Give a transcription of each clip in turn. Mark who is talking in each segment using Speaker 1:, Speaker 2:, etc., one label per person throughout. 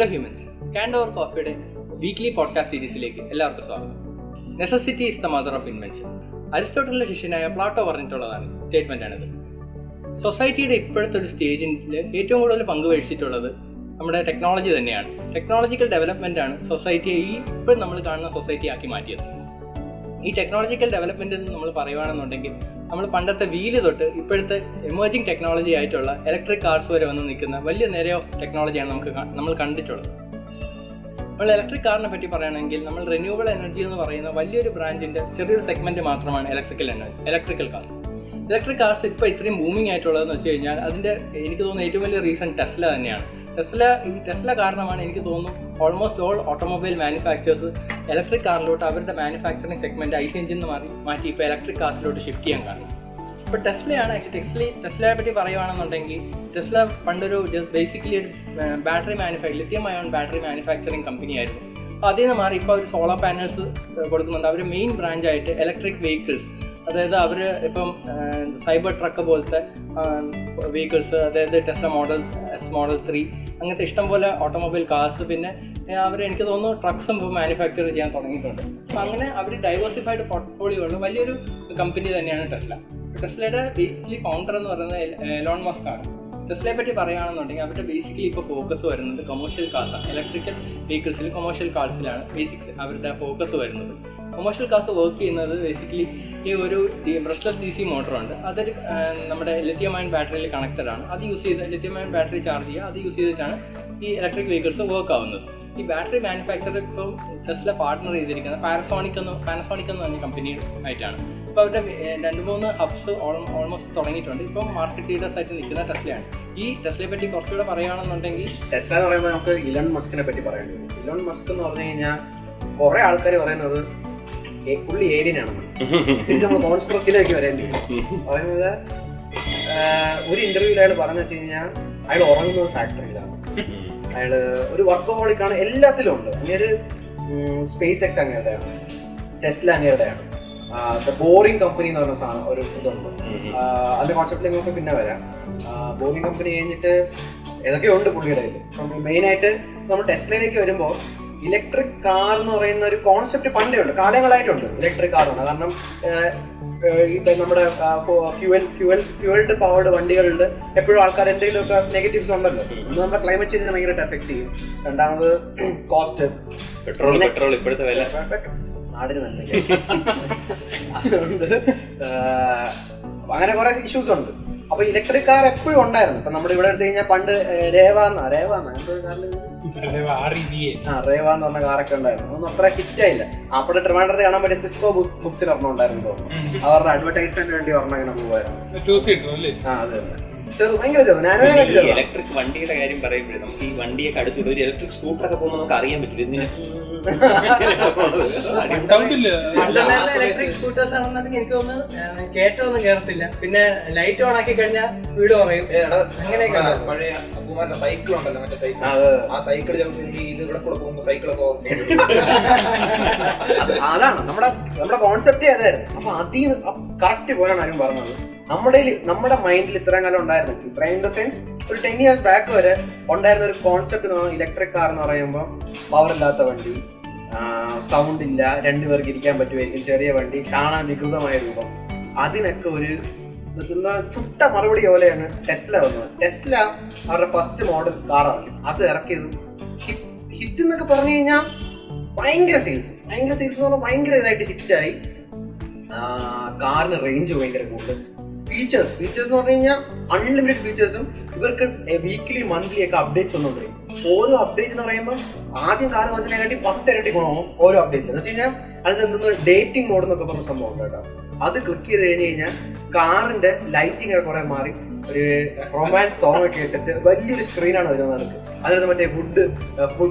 Speaker 1: Hello humans കാൻഡ് over കോഫിയുടെ weekly podcast സീരീസിലേക്ക് എല്ലാവർക്കും സ്വാഗതം. Necessity is the mother of invention അരിസ്റ്റോട്ടലിന്റെ ശിഷ്യനായ പ്ലാട്ടോ പറഞ്ഞിട്ടുള്ളതാണ് സ്റ്റേറ്റ്മെന്റ് ആണിത്. സൊസൈറ്റിയുടെ ഇപ്പോഴത്തെ ഒരു സ്റ്റേജിൽ ഏറ്റവും കൂടുതൽ പങ്കുവഹിച്ചിട്ടുള്ളത് നമ്മുടെ ടെക്നോളജി തന്നെയാണ്. ടെക്നോളജിക്കൽ ഡെവലപ്മെന്റ് ആണ് സൊസൈറ്റിയെ ഈ ഇപ്പോൾ നമ്മൾ കാണുന്ന സൊസൈറ്റി ആക്കി മാറ്റിയത്. ഈ ടെക്നോളജിക്കൽ ഡെവലപ്മെന്റ് എന്ന് നമ്മൾ പറയുകയാണെന്നുണ്ടെങ്കിൽ നമ്മൾ പണ്ടത്തെ വീൽ തൊട്ട് ഇപ്പോഴത്തെ എമേർജിംഗ് ടെക്നോളജി ആയിട്ടുള്ള ഇലക്ട്രിക് കാർസ് വരെ വന്ന് നിൽക്കുന്ന വലിയ നേരെ ഓഫ് ടെക്നോളജിയാണ് നമുക്ക് നമ്മൾ കണ്ടിട്ടുള്ളത്. നമ്മൾ ഇലക്ട്രിക് കാറിനെ പറ്റി പറയുകയാണെങ്കിൽ നമ്മൾ റിന്യൂവബിൾ എനർജി എന്ന് പറയുന്ന വലിയൊരു ബ്രാൻഡിന്റെ ചെറിയൊരു സെഗ്മെന്റ് മാത്രമാണ് electrical energy electrical car electric cars ഇപ്പോൾ ഇത്രയും ബൂമിംഗ് ആയിട്ടുള്ളതെന്ന് വെച്ച് കഴിഞ്ഞാൽ അതിന്റെ എനിക്ക് തോന്നുന്ന ഏറ്റവും വലിയ റീസൺ ടെസ്ല തന്നെയാണ്. ടെസ്ല ഈ ടെസ്ല കാരണമാണ് എനിക്ക് തോന്നുന്നു almost all automobile manufacturers electric കാറിലോട്ട് അവരുടെ manufacturing segment I C engine മാറി മാറ്റി ഇപ്പോൾ ഇലക്ട്രിക് കാർസിലോട്ട് ഷിഫ്റ്റ് ചെയ്യാൻ കാരണം ഇപ്പോൾ ടെസ്ലയാണ് ആക്ച്വലി ടെസ്ലി ടെസ്ലയെ പറ്റി പറയുകയാണെന്നുണ്ടെങ്കിൽ ടെസ്ല പണ്ടൊരു ബേസിക്കലി ഒരു battery manufacture lithium ion battery manufacturing company ആയിരുന്നു. അപ്പോൾ അതിൽ നിന്ന് മാറി ഇപ്പോൾ അവർ സോളാർ പാനൽസ് കൊടുക്കുന്നുണ്ട്. അവർ മെയിൻ ബ്രാഞ്ചായിട്ട് ഇലക്ട്രിക് വെഹിക്കിൾസ് അതായത് അവർ ഇപ്പം സൈബർ ട്രക്ക് പോലത്തെ വെഹിക്കിൾസ് അതായത് Tesla model S model three അങ്ങനത്തെ ഇഷ്ടംപോലെ ഓട്ടോമൊബൈൽ കാർസ് പിന്നെ അവർ എനിക്ക് തോന്നുന്നു ട്രക്സും മാനുഫാക്ചർ ചെയ്യാൻ തുടങ്ങിയിട്ടുണ്ട്. അപ്പം അങ്ങനെ അവർ ഡൈവേഴ്സിഫൈഡ് പോർട്ട്ഫോളിയോ ഉള്ള വലിയൊരു കമ്പനി തന്നെയാണ് ടെസ്ല. ടെസ്ലയുടെ ബേസിക്കലി ഫൗണ്ടർ എന്ന് പറയുന്നത് എലോൺ മസ്ക് ആണ്. ടെസ്ലയെ പറ്റി പറയുകയാണെന്നുണ്ടെങ്കിൽ അവരുടെ ബേസിക്കലി ഇപ്പോൾ ഫോക്കസ് വരുന്നത് കൊമേഴ്ഷ്യൽ കാർസാണ് ഇലക്ട്രിക്കൽ വെഹിക്കിൾസിൽ കൊമേഴ്ഷ്യൽ കാർസിലാണ് ബേസിക്കലി അവരുടെ ഫോക്കസ് വരുന്നത്. കൊമേഴ്ഷ്യൽ കാർസ് വർക്ക് ചെയ്യുന്നത് ബേസിക്കലി ഈ ഒരു ബ്രഷ്ലെസ് ഡി സി മോട്ടറുണ്ട് അതൊരു നമ്മുടെ ലിത്യം ബാറ്ററിയിൽ കണക്റ്റഡ് ആണ്. അത് യൂസ് ചെയ്ത് ലിത്യം ബാറ്ററി ചാർജ് ചെയ്യുക അത് യൂസ് ചെയ്തിട്ടാണ് ഈ ഇലക്ട്രിക് വെഹിക്കിൾസ് വർക്ക് ആവുന്നത്. ഈ ബാറ്ററി മാനുഫാക്ചർ ഇപ്പോൾ ടെസ്ല പാർട്ട്ണർ ചെയ്തിരിക്കുന്നത് പാനസോണിക് എന്ന് പാനസോണിക് എന്ന് പറഞ്ഞ കമ്പനി ആയിട്ടാണ്. ഇപ്പോൾ അവരുടെ ഏർ, രണ്ട് മൂന്ന് ഹബ്സ് ഓൾമോസ്റ്റ് തുടങ്ങിയിട്ടുണ്ട്. ഇപ്പം മാർക്കറ്റ് ലീഡേഴ്സ് ആയിട്ട് നിൽക്കുന്ന ടെസ്ലയാണ്. ഈ ടെസ്ലയെ പറ്റി കുറച്ചുകൂടെ പറയുകയാണെന്നുണ്ടെങ്കിൽ
Speaker 2: ടെസ്ല എന്ന് പറയുമ്പോൾ നമുക്ക് ഇലൺ മസ്കിനെ പറ്റി പറയേണ്ടി വരും ഇലോൺ മസ്ക് എന്ന് പറഞ്ഞു കഴിഞ്ഞാൽ കുറെ ആൾക്കാർ പറയുന്നത് ഏ- പുള്ളി ഏലിയൻ ആണ്. തിരിച്ച് നമ്മൾ കോൺസ്പ്രസിലേക്ക് വരേണ്ടി വരും. പറയുന്നത് ഒരു ഇന്റർവ്യൂവിൽ അയാൾ പറഞ്ഞു വെച്ച് കഴിഞ്ഞാൽ അയാൾ ഉറങ്ങുന്നത് ഫാക്ടറിയിലാണ് അയാൾ ഒരു വർക്കഹോളിക്കാണ് എല്ലാത്തിലും ഉണ്ട്. അങ്ങനെ സ്പേസ് എക്സ് അങ്ങനെയുടെയാണ് ടെസ്ല അങ്ങനെയുടെയാണ് ദ ബോറിംഗ് കമ്പനി എന്ന് പറഞ്ഞ സാധനം ഒരു ഇതുണ്ട്. അതിന്റെ കോൺസെപ്റ്റ് നമുക്ക് പിന്നെ വരാം. ബോറിംഗ് കമ്പനി കഴിഞ്ഞിട്ട് ഏതൊക്കെയോ ഉണ്ട് പുള്ളിയുടെ ഇത് മെയിൻ ആയിട്ട് നമ്മൾ ടെസ്ലയിലേക്ക് വരുമ്പോൾ ഇലക്ട്രിക് കാർ എന്ന് പറയുന്ന ഒരു കോൺസെപ്റ്റ് പണ്ടേ ഉണ്ട് കാലങ്ങളായിട്ടുണ്ട് ഇലക്ട്രിക് കാർ ഉണ്ട് കാരണം ഇപ്പൊ നമ്മുടെ ഫ്യൂവൽ ഫ്യൂവൽ ഫ്യൂവൽഡ് പവർഡ് വണ്ടികളിൽ എപ്പോഴും ആൾക്കാർ എന്തെങ്കിലുമൊക്കെ നെഗറ്റീവ്സ് ഉണ്ടല്ലോ. ഒന്ന് നമ്മുടെ ക്ലൈമറ്റ് ചേഞ്ചിനെ ഭയങ്കരമായിട്ട് എഫക്ട് ചെയ്യും. രണ്ടാമത് കോസ്റ്റ്
Speaker 3: പെട്രോൾ പെട്രോൾ ഇപ്പോഴത്തെ വില.
Speaker 2: നാടിന് നന്മ അതുകൊണ്ട് അങ്ങനെ കുറെ ഇഷ്യൂസ് ഉണ്ട്. അപ്പൊ ഇലക്ട്രിക് കാർ എപ്പോഴും ഉണ്ടായിരുന്നു. ഇപ്പൊ നമ്മൾ ഇവിടെ എടുത്തു കഴിഞ്ഞാൽ പണ്ട് രേവാന്ന രേവ എന്നാ രേവ എന്നാ എന്തൊരു കാറിന് ആ റേവ എന്ന് പറഞ്ഞ കാറൊക്കെ ഉണ്ടായിരുന്നു. ഒന്നും അത്ര ഹിറ്റ് ആയില്ല. അപ്പോൾ ട്രിവാൻഡ്രത്ത് കാണാൻ പറ്റിയ സിസ്കോ ബുക്സിൽ ഒരെണ്ണം ഉണ്ടായിരുന്നു തോന്നുന്നു. അവരുടെ അഡ്വർടൈസ്മെന്റ് വേണ്ടി ഒരെണ്ണം ഇങ്ങനെ പോകുമായിരുന്നു ആ അതെ തന്നെ
Speaker 3: ഇലക്ട്രിക് വണ്ടിയുടെ കാര്യം പറയുമ്പോഴേ നമുക്ക് ഈ വണ്ടിയൊക്കെ അടുത്തുള്ള ഒരു ഇലക്ട്രിക് സ്കൂട്ടർ ഒക്കെ പോകുമ്പോൾ നമുക്ക് അറിയാൻ പറ്റില്ല? ഇതിന്
Speaker 1: ഇലക്ട്രിക് സ്കൂട്ടേഴ്സ് ആണെന്നുണ്ടെങ്കിൽ എനിക്ക് തോന്നുന്നു കേട്ടൊന്നും കേറത്തില്ല. പിന്നെ ലൈറ്റ് ഓൺ ആക്കി കഴിഞ്ഞാൽ വീട് പറയും അങ്ങനെയൊക്കെ.
Speaker 4: പഴയ അപ്പുമാരുടെ സൈക്കിൾ ഉണ്ടല്ലോ മറ്റേ സൈക്കിൾ ആ സൈക്കിൾ ചിലപ്പോൾ എനിക്ക് ഇത് ഇവിടെ കൂടെ പോകുമ്പോൾ സൈക്കിളൊക്കെ
Speaker 2: അതാണ് നമ്മുടെ നമ്മുടെ കോൺസെപ്റ്റേ അതായിരുന്നു അപ്പൊ അതിൽ കറക്റ്റ് പോലാണ് ആരും പറഞ്ഞത്. നമ്മുടെ നമ്മുടെ മൈൻഡിൽ ഇത്രയും കാലം ഉണ്ടായിരുന്നു. ഇത്രയും ഇൻ ദ സെൻസ് ഒരു ടെൻ ഇയേഴ്സ് ബാക്ക് വരെ ഉണ്ടായിരുന്ന ഒരു കോൺസെപ്റ്റ് എന്ന് പറഞ്ഞാൽ ഇലക്ട്രിക് കാർ എന്ന് പറയുമ്പോൾ പവർ ഇല്ലാത്ത വണ്ടി സൗണ്ട് ഇല്ല രണ്ടുപേർക്ക് ഇരിക്കാൻ പറ്റുമായിരിക്കും ചെറിയ വണ്ടി കാണാൻ വികൃതമായ രൂപം. അതിനൊക്കെ ഒരു ചുട്ട മറുപടി പോലെയാണ് ടെസ്ല വന്നത്. ടെസ്ല അവരുടെ ഫസ്റ്റ് മോഡൽ കാറാണ് അത് ഇറക്കിയത് ഹിറ്റ് എന്നൊക്കെ പറഞ്ഞു കഴിഞ്ഞാൽ ഭയങ്കര സെയിൽസ് ഭയങ്കര സെയിൽസ് എന്ന് പറഞ്ഞാൽ ഭയങ്കര ഇതായിട്ട് ഹിറ്റായി കാറിന് റേഞ്ച് ഭയങ്കര കൂടുതൽ. ഫീച്ചേഴ്സ് ഫീച്ചേഴ്സ് എന്ന് പറഞ്ഞു കഴിഞ്ഞാൽ അൺലിമിറ്റഡ് ഫീച്ചേഴ്സും ഇവർക്ക് വീക്ക്ലി മന്ത്ലി ഒക്കെ അപ്ഡേറ്റ്സ് ഒന്നും ഓരോ അപ്ഡേറ്റ് എന്ന് പറയുമ്പോൾ ആദ്യം കാലം കാർ പത്ത് ഇരട്ടി ഗുണമാവും ഓരോ അപ്ഡേറ്റ് എന്ന് വെച്ച് കഴിഞ്ഞാൽ അതിന് എന്തെന്ന് ഡേറ്റിംഗ് മോഡ് എന്നൊക്കെ പറഞ്ഞ സംഭവം ഉണ്ട് കേട്ടോ. അത് ക്ലിക്ക് ചെയ്ത് കഴിഞ്ഞ് കഴിഞ്ഞാൽ കാറിന്റെ ലൈറ്റിംഗ് ഒക്കെ കുറെ മാറി. ഒരു റൊമാൻസ് സോങ് ഒക്കെ ഇട്ടിട്ട് വലിയൊരു സ്ക്രീനാണ് വരുന്നത് നമുക്ക് അതിനകത്ത് മറ്റേ വുഡ്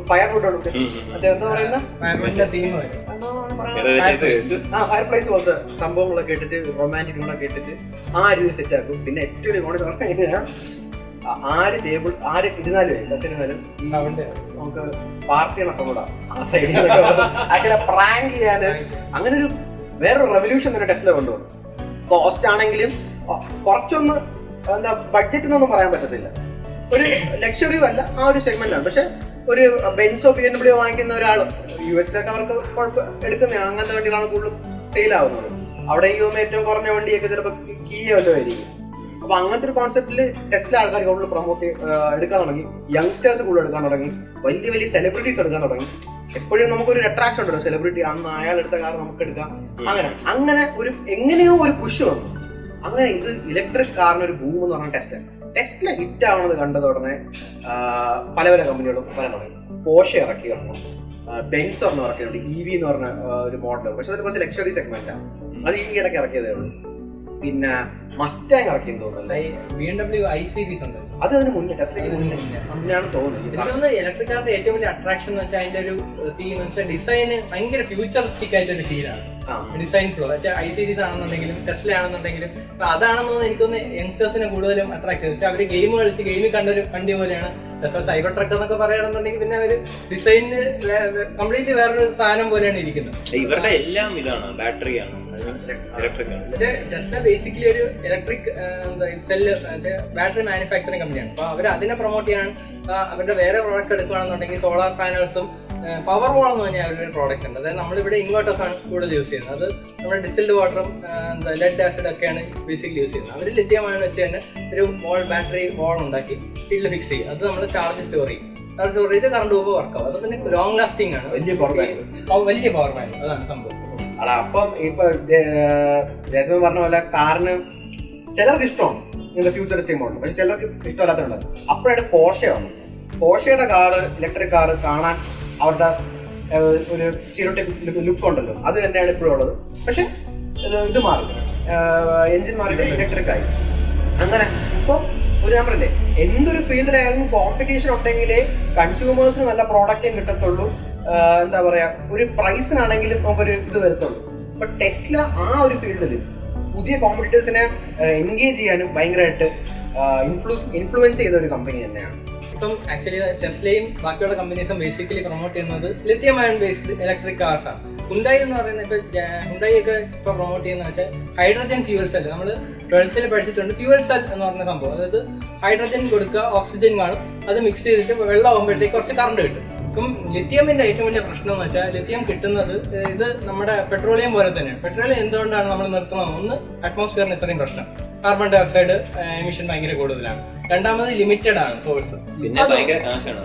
Speaker 2: ഫയർ വുഡ് ഉണ്ട് മറ്റേ എന്താ പറയുന്ന?
Speaker 1: തീം വരും.
Speaker 2: പറയുന്നത് ആ ഫയർ പ്ലേസ് പോലത്തെ സംഭവങ്ങളൊക്കെ ഇട്ടിട്ട് റൊമാന്റിക് ഒക്കെ ഇട്ടിട്ട് ആ രീതി സെറ്റ് ആക്കും. പിന്നെ ഏറ്റവും ഒരു ഗുണം പറഞ്ഞാൽ പറഞ്ഞു കഴിഞ്ഞാൽ ആര് ടേബിൾ ആര് ഇരുന്നാലും ബസ് ഇരുന്നാലും ഈ
Speaker 1: സൗണ്ട്
Speaker 2: നമുക്ക് പാർട്ടിയാണ് സംഭവം ആ സൈഡിൽ അങ്ങനെ പ്രാങ്ക് ചെയ്യാന് അങ്ങനെ ഒരു വേറൊരു റെവല്യൂഷൻ തന്നെ ടെസ്ല കൊണ്ടുവന്നു കോസ്റ്റ് ആണെങ്കിലും കുറച്ചൊന്ന് എന്താ ബഡ്ജറ്റ് എന്നൊന്നും പറയാൻ പറ്റത്തില്ല. ഒരു ലക്ഷറിയും അല്ല ആ ഒരു സെഗ്മെന്റ് ആണ്. പക്ഷെ ഒരു ബെൻസോ പി എൻ ഡബ്ല്യൂ വാങ്ങിക്കുന്ന ഒരാൾ യു എസിലൊക്കെ അവർക്ക് കുഴപ്പം എടുക്കുന്ന അങ്ങനത്തെ വണ്ടികളാണ് കൂടുതലും സെയിൽ ആവുന്നത്. അവിടെ ഈ ഒന്ന് ഏറ്റവും കുറഞ്ഞ വണ്ടിയൊക്കെ ചിലപ്പോൾ കീയ വല്ലതും ആയിരിക്കും. അപ്പൊ അങ്ങനത്തെ ഒരു കോൺസെപ്റ്റിൽ ടെസ്റ്റിലെ ആൾക്കാർ കൂടുതൽ പ്രൊമോട്ട് എടുക്കാൻ തുടങ്ങി. യങ്സ്റ്റേഴ്സ് കൂടുതൽ എടുക്കാൻ തുടങ്ങി. വലിയ വലിയ സെലിബ്രിറ്റീസ് എടുക്കാൻ തുടങ്ങി. എപ്പോഴും നമുക്കൊരു അട്രാക്ഷൻ ഉണ്ടല്ലോ. സെലിബ്രിറ്റി അന്ന് അയാൾ എടുത്ത കാർ നമുക്ക് എടുക്കാം. അങ്ങനെ അങ്ങനെ ഒരു എങ്ങനെയോ ഒരു പുഷ് വന്നു. അങ്ങനെ ഇത് ഇലക്ട്രിക് കാറിന് ഒരു ബൂം എന്ന് പറഞ്ഞ ടെസ്റ്റ് ടെസ്റ്റിലെ ഹിറ്റ് ആവുന്നത് കണ്ടത് ഉടനെ പല പല കമ്പനികളും പല തുടങ്ങി പോഷ ഇറക്കി ഇറങ്ങും ബെൻസ് ഒരെണ്ണം ഇറക്കിയിട്ടുണ്ട് ഇ വി എന്ന് പറഞ്ഞ ഒരു മോഡൽ പക്ഷെ അതിന് കുറച്ച് ലക്ഷറി സെഗ്മെന്റ് അത് ഈ ഇടയ്ക്ക് ഇറക്കിയതേ ഉള്ളൂ. പിന്നെ മസ്റ്റാങ് ഇറക്കിയെന്ന്
Speaker 1: തോന്നുന്നു
Speaker 2: അത് അതിന് മുന്നേ ടെസ്റ്റിലേക്ക് മുന്നേ. അങ്ങനെയാണ് തോന്നുന്നത്.
Speaker 1: തോന്നുന്നു ഇലക്ട്രിക് കാറിന്റെ ഏറ്റവും വലിയ അട്രാക്ഷൻ എന്ന് വെച്ചാൽ അതിന്റെ ഒരു തീം എന്ന് വെച്ചാൽ ഡിസൈന് ഭയങ്കര ഫ്യൂച്ചറിസ്റ്റിക് ആയിട്ടൊരു ഫീലാണ്. ഡിസൈൻ ഫ്ലോ വെച്ചാൽ ഐ സീരീസ് ആണെന്നുണ്ടെങ്കിലും ടെസ്റ്റിൽ ആണെന്നുണ്ടെങ്കിലും അപ്പൊ അതാണെന്ന് എനിക്ക് തോന്നുന്നു യങ്സ്റ്റേഴ്സിനെ കൂടുതലും അട്രാക്ട് ചെയ്തു വെച്ചാൽ അവർ ഗെയിം കളിച്ച് ഗെയിമിൽ കണ്ടൊരു വണ്ടി പോലെയാണ്. ടെസ്ല സൈബർ ട്രക്ക് എന്നൊക്കെ പറയുകയാണെന്നുണ്ടെങ്കിൽ പിന്നെ ഒരു ഡിസൈനിന് കംപ്ലീറ്റ്ലി വേറൊരു സാധനം പോലെയാണ് ഇരിക്കുന്നത്.
Speaker 3: ഇവരുടെ എല്ലാം ഇതാണ്. ബാറ്ററിയാണ്.
Speaker 1: ടെസ്ല ബേസിക്കലി ഒരു ഇലക്ട്രിക് സെല്ല് ബാറ്ററി മാനുഫാക്ചറിങ് കമ്പനിയാണ് അപ്പൊ അവർ അതിനെ പ്രൊമോട്ട് ചെയ്യാൻ അവരുടെ വേറെ പ്രോഡക്ട്സ് എടുക്കുകയാണെന്നുണ്ടെങ്കിൽ സോളാർ പാനൽസും പവർ വോൾ എന്ന് പറഞ്ഞ ഒരു പ്രോഡക്റ്റ് ഉണ്ട്. അതായത് നമ്മളിവിടെ ഇൻവേർട്ടേഴ്സ് ആണ് കൂടുതൽ യൂസ് ചെയ്യുന്നത്. അത് നമ്മുടെ ഡിസ്റ്റിൽഡ് വാട്ടറും എന്താ ലെഡ് ആസിഡ് ഒക്കെയാണ് ബേസിക്കലി യൂസ് ചെയ്യുന്നത്. അവർ ലിഥിയമാണ് വെച്ച് തന്നെ ഒരു വോൾ ബാറ്ററി വോൾ ഉണ്ടാക്കി ഫീൽഡ് ഫിക്സ് ചെയ്യും. അത് നമ്മൾ ചാർജ് സ്റ്റോർ ചെയ്യും. ചാർജ് സ്റ്റോർ ചെയ്ത് കറണ്ട് പോകുമ്പോൾ വർക്കാവും അത് പിന്നെ ലോങ് ലാസ്റ്റിംഗ് ആണ്.
Speaker 2: വലിയ പവർ
Speaker 1: ബാങ്ക് വലിയ പവർ ബാങ്ക് അതാണ് സംഭവം.
Speaker 2: അല്ല അപ്പം ഇപ്പൊ ജയസമൻ പറഞ്ഞ പോലെ കാറിന് ചിലർക്ക് ഇഷ്ടമാണ്. ഇങ്ങനത്തെ ഫ്യൂച്ചറിസ്റ്റിക് മോഡൽ പക്ഷെ ചിലർക്ക് ഇഷ്ടമല്ലാത്തതുണ്ട്. അപ്പോഴാണ് പോഷയാണ് പോഷയുടെ കാറ് ഇലക്ട്രിക് കാറ് കാണാൻ അവരുടെ ഒരു സ്റ്റീരിയോടൈപ്പ് ലുക്ക് ഉണ്ടല്ലോ. അത് തന്നെയാണ് ഇപ്പോഴും ഉള്ളത്. പക്ഷെ ഇത് മാറി. എഞ്ചിൻ മാറിയിട്ട് ഇലക്ട്രിക് ആയി. അങ്ങനെ ഇപ്പൊ ഒരു ഞാൻ പറഞ്ഞില്ലേ എന്തൊരു ഫീൽഡിലായാലും കോമ്പറ്റീഷൻ ഉണ്ടെങ്കിലേ കൺസ്യൂമേഴ്സിന് നല്ല പ്രോഡക്റ്റും കിട്ടത്തുള്ളൂ. എന്താ പറയാ ഒരു പ്രൈസിനാണെങ്കിലും നമുക്കൊരു ഇത് വരത്തുള്ളൂ. അപ്പൊ ടെസ്ല ആ ഒരു ഫീൽഡിൽ പുതിയ കോമ്പറ്റീറ്റേഴ്സിനെ എൻഗേജ് ചെയ്യാനും ഭയങ്കരമായിട്ട് ഇൻഫ്ലുവൻസ് ചെയ്ത ഒരു കമ്പനി തന്നെയാണ്.
Speaker 1: ഇപ്പം ആക്ച്വലി ടെസ്ലയും ബാക്കിയുള്ള കമ്പനീസും ബേസിക്കലി പ്രൊമോട്ട് ചെയ്യുന്നത് lithium ion based electric cars ആണ്. ഹുണ്ടായി എന്ന് പറയുന്നത് ഇപ്പൊ ഹുണ്ടായി ഒക്കെ ഇപ്പൊ പ്രൊമോട്ട് ചെയ്യുന്ന വെച്ചാൽ ഹൈഡ്രജൻ ഫ്യൂൽ സെൽ നമ്മൾ ട്വൽത്തിൽ പഠിച്ചിട്ടുണ്ട് ഫ്യൂൽ സെൽ എന്ന് പറഞ്ഞ സംഭവം. അതായത് ഹൈഡ്രജൻ കൊടുക്കുക ഓക്സിജൻ കാണും അത് മിക്സ് ചെയ്തിട്ട് വെള്ളം ആകുമ്പോഴത്തേക്ക് കുറച്ച് കറണ്ട് കിട്ടും. ഇപ്പം ലിത്യമിന്റെ ഏറ്റവും വലിയ പ്രശ്നം എന്ന് വെച്ചാൽ ലിത്യം കിട്ടുന്നത് ഇത് നമ്മുടെ പെട്രോളിയം പോലെ തന്നെയാണ് പെട്രോളിയം എന്തുകൊണ്ടാണ് നമ്മൾ നിർത്തുന്നത്? ഒന്ന് അറ്റ്മോസ്ഫിയറിന് ഇത്രയും പ്രശ്നം. കാർബൺ ഡൈ ഓക്സൈഡ് എമിഷൻ ഭയങ്കര കൂടുതലാണ്. രണ്ടാമത് ലിമിറ്റഡ് ആണ് സോഴ്സ്
Speaker 3: പിന്നെ ഭയങ്കര കാശാണ്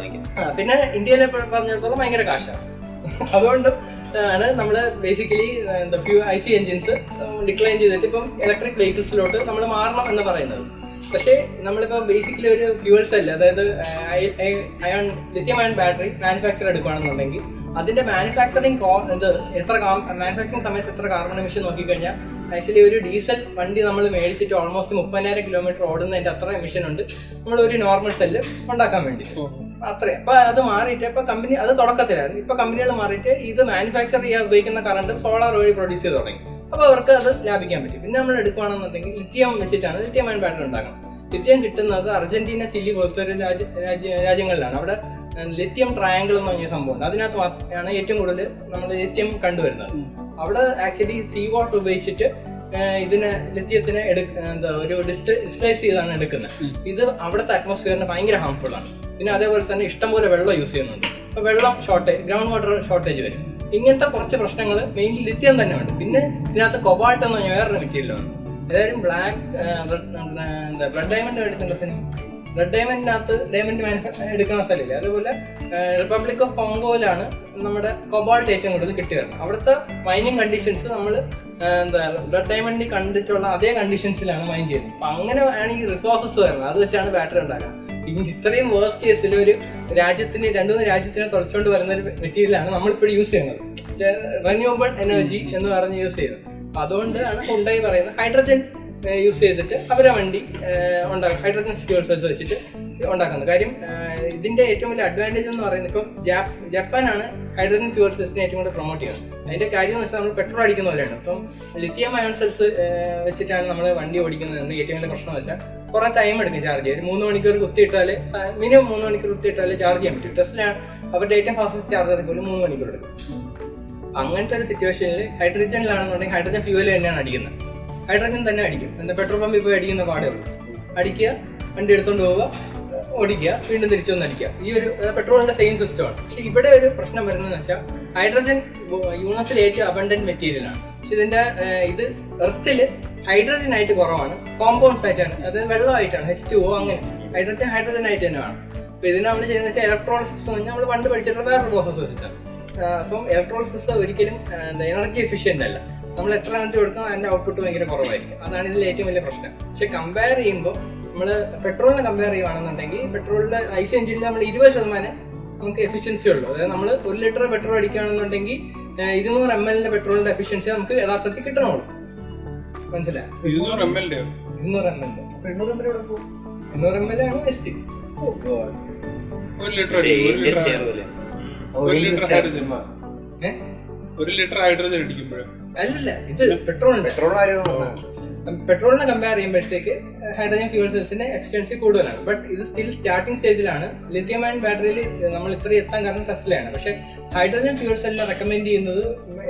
Speaker 1: പിന്നെ ഇന്ത്യയിലെ പറഞ്ഞിടത്തോളം ഭയങ്കര കാശാണ്. അതുകൊണ്ട് ആണ് നമ്മൾ ബേസിക്കലി എന്താ few I C engines decline ചെയ്തിട്ട് ഇപ്പം ഇലക്ട്രിക് വെഹിക്കിൾസിലോട്ട് നമ്മൾ മാറണം എന്ന് പറയുന്നത്. പക്ഷേ നമ്മളിപ്പോൾ ബേസിക്കലി ഒരു ഫ്യൂവൽ സെൽ അതായത് ion lithium ion battery manufacture എടുക്കുകയാണെന്നുണ്ടെങ്കിൽ അതിന്റെ മാനുഫാക്ചറിങ് ഇത് എത്ര മാനുഫാക്ചറിങ് സമയത്ത് എത്ര കാർബൺ എമിഷൻ നോക്കിക്കഴിഞ്ഞാൽ ആക്ച്വലി ഒരു ഡീസൽ വണ്ടി നമ്മൾ മേടിച്ചിട്ട് ഓൾമോസ്റ്റ് മുപ്പതിനായിരം കിലോമീറ്റർ ഓടുന്നതിന്റെ അത്ര എമിഷൻ ഉണ്ട്. നമ്മൾ ഒരു നോർമൽ സെല്ല് ഉണ്ടാക്കാൻ വേണ്ടി. അത്രയും അപ്പൊ അത് മാറിയിട്ട് ഇപ്പൊ കമ്പനി അത് തുടക്കത്തിലായിരുന്നു. ഇപ്പൊ കമ്പനികൾ മാറിയിട്ട് ഇത് മാനുഫാക്ചർ ചെയ്യാൻ ഉപയോഗിക്കുന്ന കറണ്ട് സോളാർ വഴി പ്രൊഡ്യൂസ് ചെയ്ത് തുടങ്ങി. അപ്പൊ അവർക്ക് അത് ലാഭിക്കാൻ പറ്റും. പിന്നെ നമ്മൾ എടുക്കുകയാണെന്നുണ്ടെങ്കിൽ ലിത്യം വെച്ചിട്ടാണ് ലിത്യം അയൺ ബാറ്ററി ഉണ്ടാക്കുന്നത് ലിത്യം കിട്ടുന്നത് അർജന്റീന ചില്ലി പോലത്തെ ഒരു രാജ്യ രാജ്യ- രാജ്യങ്ങളിലാണ്. അവിടെ ലിഥിയം ട്രയാങ്കിൾ എന്ന് പറഞ്ഞ സംഭവമുണ്ട് അതിനകത്ത് മാത്രമാണ് ഏറ്റവും കൂടുതൽ നമ്മൾ ലിത്യം കണ്ടുവരുന്നത്. അവിടെ ആക്ച്വലി സീ വാട്ടർ ഉപയോഗിച്ചിട്ട് ഇതിനെ എടുക്ക എന്താ ഒരു ഡിസ്റ്റൈസ് ചെയ്താണ് എടുക്കുന്നത്. ഇത് അവിടുത്തെ അറ്റ്മോസ്ഫിയറിന് ഭയങ്കര ഹാംഫുൾ ആണ്. പിന്നെ അതേപോലെ തന്നെ ഇഷ്ടംപോലെ വെള്ളം യൂസ് ചെയ്യുന്നുണ്ട്. അപ്പൊ വെള്ളം ഷോർട്ടേജ് ഗ്രൗണ്ട് വാട്ടർ ഷോർട്ടേജ് വരും. ഇങ്ങനത്തെ കുറച്ച് പ്രശ്നങ്ങൾ മെയിൻലി ലിത്യം തന്നെ ഉണ്ട്. പിന്നെ ഇതിനകത്ത് കൊബാൾട്ട് എന്ന് പറഞ്ഞ വേറൊരു മെറ്റീരിയലാണ് ഏതായാലും ബ്ലാക്ക് എന്താ ബ്ലഡ് ഡയമണ്ട് സിനിമ ബ്ലഡ് ഡയമണ്ടിനകത്ത് ഡയമണ്ട് മാനുഫാക്ചർ എടുക്കുന്ന സ്ഥലമില്ല? അതുപോലെ റിപ്പബ്ലിക് ഓഫ് കോങ്കോയിലാണ് നമ്മുടെ കൊബാൾട്ട് ഏറ്റവും കൂടുതൽ കിട്ടി വരുന്നത്. അവിടുത്തെ മൈനിങ് കണ്ടീഷൻസ് നമ്മൾ എന്താ ബ്ലഡ് ഡയമണ്ടിൽ കണ്ടിട്ടുള്ള അതേ കണ്ടീഷൻസിലാണ് മൈൻ ചെയ്യുന്നത്. അപ്പം അങ്ങനെ ആണ് ഈ റിസോഴ്സസ് വരുന്നത്. അത് വെച്ചാണ് ബാറ്ററി ഉണ്ടാക്കുന്നത് ഇത്രയും വേഴ്സ് കേസിൽ ഒരു രാജ്യത്തിന് രണ്ടു മൂന്ന് രാജ്യത്തിനെ തുറച്ചുകൊണ്ട് വരുന്ന ഒരു മെറ്റീരിയലാണ് നമ്മളിപ്പോഴും യൂസ് ചെയ്യുന്നത്. റെന്യൂവബിൾ എനർജി എന്ന് പറഞ്ഞ് യൂസ് ചെയ്യുന്നത്. അതുകൊണ്ടാണ് ഉണ്ടായി പറയുന്നത്. ഹൈഡ്രജൻ യൂസ് ചെയ്തിട്ട് അവരെ വണ്ടി ഉണ്ടാക്കും ഹൈഡ്രജൻ ഫ്യൂൽ സെൽസ് വെച്ചിട്ട് ഉണ്ടാക്കുന്നത്. കാര്യം ഇതിന്റെ ഏറ്റവും വലിയ അഡ്വാന്റേജ് എന്ന് പറയുന്നത് ഇപ്പം ജപ്പാനാണ് ഹൈഡ്രജൻ ഫ്യൂർ സെൽസിനെ ഏറ്റവും കൂടുതൽ പ്രൊമോട്ട് ചെയ്യുന്നത്. അതിന്റെ കാര്യം എന്ന് വെച്ചാൽ നമ്മൾ പെട്രോൾ അടിക്കുന്ന പോലെയാണ്. ഇപ്പം ലിഥിയം അയോൺ സെൽസ് വെച്ചിട്ടാണ് നമ്മൾ വണ്ടി ഓടിക്കുന്നത് ഏറ്റവും വലിയ പ്രശ്നം വെച്ചാൽ കുറെ ടൈം എടുക്കും ചാർജ് ചെയ്യാൻ. മൂന്ന് മണിക്കൂർ കുത്തിയിട്ടാൽ മിനിമം മൂന്ന് മണിക്കൂർ കുത്തിയിട്ടാൽ ചാർജ് ചെയ്യാൻ പറ്റും. ടെസ്റ്റിലാണ് അവരുടെ ഏറ്റവും ഫാസ്റ്റസ്റ്റ് ചാർജ് എടുക്കും മൂന്ന് മണിക്കൂർ എടുക്കും. അങ്ങനത്തെ ഒരു സിറ്റുവേഷനിൽ ഹൈഡ്രജനിലാണെന്നുണ്ടെങ്കിൽ ഹൈഡ്രജൻ ഫ്യൂവൽ തന്നെയാണ് അടിക്കുന്നത്. ഹൈഡ്രജൻ തന്നെ അടിക്കും. എന്താ പെട്രോൾ പമ്പ് പോയി അടിക്കുന്ന പാടേ ഉള്ളൂ അടിക്കുക വണ്ടി എടുത്തോണ്ട് പോവുക ഓടിക്കുക വീണ്ടും തിരിച്ചൊന്ന് അടിക്കുക. ഈ ഒരു പെട്രോളിന്റെ സെയിം സിസ്റ്റമാണ് പക്ഷെ ഇവിടെ ഒരു പ്രശ്നം വരുന്നതെന്ന് വെച്ചാൽ ഹൈഡ്രജൻ യൂണിവേഴ്സിൽ ഏറ്റവും അബണ്ടന്റ് മെറ്റീരിയൽ ആണ്. പക്ഷെ ഇതിന്റെ ഇത് എർത്തിൽ ഹൈഡ്രജൻ ആയിട്ട് കുറവാണ്. കോമ്പൗണ്ട്സ് ആയിട്ടാണ്. അത് വെള്ളമായിട്ടാണ്. എച്ച് ടു അങ്ങനെ. ഹൈഡ്രജൻ ഹൈഡ്രജൻ ആയിട്ട് തന്നെ വേണം. അപ്പൊ ഇതിന് നമ്മൾ ചെയ്യുന്ന വെച്ചാൽ ഇലക്ട്രോളിസിസ് എന്ന് നമ്മൾ പണ്ട് പഠിച്ചിട്ടുള്ള വേറൊരു പ്രോസസ്സ് വെച്ചിട്ടാണ്. അപ്പം ഇലക്ട്രോളിസിസ് ഒരിക്കലും എനർജി എഫിഷ്യന്റ് അല്ല. നമ്മൾ എത്ര എനർജി കൊടുക്കണം അതിന്റെ ഔട്ട്പുട്ട് ഭയങ്കര കുറവായിരിക്കും. അതാണ് ഇതിൽ ഏറ്റവും വലിയ പ്രശ്നം. പക്ഷെ കമ്പയർ ചെയ്യുമ്പോൾ നമ്മൾ പെട്രോളിനെ കമ്പയർ ചെയ്യുവാണെന്നുണ്ടെങ്കിൽ പെട്രോളിന്റെ ഐ സി എഞ്ചിനിൽ നമ്മൾ ഇരുപത് ശതമാനം നമുക്ക് എഫിഷ്യൻസി ഉള്ളൂ. അതായത് നമ്മൾ ഒരു ലിറ്റർ പെട്രോൾ അടിക്കുകയാണെന്നുണ്ടെങ്കിൽ ഇരുന്നൂറ് എം എല്ലിന്റെ പെട്രോളിന്റെ എഫിഷ്യൻസി നമുക്ക് യഥാർത്ഥത്തിൽ കിട്ടണമുള്ളൂ മനസ്സിലായി?
Speaker 5: ഇരുന്നൂറ് എം എൽ
Speaker 1: ഇരുന്നൂറ് എം എൽ എണ്ണൂറ് എം ആണ്
Speaker 5: ഒരു ലിറ്റർ ഒരു ലിറ്റർ ഹൈഡ്രജൻ. ഒരു ലിറ്റർ ഹൈഡ്രജൻ അടിക്കുമ്പോഴേ?
Speaker 1: അല്ലല്ല ഇത്
Speaker 2: പെട്രോൾ പെട്രോൾ
Speaker 1: പെട്രോളിനെ കമ്പയർ ചെയ്യുമ്പോഴത്തേക്ക് ഹൈഡ്രജൻ ഫ്യൂൽ സെൽസിന്റെ എഫിഷ്യൻസി കൂടുതലാണ്. ബട്ട് ഇത് സ്റ്റിൽ സ്റ്റാർട്ടിംഗ് സ്റ്റേജിലാണ് ലിഥിയം അയൺ ബാറ്ററിയിൽ നമ്മൾ ഇത്രയും എത്താൻ കാരണം ടെസ്ലയാണ്. പക്ഷെ ഹൈഡ്രജൻ ഫ്യൂൽ സെല്ലിനെ റെക്കമെൻഡ് ചെയ്യുന്നത്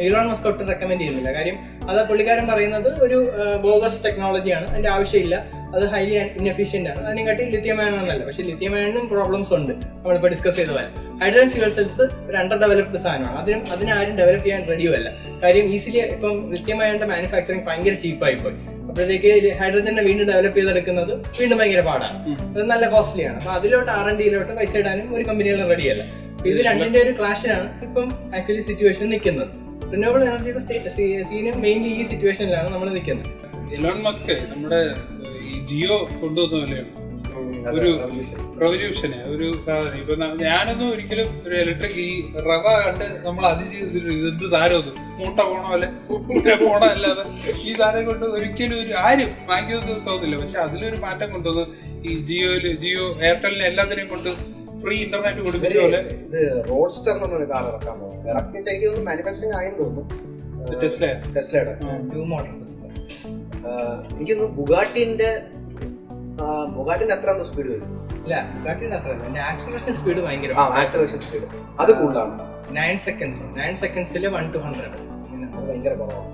Speaker 1: ഇലോൺ മസ്ക് ഒട്ടും റെക്കമെൻഡ് ചെയ്യുന്നില്ല. കാര്യം അത് പുള്ളിക്കാരൻ പറയുന്നത് ഒരു ബോഗസ് ടെക്നോളജിയാണ് അതിന്റെ ആവശ്യമില്ല. അത് ഹൈലി ഇൻഎഫിഷ്യന്റ് ആണ്. അതിനെക്കാട്ടി ലിത്യം അയൺ എന്നല്ല പക്ഷെ ലിത്യം അയണിനും പ്രോബ്ലംസ് ഉണ്ട്. നമ്മളിപ്പോൾ ഡിസ്കസ് ചെയ്ത പോലെ. ഹൈഡ്രജൻ ഫ്യൂൽ സെൽസ് ഒരു അണ്ടർ ഡെവലപ്ഡ് സാധനമാണ്. അതിനും അതിനാരും ഡെവലപ്പ് ചെയ്യാൻ റെഡിയുമല്ല കാര്യം ഈസിലി ഇപ്പം ലിത്യം അയണിന്റെ മാനുഫാക്ചറിങ് ഭയങ്കര ചീപ്പായി പോയി. അപ്പോഴത്തേക്ക് ഹൈഡ്രജനെ വീണ്ടും ഡെവലപ്പ് ചെയ്തെടുക്കുന്നത് വീണ്ടും ഭയങ്കര പാടാണ്. അത് നല്ല കോസ്റ്റ്ലിയാണ് അപ്പൊ അതിലോട്ട് ആർ എൻ ഡിയിലോട്ട് പൈസ ഇടാനും ഒരു കമ്പനികളും റെഡിയല്ല ഇത് രണ്ടിന്റെ ഒരു ക്ലാഷിലാണ് ഇപ്പം ആക്ച്വലി സിറ്റുവേഷൻ നിൽക്കുന്നത്. റിന്യൂവബിൾ എനർജിയുടെ സീനും മെയിൻലി ഈ സിറ്റുവേഷനിലാണ് നമ്മൾ നിൽക്കുന്നത്.
Speaker 5: എലോൺ മസ്ക് നമ്മുടെ ജിയോ കൊണ്ടുവന്ന പോലെയാണ് ഒരു റവല്യൂഷന് ഒരു സാധനം. ഇപ്പൊ ഞാനൊന്നും ഒരിക്കലും ഒരു ഇലക്ട്രിക് ഈ റവ കണ്ട് നമ്മൾ അതിജീവിച്ചിട്ട് ഇതെന്ത് സാധനം മൂട്ട പോണ പോലെ പോണ അല്ലാതെ ഈ സാധനം കൊണ്ട് ഒരിക്കലും ഒരു ആരും വാങ്ങിക്കുന്നത് തോന്നില്ല. പക്ഷെ അതിലൊരു മാറ്റം കൊണ്ടുവന്ന് ഈ ജിയോയിൽ ജിയോ എയർടെലിനെ എല്ലാത്തിനെയും കൊണ്ട് ഫ്രീ ഇന്റർനെറ്റ് കൊടുപ്പിച്ച പോലെ.
Speaker 2: ഇത് റോഡ്സ്റ്റർ എന്നൊരു കാർ ഇറക്കാൻ പോകും ഇറക്കി വെച്ചാൽ എനിക്ക് തോന്നുന്നു മാനുഫാക്ചറിങ് ആയെന്ന് തോന്നുന്നു.
Speaker 5: ടെസ്ല.
Speaker 2: ടെസ്ലയുടെ എനിക്ക് തോന്നുന്നു ബുഗാട്ടിന്റെ ആഹ് ബുഗാട്ടിന്റെ അത്ര സ്പീഡ് വരും
Speaker 1: ഇല്ല കാട്ടിന്റെ അത്ര എന്റെ ആക്സിലേഷൻ സ്പീഡ്
Speaker 2: ആ
Speaker 1: ഭയങ്കര
Speaker 2: ആക്സലേഷൻ സ്പീഡ് അത് കൂടുതലാണ്.
Speaker 1: നയൻ സെക്കൻഡ്സ് നയൻ സെക്കൻഡ്സിൽ വൺ ടു ഹൺഡ്രഡ്
Speaker 2: അത് ഭയങ്കര കുറവാണ്.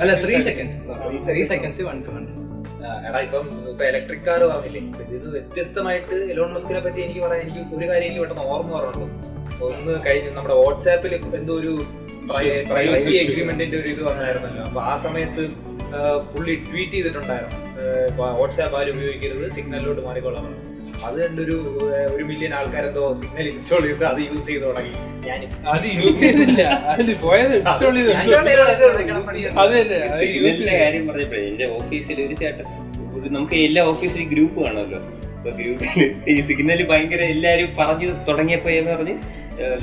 Speaker 1: അല്ല three seconds three
Speaker 2: seconds.
Speaker 1: Seconds one to hundred
Speaker 4: ആ, എടാ ഇപ്പം ഇപ്പൊ ഇലക്ട്രിക് കാർ പറഞ്ഞില്ലേ ഇത് വ്യത്യസ്തമായിട്ട് എലോൺ മസ്കിനെ പറ്റി എനിക്ക് പറയാൻ എനിക്ക് ഒരു കാര്യം എനിക്ക് പെട്ടെന്ന് ഓർമ്മ പറഞ്ഞുള്ളൂ ഒന്ന് കഴിഞ്ഞ് നമ്മുടെ വാട്സാപ്പിൽ എന്തോ ഒരു പ്രൈവസി എഗ്രിമെന്റിന്റെ ഒരു ഇത് വന്നായിരുന്നല്ലോ. അപ്പൊ ആ സമയത്ത് ആ, പുള്ളി ട്വീറ്റ് ചെയ്തിട്ടുണ്ടായിരുന്നു. വാട്സാപ്പ് ആരും ഉപയോഗിക്കരുത് സിഗ്നലിലോട്ട് മാറിക്കൊള്ളാൻ. അത് കണ്ടൊരു ഒരു മില്യൺ ആൾക്കാരെന്തോ സിഗ്നൽ ഇൻസ്റ്റാൾ ചെയ്ത് അത് യൂസ് ചെയ്ത് തുടങ്ങി. ഞാൻ
Speaker 5: അത് യൂസ് ചെയ്തില്ല. പോയത് ഇൻസ്റ്റാൾ ചെയ്ത് അത് തന്നെ അത് use
Speaker 3: സിഗ്നലിന്റെ കാര്യം പറഞ്ഞപ്പോഴേ എന്റെ ഓഫീസിൽ ഒരു ചേട്ടൻ നമുക്ക് എല്ലാ ഓഫീസിലും ഗ്രൂപ്പ് കാണുമല്ലോ. അപ്പൊ ഗ്രൂപ്പിൽ ഈ സിഗ്നൽ ഭയങ്കര എല്ലാരും പറഞ്ഞു തുടങ്ങിയപ്പോ എന്ന് പറഞ്ഞ്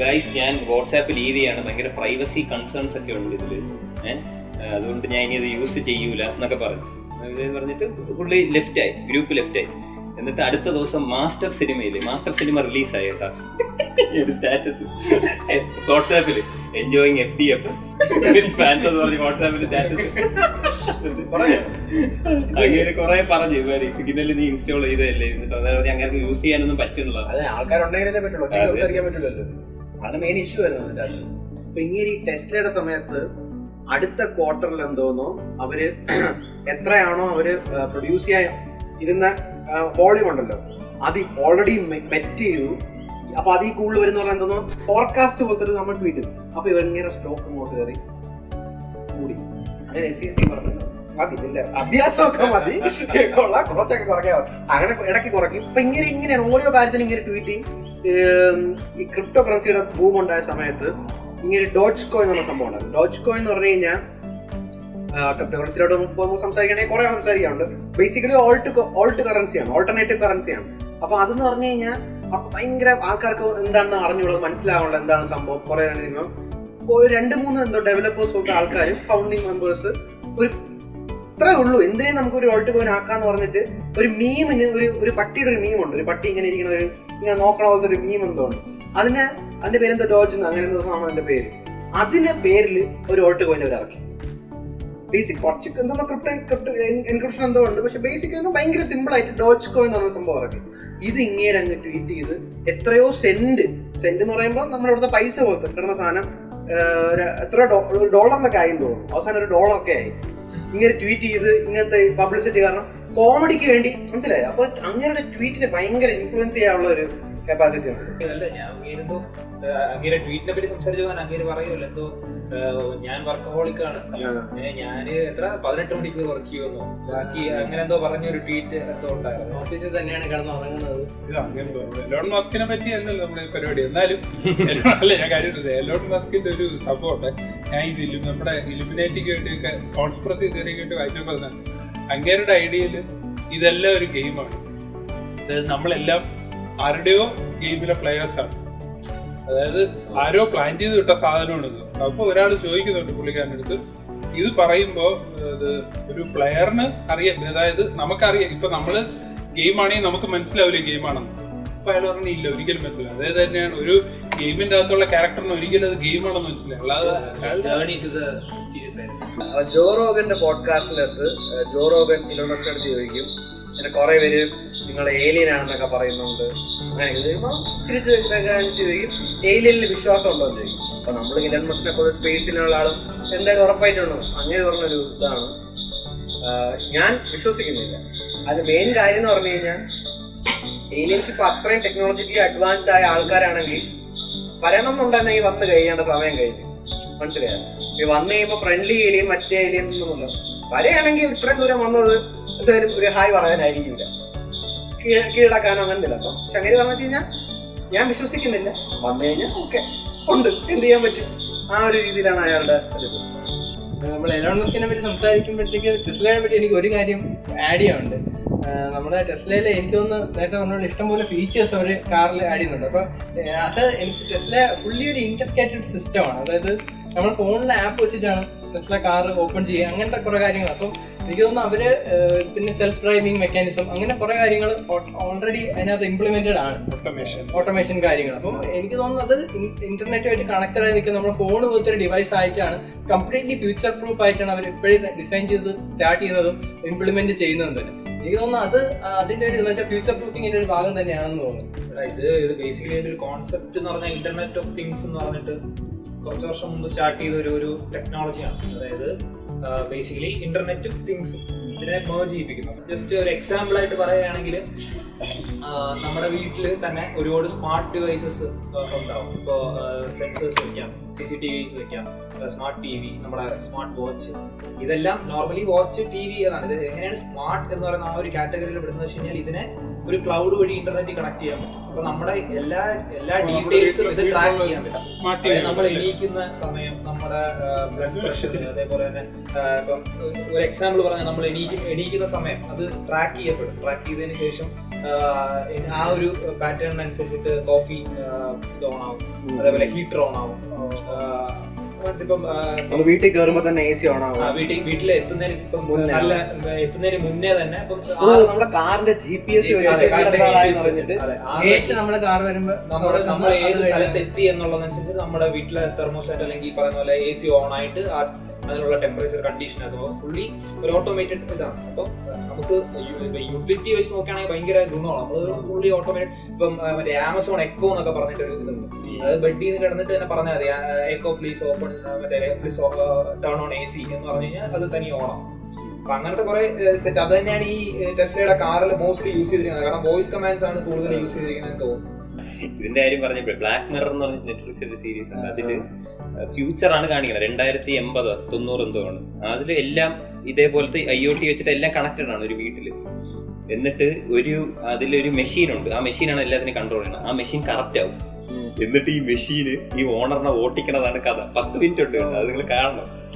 Speaker 3: ഗൈസ് ഞാൻ വാട്സാപ്പ് ലീവ് ചെയ്യാണ്. ഭയങ്കര പ്രൈവസി കൺസേൺസ് ഒക്കെ ഉണ്ട് ഇതിൽ. ഏഹ് അതുകൊണ്ട് ഞാൻ ഇനി അത് യൂസ് ചെയ്യൂല എന്നൊക്കെ പറഞ്ഞു. പറഞ്ഞിട്ട് പുള്ളി ലെഫ്റ്റ് ആയി ഗ്രൂപ്പ് ലെഫ്റ്റ് ആയി. എന്നിട്ട് അടുത്ത ദിവസം മാസ്റ്റർ സിനിമയിൽ മാസ്റ്റർ സിനിമ റിലീസായി കേട്ടാ. ഒരു സ്റ്റാറ്റസ് വാട്സാപ്പിൽ enjoying F D F S fans എന്ന് പറഞ്ഞ് വാട്സാപ്പിൽ സ്റ്റാറ്റസ് അങ്ങനെ കുറെ പറഞ്ഞു ഇവർ സിഗ്നൽ നീ ഇൻസ്റ്റാൾ ചെയ്തതല്ലേ എന്നിട്ട് അതായത് പറഞ്ഞ് അങ്ങനെ യൂസ് ചെയ്യാനൊന്നും പറ്റുന്നില്ല
Speaker 2: ആൾക്കാരുണ്ടെങ്കിലേ പറ്റുള്ളൂ. പറ്റില്ലല്ലോ അതാണ് മെയിൻ ഇഷ്യൂ ആയിരുന്നു അപ്പൊ ഇങ്ങനെ ഈ ടെസ്ലയുടെ സമയത്ത് അടുത്ത ക്വാർട്ടറിൽ എന്തോന്നോ അവർ എത്രയാണോ അവർ പ്രൊഡ്യൂസ് ചെയ്യാൻ ഇരുന്ന വോളിയം ഉണ്ടല്ലോ. അത് ഓൾറെഡി മെറ്റ് ചെയ്തു. അപ്പൊ അതിൽ കൂടുതൽ വരുന്ന പറഞ്ഞാൽ എന്തോന്നോ ഫോർകാസ്റ്റ് പോലത്തെ ഒരു നമ്മൾ ട്വീറ്റ് അപ്പൊ ഇവരിങ്ങനെ സ്റ്റോക്ക് ഇങ്ങോട്ട് കയറി കൂടി അങ്ങനെ എസ് സി പറഞ്ഞു അഭ്യാസമൊക്കെ മതി. കുറച്ചൊക്കെ കുറയ്ക്കാൻ. അങ്ങനെ ഇടയ്ക്ക് കുറയ്ക്കും. ഇപ്പൊ ഇങ്ങനെ ഇങ്ങനെയാണ് ഓരോ കാര്യത്തിനും ഇങ്ങനെ ട്വീറ്റ് ഈ ക്രിപ്റ്റോ കറൻസിയുടെ ബൂം ഉണ്ടായ സമയത്ത് ഇങ്ങനെ ഡോച്ച് കോയിൻ എന്ന് സംഭവം സംഭവമാണ് ഡോച്ച് കോയിൻ എന്ന് പറഞ്ഞു കഴിഞ്ഞാൽ ക്രിപ്റ്റോ കറൻസിയിലോട്ട് പോകുമ്പോൾ സംസാരിക്കണമെങ്കിൽ കുറെ സംസാരിക്കാറുണ്ട് ബേസിക്കലി ഓൾട്ട് ഓൾട്ട് കറൻസിയാണ് ഓൾട്ടർനേറ്റീവ് കറൻസിയാണ് അപ്പൊ അതെന്ന് പറഞ്ഞു കഴിഞ്ഞാൽ അപ്പൊ ഭയങ്കര ആൾക്കാർക്ക് എന്താണെന്ന് അറിഞ്ഞുള്ളത് മനസ്സിലാവുള്ള എന്താണ് സംഭവം കുറെ ഒരു രണ്ട് മൂന്ന് എന്തോ ഡെവലപ്പേഴ്സ് പോലത്തെ ആൾക്കാരും ഫൗണ്ടിങ് മെമ്പേഴ്സ് ഒരു ഇത്രേ ഉള്ളൂ. എന്തിനേ നമുക്ക് ഒരു ഓൾട്ട് കോയിൻ ആക്കാന്ന് പറഞ്ഞിട്ട് ഒരു മീമിന് ഒരു ഒരു പട്ടിയുടെ ഒരു മീമുണ്ട് ഒരു പട്ടി ഇങ്ങനെ ഇരിക്കുന്ന ഒരു ഇങ്ങനെ നോക്കണ പോലത്തെ ഒരു മീം എന്തോ ഉണ്ട്. അതിന് അതിന്റെ പേരെന്തോ? ഡോജ് അങ്ങനെ അതിന്റെ പേര്. അതിന്റെ പേരിൽ ഒരു ഓൾട്ട് കോയിൻ അവർ ഇറക്കി. ബേസിക് കുറച്ച് എന്തോ ക്രിപ്റ്റോ ക്രിപ്റ്റോ എൻക്രിപ്ഷൻ എന്തോ ഉണ്ട്. പക്ഷെ ബേസിക് ഭയങ്കര സിമ്പിൾ ആയിട്ട് ഡോച്ച് കോയിൻ എന്ന് പറഞ്ഞ സംഭവം ഇറക്കി. ഇത് ഇങ്ങനെ അങ്ങ് ട്വീറ്റ് ചെയ്ത് എത്രയോ സെന്റ് സെന്റ് എന്ന് പറയുമ്പോൾ നമ്മുടെ ഇവിടുത്തെ പൈസ പോലത്തെ കിട്ടുന്ന സാധനം എത്ര ഡോളറിലൊക്കെ ആയി തോന്നുന്നു. അവസാനം ഒരു ഡോളർ ഒക്കെ ആയി. ഇങ്ങനെ ട്വീറ്റ് ചെയ്ത് ഇങ്ങനത്തെ പബ്ലിസിറ്റി കാരണം കോമഡിക്ക് വേണ്ടി മനസ്സിലായി? അപ്പൊ അങ്ങനെയുള്ള ട്വീറ്റിനെ ഭയങ്കര ഇൻഫ്ലുവൻസ് ചെയ്യാനുള്ള ഒരു കപ്പാസിറ്റി ഉണ്ട്.
Speaker 4: അല്ല ഞാൻ അങ്ങേരെന്തോ അങ്ങേരെ ട്വീറ്റിനെ പറ്റി സംസാരിച്ചു പോകാൻ അങ്ങേര് പറയുമല്ലോ എന്തോ ഞാൻ വർക്കഹോളിക് ആണ് ഞാൻ ഞാൻ എത്ര പതിനെട്ട് മണിക്ക് വർക്ക് ചെയ്യുന്നു ബാക്കി അങ്ങനെ എന്തോ പറഞ്ഞൊരു ട്വീറ്റ് എന്തോ ഉണ്ടായിരുന്നു.
Speaker 1: ഓഫീസിൽ തന്നെയാണ് കിടന്ന് ഉറങ്ങുന്നത്.
Speaker 5: എലോൺ മസ്കിനെ പറ്റിയല്ലല്ലോ നമ്മുടെ പരിപാടി. എന്നാലും അല്ല ഞാൻ കാര്യം എലോൺ മസ്കിന്റെ ഒരു സപ്പോർട്ട് ഞാൻ ഇത് നമ്മുടെ ഇലുമിനേറ്റിക്ക് വേണ്ടിയൊക്കെ കോൺസ്പിറസി തിയറിക്ക് വായിച്ചപ്പോൾ അങ്ങേരുടെ ഐഡിയയിൽ ഇതെല്ലാം ഒരു ഗെയിമാണ് നമ്മളെല്ലാം ആരുടെയോ ഗെയിമിലെ പ്ലെയേഴ്സ് ആണ്. അതായത് ആരോ പ്ലാൻ ചെയ്ത് വിട്ട സാധനമാണ് ഇത് അപ്പൊ ഒരാൾ ചോദിക്കുന്നുണ്ട് പുള്ളിക്കാരന്റെ അടുത്ത് ഇത് പറയുമ്പോൾ ഇത് ഒരു പ്ലെയറിന് അറിയാം. അതായത് നമുക്കറിയാം ഇപ്പൊ നമ്മൾ ഗെയിമാണെങ്കിൽ നമുക്ക് മനസ്സിലാവില്ല ഗെയിമാണെന്ന് അപ്പൊ അയാൾ പറഞ്ഞു ഇല്ല ഒരിക്കലും മനസ്സിലാവും അതായത് തന്നെയാണ് ഒരു ഗെയിമിന്റെ അകത്തുള്ള ക്യാരക്ടറിന് ഒരിക്കലും അത് ഗെയിമാണെന്ന് മനസ്സിലാവും അല്ലാതെ ജോറോഗന്റെ
Speaker 4: പോഡ്കാസ്റ്റിനകത്ത് ടു ദ മിസ്റ്റീരിയസ് ആയിരുന്നു.
Speaker 2: അപ്പൊ ജോ പോഡ്കാസ്റ്റിന്റെ അടുത്ത് ഏഹ്, ജോ റോഗൻ ഇലോണസ്ക് അടുത്ത് ചോദിക്കും പിന്നെ കുറെ പേര് നിങ്ങൾ ഏലിയൻ ആണെന്നൊക്കെ പറയുന്നുണ്ട്. അങ്ങനെ ഏലിയനിൽ വിശ്വാസം ഉണ്ടോ എന്ന് ചോദിക്കും. അപ്പൊ നമ്മൾ ഇലൻ മസ്കിനെ പോലെ സ്പേസിലുള്ള ആളും എന്തായാലും ഉറപ്പായിട്ടുണ്ടോ? അങ്ങനെ പറഞ്ഞൊരു ഇതാണ്. ഞാൻ വിശ്വസിക്കുന്നില്ല. അത് മെയിൻ കാര്യം എന്ന് പറഞ്ഞു കഴിഞ്ഞാൽ ഏലിയൻസ് ഇപ്പൊ അത്രയും ടെക്നോളജിക്കലി അഡ്വാൻസ്ഡ് ആയ ആൾക്കാരാണെങ്കിൽ വരണം എന്നുണ്ടെങ്കിൽ വന്ന് കഴിയേണ്ട സമയം കഴിഞ്ഞു. മനസ്സിലായോ? വന്നു കഴിയുമ്പോ ഫ്രണ്ട്ലി ഏലിയൻ മറ്റേ ഏലിയൻ ഒന്നുമില്ല. വരെയാണെങ്കിൽ ഇത്രയും ദൂരം വന്നത് എന്തായാലും ഒരു ഹായ് പറയാനായിരിക്കില്ല കീഴടക്കാനോ അങ്ങനെ അങ്ങനെയില്ല അപ്പം ചങ്ങരി പറഞ്ഞു കഴിഞ്ഞാൽ ഞാൻ വിശ്വസിക്കുന്നില്ല. വന്നു കഴിഞ്ഞാൽ ഓക്കെ ഉണ്ട്. എന്ത് ചെയ്യാൻ പറ്റും? ആ ഒരു രീതിയിലാണ് അയാളുടെ
Speaker 1: നമ്മൾ എലോൺ മസ്കിനെ പറ്റി സംസാരിക്കുമ്പോഴത്തേക്ക് ടെസ്ലയെ പറ്റി എനിക്ക് ഒരു കാര്യം ആഡ് ചെയ്യാനുണ്ട്. നമ്മുടെ ടെസ്ലയിൽ എനിക്ക് തോന്നുന്നു നേരത്തെ പറഞ്ഞ ഇഷ്ടംപോലെ ഫീച്ചേഴ്സ് അവർ കാറിൽ ആഡ് ചെയ്യുന്നുണ്ട്. അപ്പോൾ അത് എനിക്ക് ടെസ്ല ഫുള്ളി ഒരു ഇന്റർകേറ്റഡ് സിസ്റ്റമാണ് അതായത് നമ്മൾ ഫോണിലെ ആപ്പ് വെച്ചിട്ടാണ് ടെസ്ല കാർ ഓപ്പൺ ചെയ്യുക അങ്ങനത്തെ കുറെ കാര്യങ്ങൾ അപ്പം എനിക്ക് തോന്നുന്നു അവർ പിന്നെ സെൽഫ് ഡ്രൈവിംഗ് മെക്കാനിസം അങ്ങനെ കുറെ കാര്യങ്ങൾ ഓൾറെഡി അതിനകത്ത് ഇംപ്ലിമെന്റഡ് ആണ്.
Speaker 5: ഓട്ടോമേഷൻ
Speaker 1: ഓട്ടോമേഷൻ കാര്യങ്ങൾ അപ്പം എനിക്ക് തോന്നുന്നു അത് ഇന്റർനെറ്റുമായിട്ട് കണക്റ്റഡ് ആയി നിൽക്കുന്ന നമ്മുടെ ഫോൺ പോലത്തെ ഒരു ഡിവൈസ് ആയിട്ടാണ് കംപ്ലീറ്റ്ലി ഫ്യൂച്ചർ പ്രൂഫ് ആയിട്ടാണ് അവർ ഇപ്പോഴും ഡിസൈൻ ചെയ്ത് സ്റ്റാർട്ട് ചെയ്യുന്നതും ഇംപ്ലിമെന്റ് ചെയ്യുന്നതും തന്നെ. എനിക്ക് തോന്നുന്നു അത് അതിന്റെ ഒരു ഫ്യൂച്ചർ പ്രൂഫിങ്ങിന്റെ ഒരു ഭാഗം തന്നെയാണെന്ന് തോന്നുന്നു.
Speaker 4: ഇത് ഇത് ബേസിക്കലി ഒരു കോൺസെപ്റ്റ് എന്ന് പറഞ്ഞാൽ ഇന്റർനെറ്റ് ഓഫ് തിങ്സ് എന്ന് പറഞ്ഞിട്ട് കുറച്ച് വർഷം മുമ്പ് സ്റ്റാർട്ട് ചെയ്ത ഒരു ഒരു ടെക്നോളജിയാണ് അതായത് ബേസിക്കലി ഇന്റർനെറ്റ് തിങ്സ് ഇതിനെ മേജ് ചെയ്യിപ്പിക്കുന്നു. ജസ്റ്റ് ഒരു എക്സാമ്പിൾ ആയിട്ട് പറയുകയാണെങ്കിൽ നമ്മുടെ വീട്ടിൽ തന്നെ ഒരുപാട് സ്മാർട്ട് ഡിവൈസസ് ഉണ്ടാവും. ഇപ്പോൾ സെൻസേഴ്സ് വെക്കാം സി സി ടി വിസ് വെക്കാം. സ്മാർട്ട് ടി വി നമ്മുടെ സ്മാർട്ട് വാച്ച് ഇതെല്ലാം നോർമലി വാച്ച് ടി വി എന്നാണ്. ഇത് എങ്ങനെയാണ് സ്മാർട്ട് എന്ന് പറയുന്ന ആ ഒരു കാറ്റഗറിയിൽ പെടുന്നത് വെച്ച് കഴിഞ്ഞാൽ ഇതിനെ ഒരു ക്ലൗഡ് വഴി ഇന്റർനെറ്റ് കണക്ട് ചെയ്യാൻ പറ്റും. അപ്പൊ നമ്മുടെ എല്ലാ എല്ലാ ഡീറ്റെയിൽസും ഇത് ട്രാക്ക് ചെയ്യാൻ പറ്റും. നമ്മൾ എണീക്കുന്ന സമയം നമ്മുടെ ബ്ലഡ് പ്രഷർ അതേപോലെ തന്നെ ഇപ്പം ഒരു എക്സാമ്പിൾ പറഞ്ഞാൽ നമ്മൾ എണീക്ക് എണീക്കുന്ന സമയം അത് ട്രാക്ക് ചെയ്യപ്പെടും. ട്രാക്ക് ചെയ്തതിന് ശേഷം ആ, ആ ഒരു പാറ്റേൺ അനുസരിച്ചിട്ട് കോഫി ഇത് ഓൺ ആവും. അതേപോലെ ഹീറ്റർ ഓൺ ആവും. ഇപ്പം
Speaker 2: നമ്മൾ വീട്ടിൽ കയറുമ്പോ തന്നെ എ സി ഓൺ ആവും.
Speaker 4: ആ, വീട്ടിൽ വീട്ടിൽ എത്തുന്നതിന് ഇപ്പം
Speaker 2: മുന്നേ.
Speaker 4: നല്ല എത്തുന്നതിന് മുന്നേ തന്നെ ഇപ്പം
Speaker 2: നമ്മുടെ കാറിന്റെ ജി പി എസ്
Speaker 1: നമ്മുടെ കാർ വരുമ്പോ
Speaker 4: നമ്മൾ നമ്മൾ ഏത് സ്ഥലത്ത് എത്തി എന്നുള്ളതനുസരിച്ച് നമ്മുടെ വീട്ടിലെ തെർമോസ്റ്റാറ്റ് അല്ലെങ്കിൽ പറയുന്ന പോലെ എ സി ഓൺ ആയിട്ട് ആ അതിനുള്ള ടെമ്പറേച്ചർ കണ്ടീഷൻ അഥവാ ഫുള്ളി ഒരു ഓട്ടോമേറ്റഡ് ഇതാണ്. അപ്പോൾ നമുക്ക് യൂട്ടിലിറ്റി വൈസ് നോക്കുകയാണെങ്കിൽ ഭയങ്കര ഗുണമാണ്. നമ്മൾ ഫുള്ളി ഓട്ടോമേറ്റഡ് ഇപ്പം മറ്റേ ആമസോൺ എക്കോ എന്നൊക്കെ പറഞ്ഞിട്ട് ഒരു അത് ബെഡിൽ നിന്ന് കിടന്നിട്ട് തന്നെ പറഞ്ഞാൽ മതി. എക്കോ പ്ലീസ് ഓപ്പൺ മറ്റേ please turn on A C എന്ന് പറഞ്ഞു കഴിഞ്ഞാൽ അത് തനി ഓണം അപ്പൊ അങ്ങനത്തെ കുറെ സെറ്റ് അത് തന്നെയാണ് ഈ ടെസ്ലയുടെ കാറിൽ മോസ്റ്റ്ലി യൂസ് ചെയ്തിരിക്കുന്നത്. കാരണം വോയിസ് കമാൻഡ്സ് ആണ് കൂടുതൽ യൂസ് ചെയ്തിരിക്കുന്നത് തോന്നുന്നു.
Speaker 3: ഇതിന്റെ കാര്യം പറഞ്ഞപ്പോഴേ ബ്ലാക്ക് മിറർ എന്ന് പറഞ്ഞ നെറ്റ്ഫ്ലിക്സ് ഒരു സീരീസ് ഉണ്ട്. അതിൽ ഫ്യൂച്ചർ ആണ് കാണിക്കുന്നത്. രണ്ടായിരത്തി എൺപത് തൊണ്ണൂറ് എന്തോ ആണ്. അതിൽ എല്ലാം ഇതേപോലത്തെ ഐ ഒ ടി വെച്ചിട്ട് എല്ലാം കണക്റ്റഡ് ആണ് ഒരു വീട്ടിൽ. എന്നിട്ട് ഒരു അതിലൊരു മെഷീൻ ഉണ്ട്. ആ മെഷീനാണ് എല്ലാത്തിനും കൺട്രോൾ ചെയ്യുന്നത്. ആ മെഷീൻ കറക്റ്റ് ആവും. എന്നിട്ട് ഈ മെഷീന് ഈ ഓണറിനെ ഓട്ടിക്കണതാണ് കഥ. പത്ത് മിനിറ്റ് ഉണ്ട്. അത് നിങ്ങൾ കാണണം.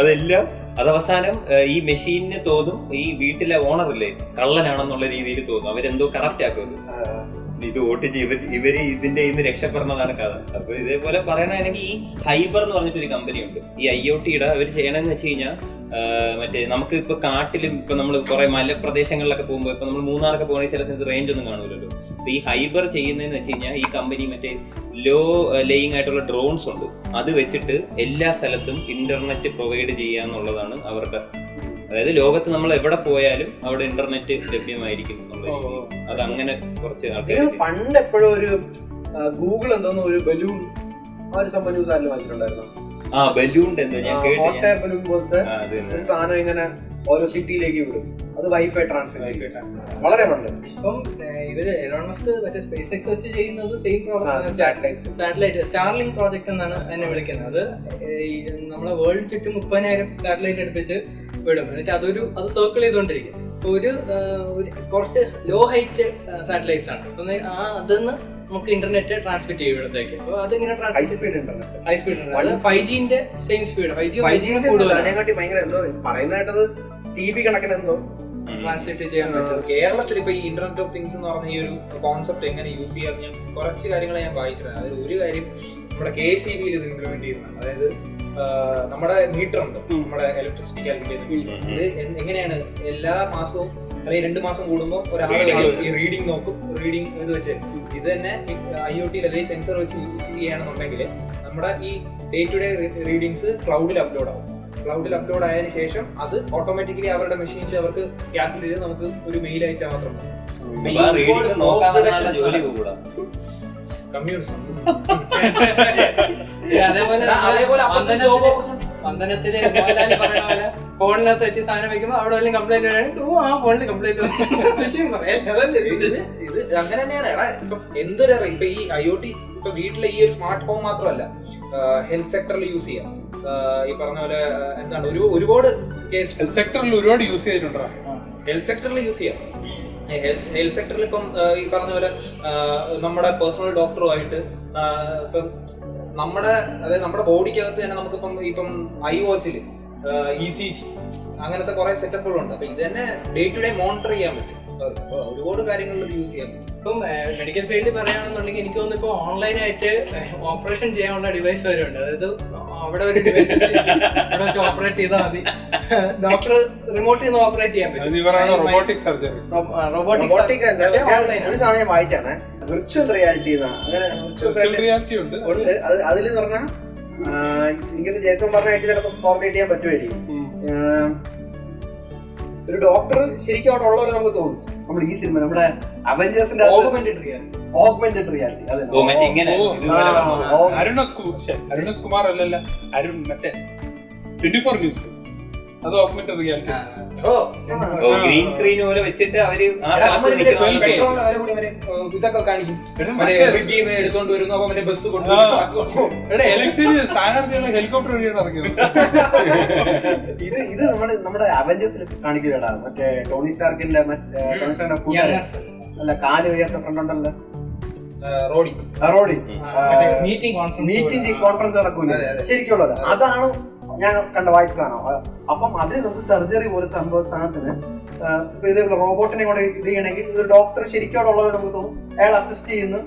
Speaker 3: അതെല്ലാം അത് അവസാനം ഈ മെഷീനിന് തോന്നും ഈ വീട്ടിലെ ഓണറില്ലേ കള്ളനാണെന്നുള്ള രീതിയിൽ തോന്നും. അവരെന്തോ കറക്റ്റ് ആക്കുന്നു ഇത് വോട്ട് ചെയ്ത് ഇവർ ഇതിന്റെ ഇന്ന് രക്ഷപ്പെടുന്നതാണ് കഥ. അപ്പൊ ഇതേപോലെ പറയണെങ്കിൽ ഈ ഹൈബർ എന്ന് പറഞ്ഞിട്ടൊരു കമ്പനി ഉണ്ട് ഈ ഐ ഒ ടിയുടെ അവർ ചെയ്യണമെന്ന് വെച്ച് കഴിഞ്ഞാൽ മറ്റേ നമുക്ക് ഇപ്പൊ കാട്ടിലും ഇപ്പൊ നമ്മൾ കുറെ മലപ്രദേശങ്ങളിലൊക്കെ പോകുമ്പോൾ ഇപ്പൊ നമ്മൾ മൂന്നാറൊക്കെ പോകണമെങ്കിൽ ചില സമയത്ത് റേഞ്ച് ഒന്നും കാണൂലല്ലോ. ഈ ഹൈബർ ചെയ്യുന്നതെന്ന് വെച്ച് കഴിഞ്ഞാൽ ഈ കമ്പനി മറ്റേ ലോ ലേയിങ് ആയിട്ടുള്ള ഡ്രോൺസ് ഉണ്ട്. അത് വെച്ചിട്ട് എല്ലാ സ്ഥലത്തും ഇന്റർനെറ്റ് പ്രൊവൈഡ് ചെയ്യുക എന്നുള്ളതാണ് അവരുടെ അതായത് ലോകത്ത് നമ്മൾ എവിടെ പോയാലും അവിടെ ഇന്റർനെറ്റ് ലഭ്യമായിരിക്കും അത് അങ്ങനെ കുറച്ച് ആൾക്കാർ
Speaker 2: പണ്ട് എപ്പോഴും ഒരു ഗൂഗിൾ എന്തോന്ന് ഒരു ബലൂൺ ആ ഒരു സംഭവം ന്യൂസ് ആരിലും വായിച്ചിട്ടുണ്ടായിരുന്നു?
Speaker 3: ആ ബലൂൺ എന്താ ഞാൻ കേട്ട്
Speaker 2: പോലത്തെ. ഒരു സാധനം ഇങ്ങനെ ഓരോ സിറ്റിയിലേക്ക് വിടും. അത് വൈഫൈ ട്രാൻസ്ഫർ വളരെ നല്ലത്.
Speaker 1: ഇപ്പം ഇവർ എലോൺ മസ്ക് മറ്റേ സ്പേസ് എക്സ് വെച്ച് ചെയ്യുന്നത് same
Speaker 2: satellite
Speaker 1: satellite Starlink project എന്നാണ് അതിനെ വിളിക്കുന്നത്. അത് നമ്മളെ വേൾഡ് ചുറ്റും മുപ്പതിനായിരം സാറ്റലൈറ്റ് എടുപ്പിച്ച് വിടും. എന്നിട്ട് അതൊരു അത് സർക്കിൾ ചെയ്തുകൊണ്ടിരിക്കും. അപ്പൊ ഒരു ഒരു കുറച്ച് ലോ ഹൈറ്റ് സാറ്റലൈറ്റ്സ് ആണ്. അപ്പൊ ആ അതിന്ന് നമുക്ക് ഇന്റർനെറ്റ് ട്രാൻസ്മിറ്റ് ചെയ്യും ഇവിടത്തേക്ക്. അപ്പൊ അതിങ്ങനെ
Speaker 2: high speed internet
Speaker 1: high speed internet five ജിന്റെ same speed five G five G കൂടുതലാണ്.
Speaker 2: അതിനെക്കാട്ടി ഭയങ്കര എന്തോ പറയുന്നതായിട്ടത് ടി ബി കണക്കിന് എന്തോ
Speaker 1: ട്രാൻസ്മിറ്റ് ചെയ്യാൻ പറ്റും.
Speaker 4: കേരളത്തിൽ ഇപ്പൊ ഈ ഇന്റർനെറ്റ് ഓഫ് തിങ്സ് എന്ന് പറഞ്ഞ ഈ ഒരു കോൺസെപ്റ്റ് എങ്ങനെ യൂസ് ചെയ്യാൻ ഞാൻ കുറച്ച് കാര്യങ്ങൾ ഞാൻ വായിച്ചത് അതിൽ ഒരു കാര്യം നമ്മുടെ കെ സി ബിയിൽ ഇത് ഇംപ്ലിമെന്റ് ചെയ്യുന്നുണ്ട്. അതായത് നമ്മുടെ മീറ്റർ ഉണ്ട്. നമ്മുടെ ഇലക്ട്രിസിറ്റി കാൽക്കുലേറ്റ് ചെയ്യുന്ന ഇത് എങ്ങനെയാണ് എല്ലാ മാസവും അല്ലെങ്കിൽ രണ്ട് മാസം കൂടുമ്പോൾ ഒരാൾ ഈ റീഡിംഗ് നോക്കും. റീഡിംഗ് ഇത് വെച്ച്. ഇത് തന്നെ ഐ ഒ ടി അല്ലെങ്കിൽ സെൻസർ വെച്ച് യൂസ് ചെയ്യുകയാണെന്നുണ്ടെങ്കിൽ നമ്മുടെ ഈ ഡേ ടു ഡേ റീഡിങ്സ് ക്ലൗഡിൽ അപ്ലോഡ് ആവും. ക്ലൗഡിൽ അപ്ലോഡ് ആയതിനു ശേഷം അത് ഓട്ടോമാറ്റിക്കലി അവരുടെ മെഷീനിൽ അവർക്ക് കാൽക്കുലേറ്റ് ചെയ്ത് നമുക്ക് ഒരു മെയിൽ അയച്ചാൽ മാത്രം കമ്മ്യൂണിസം.
Speaker 1: അതേപോലെ
Speaker 4: അതേപോലെ അപ്പുറത്തെ
Speaker 1: മോഹൻലാലി പറയണ പോലെ ഫോണിനകത്ത് വെച്ച് സാധനം വെക്കുമ്പോ അവിടെ വല്ലതും കംപ്ലൈന്റ് വരാണെങ്കിൽ ഓ ആ ഫോണിൽ കംപ്ലൈന്റ് വിഷയം പറയാം
Speaker 4: ഇത് അങ്ങനെ തന്നെയാണ്. എടാ ഇപ്പൊ എന്തൊരു അറിയാം ഇപ്പൊ ഈ ഐ ഒ ടി ഇപ്പൊ വീട്ടിലെ ഈ ഒരു സ്മാർട്ട് ഫോൺ മാത്രമല്ല ഹെൽത്ത് സെക്ടറിൽ യൂസ് ചെയ്യാം. ഈ പറഞ്ഞ പോലെ എന്താണ് ഒരു ഒരുപാട് കേസ്
Speaker 5: ഹെൽത്ത് സെക്ടറിൽ ഒരുപാട് യൂസ് ചെയ്തിട്ടുണ്ടോ?
Speaker 4: ഹെൽത്ത് സെക്ടറിൽ യൂസ് ചെയ്യാം. ഹെൽത്ത് സെക്ടറിൽ ഇപ്പം ഈ പറഞ്ഞ പോലെ നമ്മുടെ പേഴ്സണൽ ഡോക്ടറുമായിട്ട് ഇപ്പം നമ്മുടെ അതായത് നമ്മുടെ ബോഡിക്കകത്ത് തന്നെ നമുക്കിപ്പം ഇപ്പം ഐ വാച്ചിൽ ഇ സി ജി അങ്ങനത്തെ കുറെ സെറ്റപ്പുകളുണ്ട്. അപ്പൊ ഇത് തന്നെ ഡേ ടു ഡേ മോണിറ്റർ ചെയ്യാൻ പറ്റും. ഒരുപാട് കാര്യങ്ങളിൽ യൂസ് ചെയ്യാൻ പറ്റും.
Speaker 1: ഇപ്പം മെഡിക്കൽ ഫീൽഡിൽ പറയുകയാണെന്നുണ്ടെങ്കിൽ എനിക്ക് തോന്നുന്നു ഇപ്പോൾ ഓൺലൈനായിട്ട് ഓപ്പറേഷൻ ചെയ്യാനുള്ള ഡിവൈസ് വരെ ഉണ്ട് അതായത് അവിടെ ഒരു ഡിവൈസ് അവിടെ വെച്ച് ഓപ്പറേറ്റ് ചെയ്താൽ മതി. ഡോക്ടർ റിമോട്ടിൽ നിന്ന് ഓപ്പറേറ്റ് ചെയ്യാൻ പറ്റും.
Speaker 5: റോബോട്ടിക് സർജറി
Speaker 1: റോബോട്ടിക്
Speaker 2: സർജറി അല്ല ഞാൻ വായിച്ചാണ്. വിർച്വൽ റിയാലിറ്റി അങ്ങനെ വിർച്വൽ
Speaker 5: റിയാലിറ്റി ഉണ്ട്.
Speaker 2: ഉണ്ട്. അത് അതിൽ പറഞ്ഞാൽ എനിക്കൊന്ന് ജേസൺ പറഞ്ഞായിട്ട് ചിലപ്പോൾ കോർഡിനേറ്റ് ചെയ്യാൻ പറ്റുമായിരിക്കും. ഒരു ഡോക്ടർ ശരിക്കും അവിടെ ഉള്ളവരെ നമുക്ക് തോന്നും. നമ്മൾ ഈ സിനിമ നമ്മുടെ അവഞ്ചേഴ്സിന്റെ
Speaker 1: ഓഗ്മെന്റഡ് റിയാലിറ്റി
Speaker 2: ഓഗ്മെന്റഡ് റിയാലിറ്റി അത്.
Speaker 3: ഇങ്ങനെ.
Speaker 5: അരുണസ് കുമാർ അല്ലല്ല അരുൺ മറ്റേ ട്വന്റി ഫോർ ന്യൂസ് അത് ഓഗ്മെന്റഡ് റിയാലിറ്റി
Speaker 3: ഗ്രീൻ സ്ക്രീൻ പോലെ വെച്ചിട്ട്
Speaker 4: അവർ ഇതൊക്കെ കാണിക്കും. എടുത്തോണ്ട് വരുന്നു അപ്പൊ മറ്റേ ബസ് കൊണ്ടുപോകും
Speaker 5: എടാ ഇലക്ഷന് സ്ഥാനാർത്ഥികളെ ഹെലികോപ്റ്റർ വഴിയാണ് ഇറങ്ങിയത്.
Speaker 2: ഇത് ഇത് നമ്മുടെ നമ്മുടെ അവഞ്ചേഴ്സിൽ കാണിക്കുകയാണ് മറ്റേ ടോണി സ്റ്റാർക്കിന്റെ മറ്റേ ടോണി സ്റ്റാർക്കിന്റെ അല്ല കാൽ വയ്യാത്ത ഫ്രണ്ട് ഉണ്ടല്ലോ.
Speaker 4: റോഡി.
Speaker 2: റോഡി.
Speaker 1: മീറ്റിംഗ് കോൺഫറൻസ്
Speaker 2: മീറ്റിംഗ് കോൺഫറൻസ് നടക്കൂല. ശരിക്കുള്ളത്. അതാണ് ഞാൻ കണ്ട വായിച്ചതാണോ? അപ്പം അതിൽ നമുക്ക് സർജറി പോലെ സംഭവ സാധനത്തിന് ഇതേപോലെ റോബോട്ടിനെ കൂടെ ഇത് ചെയ്യണമെങ്കിൽ ഇതൊരു ഡോക്ടർ ശരിക്കും അവിടെ ഉള്ളത് നമുക്ക് തോന്നും. അയാൾ അസിസ്റ്റ് ചെയ്യുന്നു.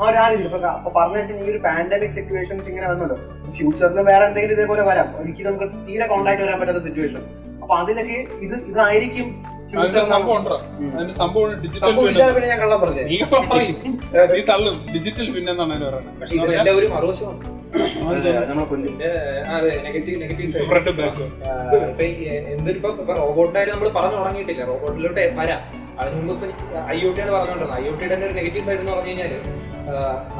Speaker 2: ആ ഒരു ആരും ഇപ്പൊ അപ്പൊ പറഞ്ഞു വെച്ചാൽ ഈ ഒരു പാൻഡമിക് സിറ്റുവേഷൻസ് ഇങ്ങനെ വന്നല്ലോ. ഫ്യൂച്ചറിൽ വേറെ എന്തെങ്കിലും ഇതേപോലെ വരാം. എനിക്ക് നമുക്ക് തീരെ കോൺടാക്ട് വരാൻ പറ്റാത്ത സിറ്റുവേഷൻ അപ്പൊ അതിലൊക്കെ ഇത് ഇതായിരിക്കും
Speaker 5: ഡിജിറ്റൽ
Speaker 2: പിന്നെ
Speaker 4: റോബോട്ടായിട്ട് നമ്മൾ പറഞ്ഞു തുടങ്ങിയിട്ടില്ല. റോബോട്ടിലോട്ട് വരാം. അതിന് മുമ്പ് ഇപ്പൊ ഐ ഒ ടിയാണ് പറഞ്ഞോണ്ടിരുന്നത്. ഐ ഒ ടിയുടെ ഒരു നെഗറ്റീവ് സൈഡ് എന്ന് പറഞ്ഞു കഴിഞ്ഞാൽ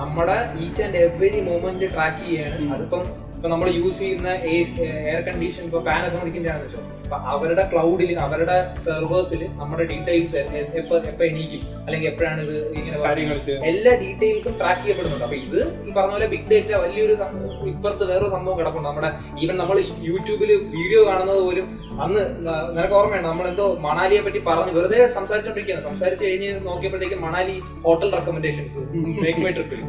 Speaker 4: നമ്മുടെ each and every movement track ചെയ്യാണ്. അതിപ്പം ഇപ്പൊ നമ്മൾ യൂസ് ചെയ്യുന്ന എയർ കണ്ടീഷൻ ഇപ്പൊ പാനസോണിക്കിന്റെ ആണെന്ന് വെച്ചോ അപ്പൊ അവരുടെ ക്ലൗഡിൽ അവരുടെ സെർവേഴ്സിൽ നമ്മുടെ ഡീറ്റെയിൽസ് എപ്പോ എപ്പോ എണീക്കും അല്ലെങ്കിൽ എപ്പോഴാണ് ഇത് ഇങ്ങനെ എല്ലാ ഡീറ്റെയിൽസും ട്രാക്ക് ചെയ്യപ്പെടുന്നുണ്ട്. അപ്പൊ ഇത് ഈ പറഞ്ഞ പോലെ ബിഗ് ഡേറ്റ വലിയൊരു ഇപ്പുറത്ത് വേറൊരു സംഭവം കിടപ്പുണ്ട്. നമ്മുടെ ഈവൻ നമ്മൾ യൂട്യൂബിൽ വീഡിയോ കാണുന്നത് പോലും അന്ന് നിനക്ക് ഓർമ്മയുണ്ട്? നമ്മൾ എന്തോ മണാലിയെ പറ്റി പറഞ്ഞു വെറുതെ സംസാരിച്ചോണ്ടിരിക്കുകയാണ്. സംസാരിച്ച് കഴിഞ്ഞ് നോക്കിയപ്പോഴത്തേക്കും Manali hotel recommendations Make My ട്രിപ്പിൽ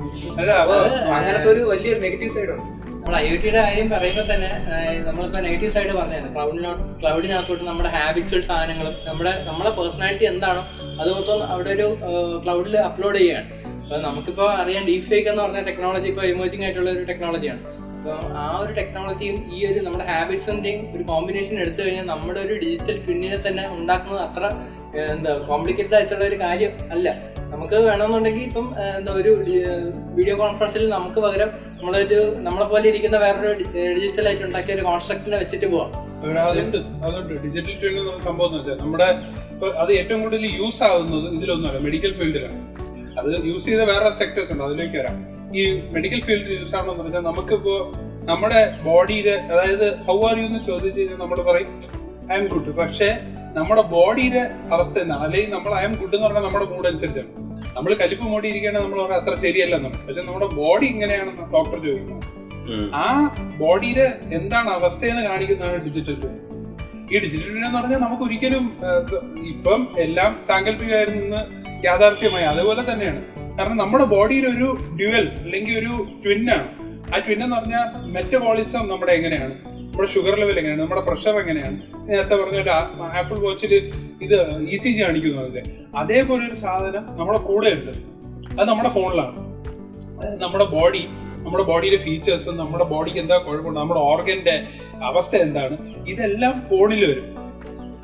Speaker 4: അപ്പൊ അങ്ങനത്തെ ഒരു വലിയൊരു നെഗറ്റീവ് സൈഡ് ഉണ്ട്.
Speaker 1: നമ്മൾ ഐ ഒ ടിയുടെ കാര്യം പറയുമ്പോൾ തന്നെ നമ്മളിപ്പോൾ നമ്മളിപ്പോ നെഗറ്റീവ് സൈഡ് പറഞ്ഞതാണ്. ക്ലൗഡിനോട്ട് ക്ലൗഡിനകത്തോട്ട് നമ്മുടെ ഹാബിച്വൽ സാധനങ്ങളും നമ്മുടെ നമ്മളെ പേഴ്സണാലിറ്റി എന്താണോ അത് മൊത്തം അവിടെ ഒരു ക്ലൗഡിൽ അപ്ലോഡ് ചെയ്യുകയാണ്. അപ്പോൾ നമുക്കിപ്പോൾ അറിയാം ഡീപ് ഫേക്ക് എന്ന് പറഞ്ഞ ടെക്നോളജി ഇപ്പോൾ എമേർജിംഗ് ആയിട്ടുള്ള ഒരു ടെക്നോളജിയാണ് അപ്പോൾ ആ ഒരു ടെക്നോളജിയും ഈ ഒരു നമ്മുടെ ഹാബിറ്റ്സിന്റെയും ഒരു കോമ്പിനേഷൻ എടുത്തു കഴിഞ്ഞാൽ നമ്മുടെ ഒരു ഡിജിറ്റൽ ട്വിന്നിനെ തന്നെ ഉണ്ടാക്കുന്നത് അത്ര എന്താ കോംപ്ലിക്കേറ്റഡ് ആയിട്ടുള്ള ഒരു കാര്യം അല്ല. നമുക്ക് വേണമെന്നുണ്ടെങ്കിൽ ഇപ്പം എന്താ ഒരു വീഡിയോ കോൺഫറൻസിൽ നമുക്ക് പകരം നമ്മളൊരു നമ്മളെ പോലെ ഇരിക്കുന്ന വേറൊരു ഡിജിറ്റൽ ആയിട്ട് ഉണ്ടാക്കിയ ഒരു കോൺസ്ട്രക്റ്റിനെ വെച്ചിട്ട് പോവാം.
Speaker 5: അതുണ്ട് അതുണ്ട്. ഡിജിറ്റൽ ട്രെയിനിങ് സംഭവം നമ്മുടെ അത് ഏറ്റവും കൂടുതൽ യൂസ് ആവുന്നത് ഇതിലൊന്നുമല്ല മെഡിക്കൽ ഫീൽഡിലാണ് അത് യൂസ് ചെയ്ത വേറെ സെക്ടേഴ്സ് ഉണ്ട് അതിലേക്ക് വരാം. ഈ മെഡിക്കൽ ഫീൽഡിൽ യൂസ് ആണെന്ന് പറഞ്ഞാൽ നമുക്കിപ്പോ നമ്മുടെ ബോഡിയിൽ അതായത് ഹൗ ആർ യു എന്ന് ചോദിച്ചു കഴിഞ്ഞാൽ നമ്മൾ പറയും ഐ എം ഗുഡ് പക്ഷേ നമ്മുടെ ബോഡിയുടെ അവസ്ഥ എന്താണ്? അല്ലെങ്കിൽ നമ്മൾ ഐ അയം ഗുഡ് എന്ന് പറഞ്ഞാൽ നമ്മുടെ മൂഡ് അനുസരിച്ചാണ്. നമ്മൾ കലിപ്പ് മൂടി ഇരിക്കുകയാണെങ്കിൽ നമ്മൾ പറയാം അത്ര ശരിയല്ലെന്നാണ് പക്ഷെ നമ്മുടെ ബോഡി ഇങ്ങനെയാണെന്ന് ഡോക്ടർ ചോദിക്കുന്നത് ആ ബോഡിയിലെ എന്താണ് അവസ്ഥയെന്ന് കാണിക്കുന്നതാണ് ഡിജിറ്റൽ ട്വിൻ ഈ ഡിജിറ്റൽ ട്വിൻ എന്ന് പറഞ്ഞാൽ നമുക്ക് ഒരിക്കലും ഇപ്പം എല്ലാം സാങ്കല്പികമായിരുന്നു നിന്ന് യാഥാർത്ഥ്യമായി. അതുപോലെ തന്നെയാണ്. കാരണം നമ്മുടെ ബോഡിയിൽ ഒരു ഡ്യുവൽ അല്ലെങ്കിൽ ഒരു ട്വിന്നാണ് ആ ട്വിൻ എന്ന് പറഞ്ഞാൽ മെറ്റബോളിസം നമ്മുടെ എങ്ങനെയാണ്? നമ്മുടെ ഷുഗർ ലെവൽ എങ്ങനെയാണ്? നമ്മുടെ പ്രഷർ എങ്ങനെയാണ്? നേരത്തെ പറഞ്ഞ ആപ്പിൾ വാച്ചിൽ ഇത് ഇ സി ജി കാണിക്കുന്നു അതിന്റെ അതേപോലെ ഒരു സാധനം നമ്മുടെ കൂടെ ഉണ്ട്. അത് നമ്മുടെ ഫോണിലാണ് നമ്മുടെ ബോഡി നമ്മുടെ ബോഡിയിലെ ഫീച്ചേഴ്സ് നമ്മുടെ ബോഡിക്ക് എന്താ കുഴപ്പമുണ്ട് നമ്മുടെ ഓർഗന്റെ അവസ്ഥ എന്താണ്? ഇതെല്ലാം ഫോണിൽ വരും.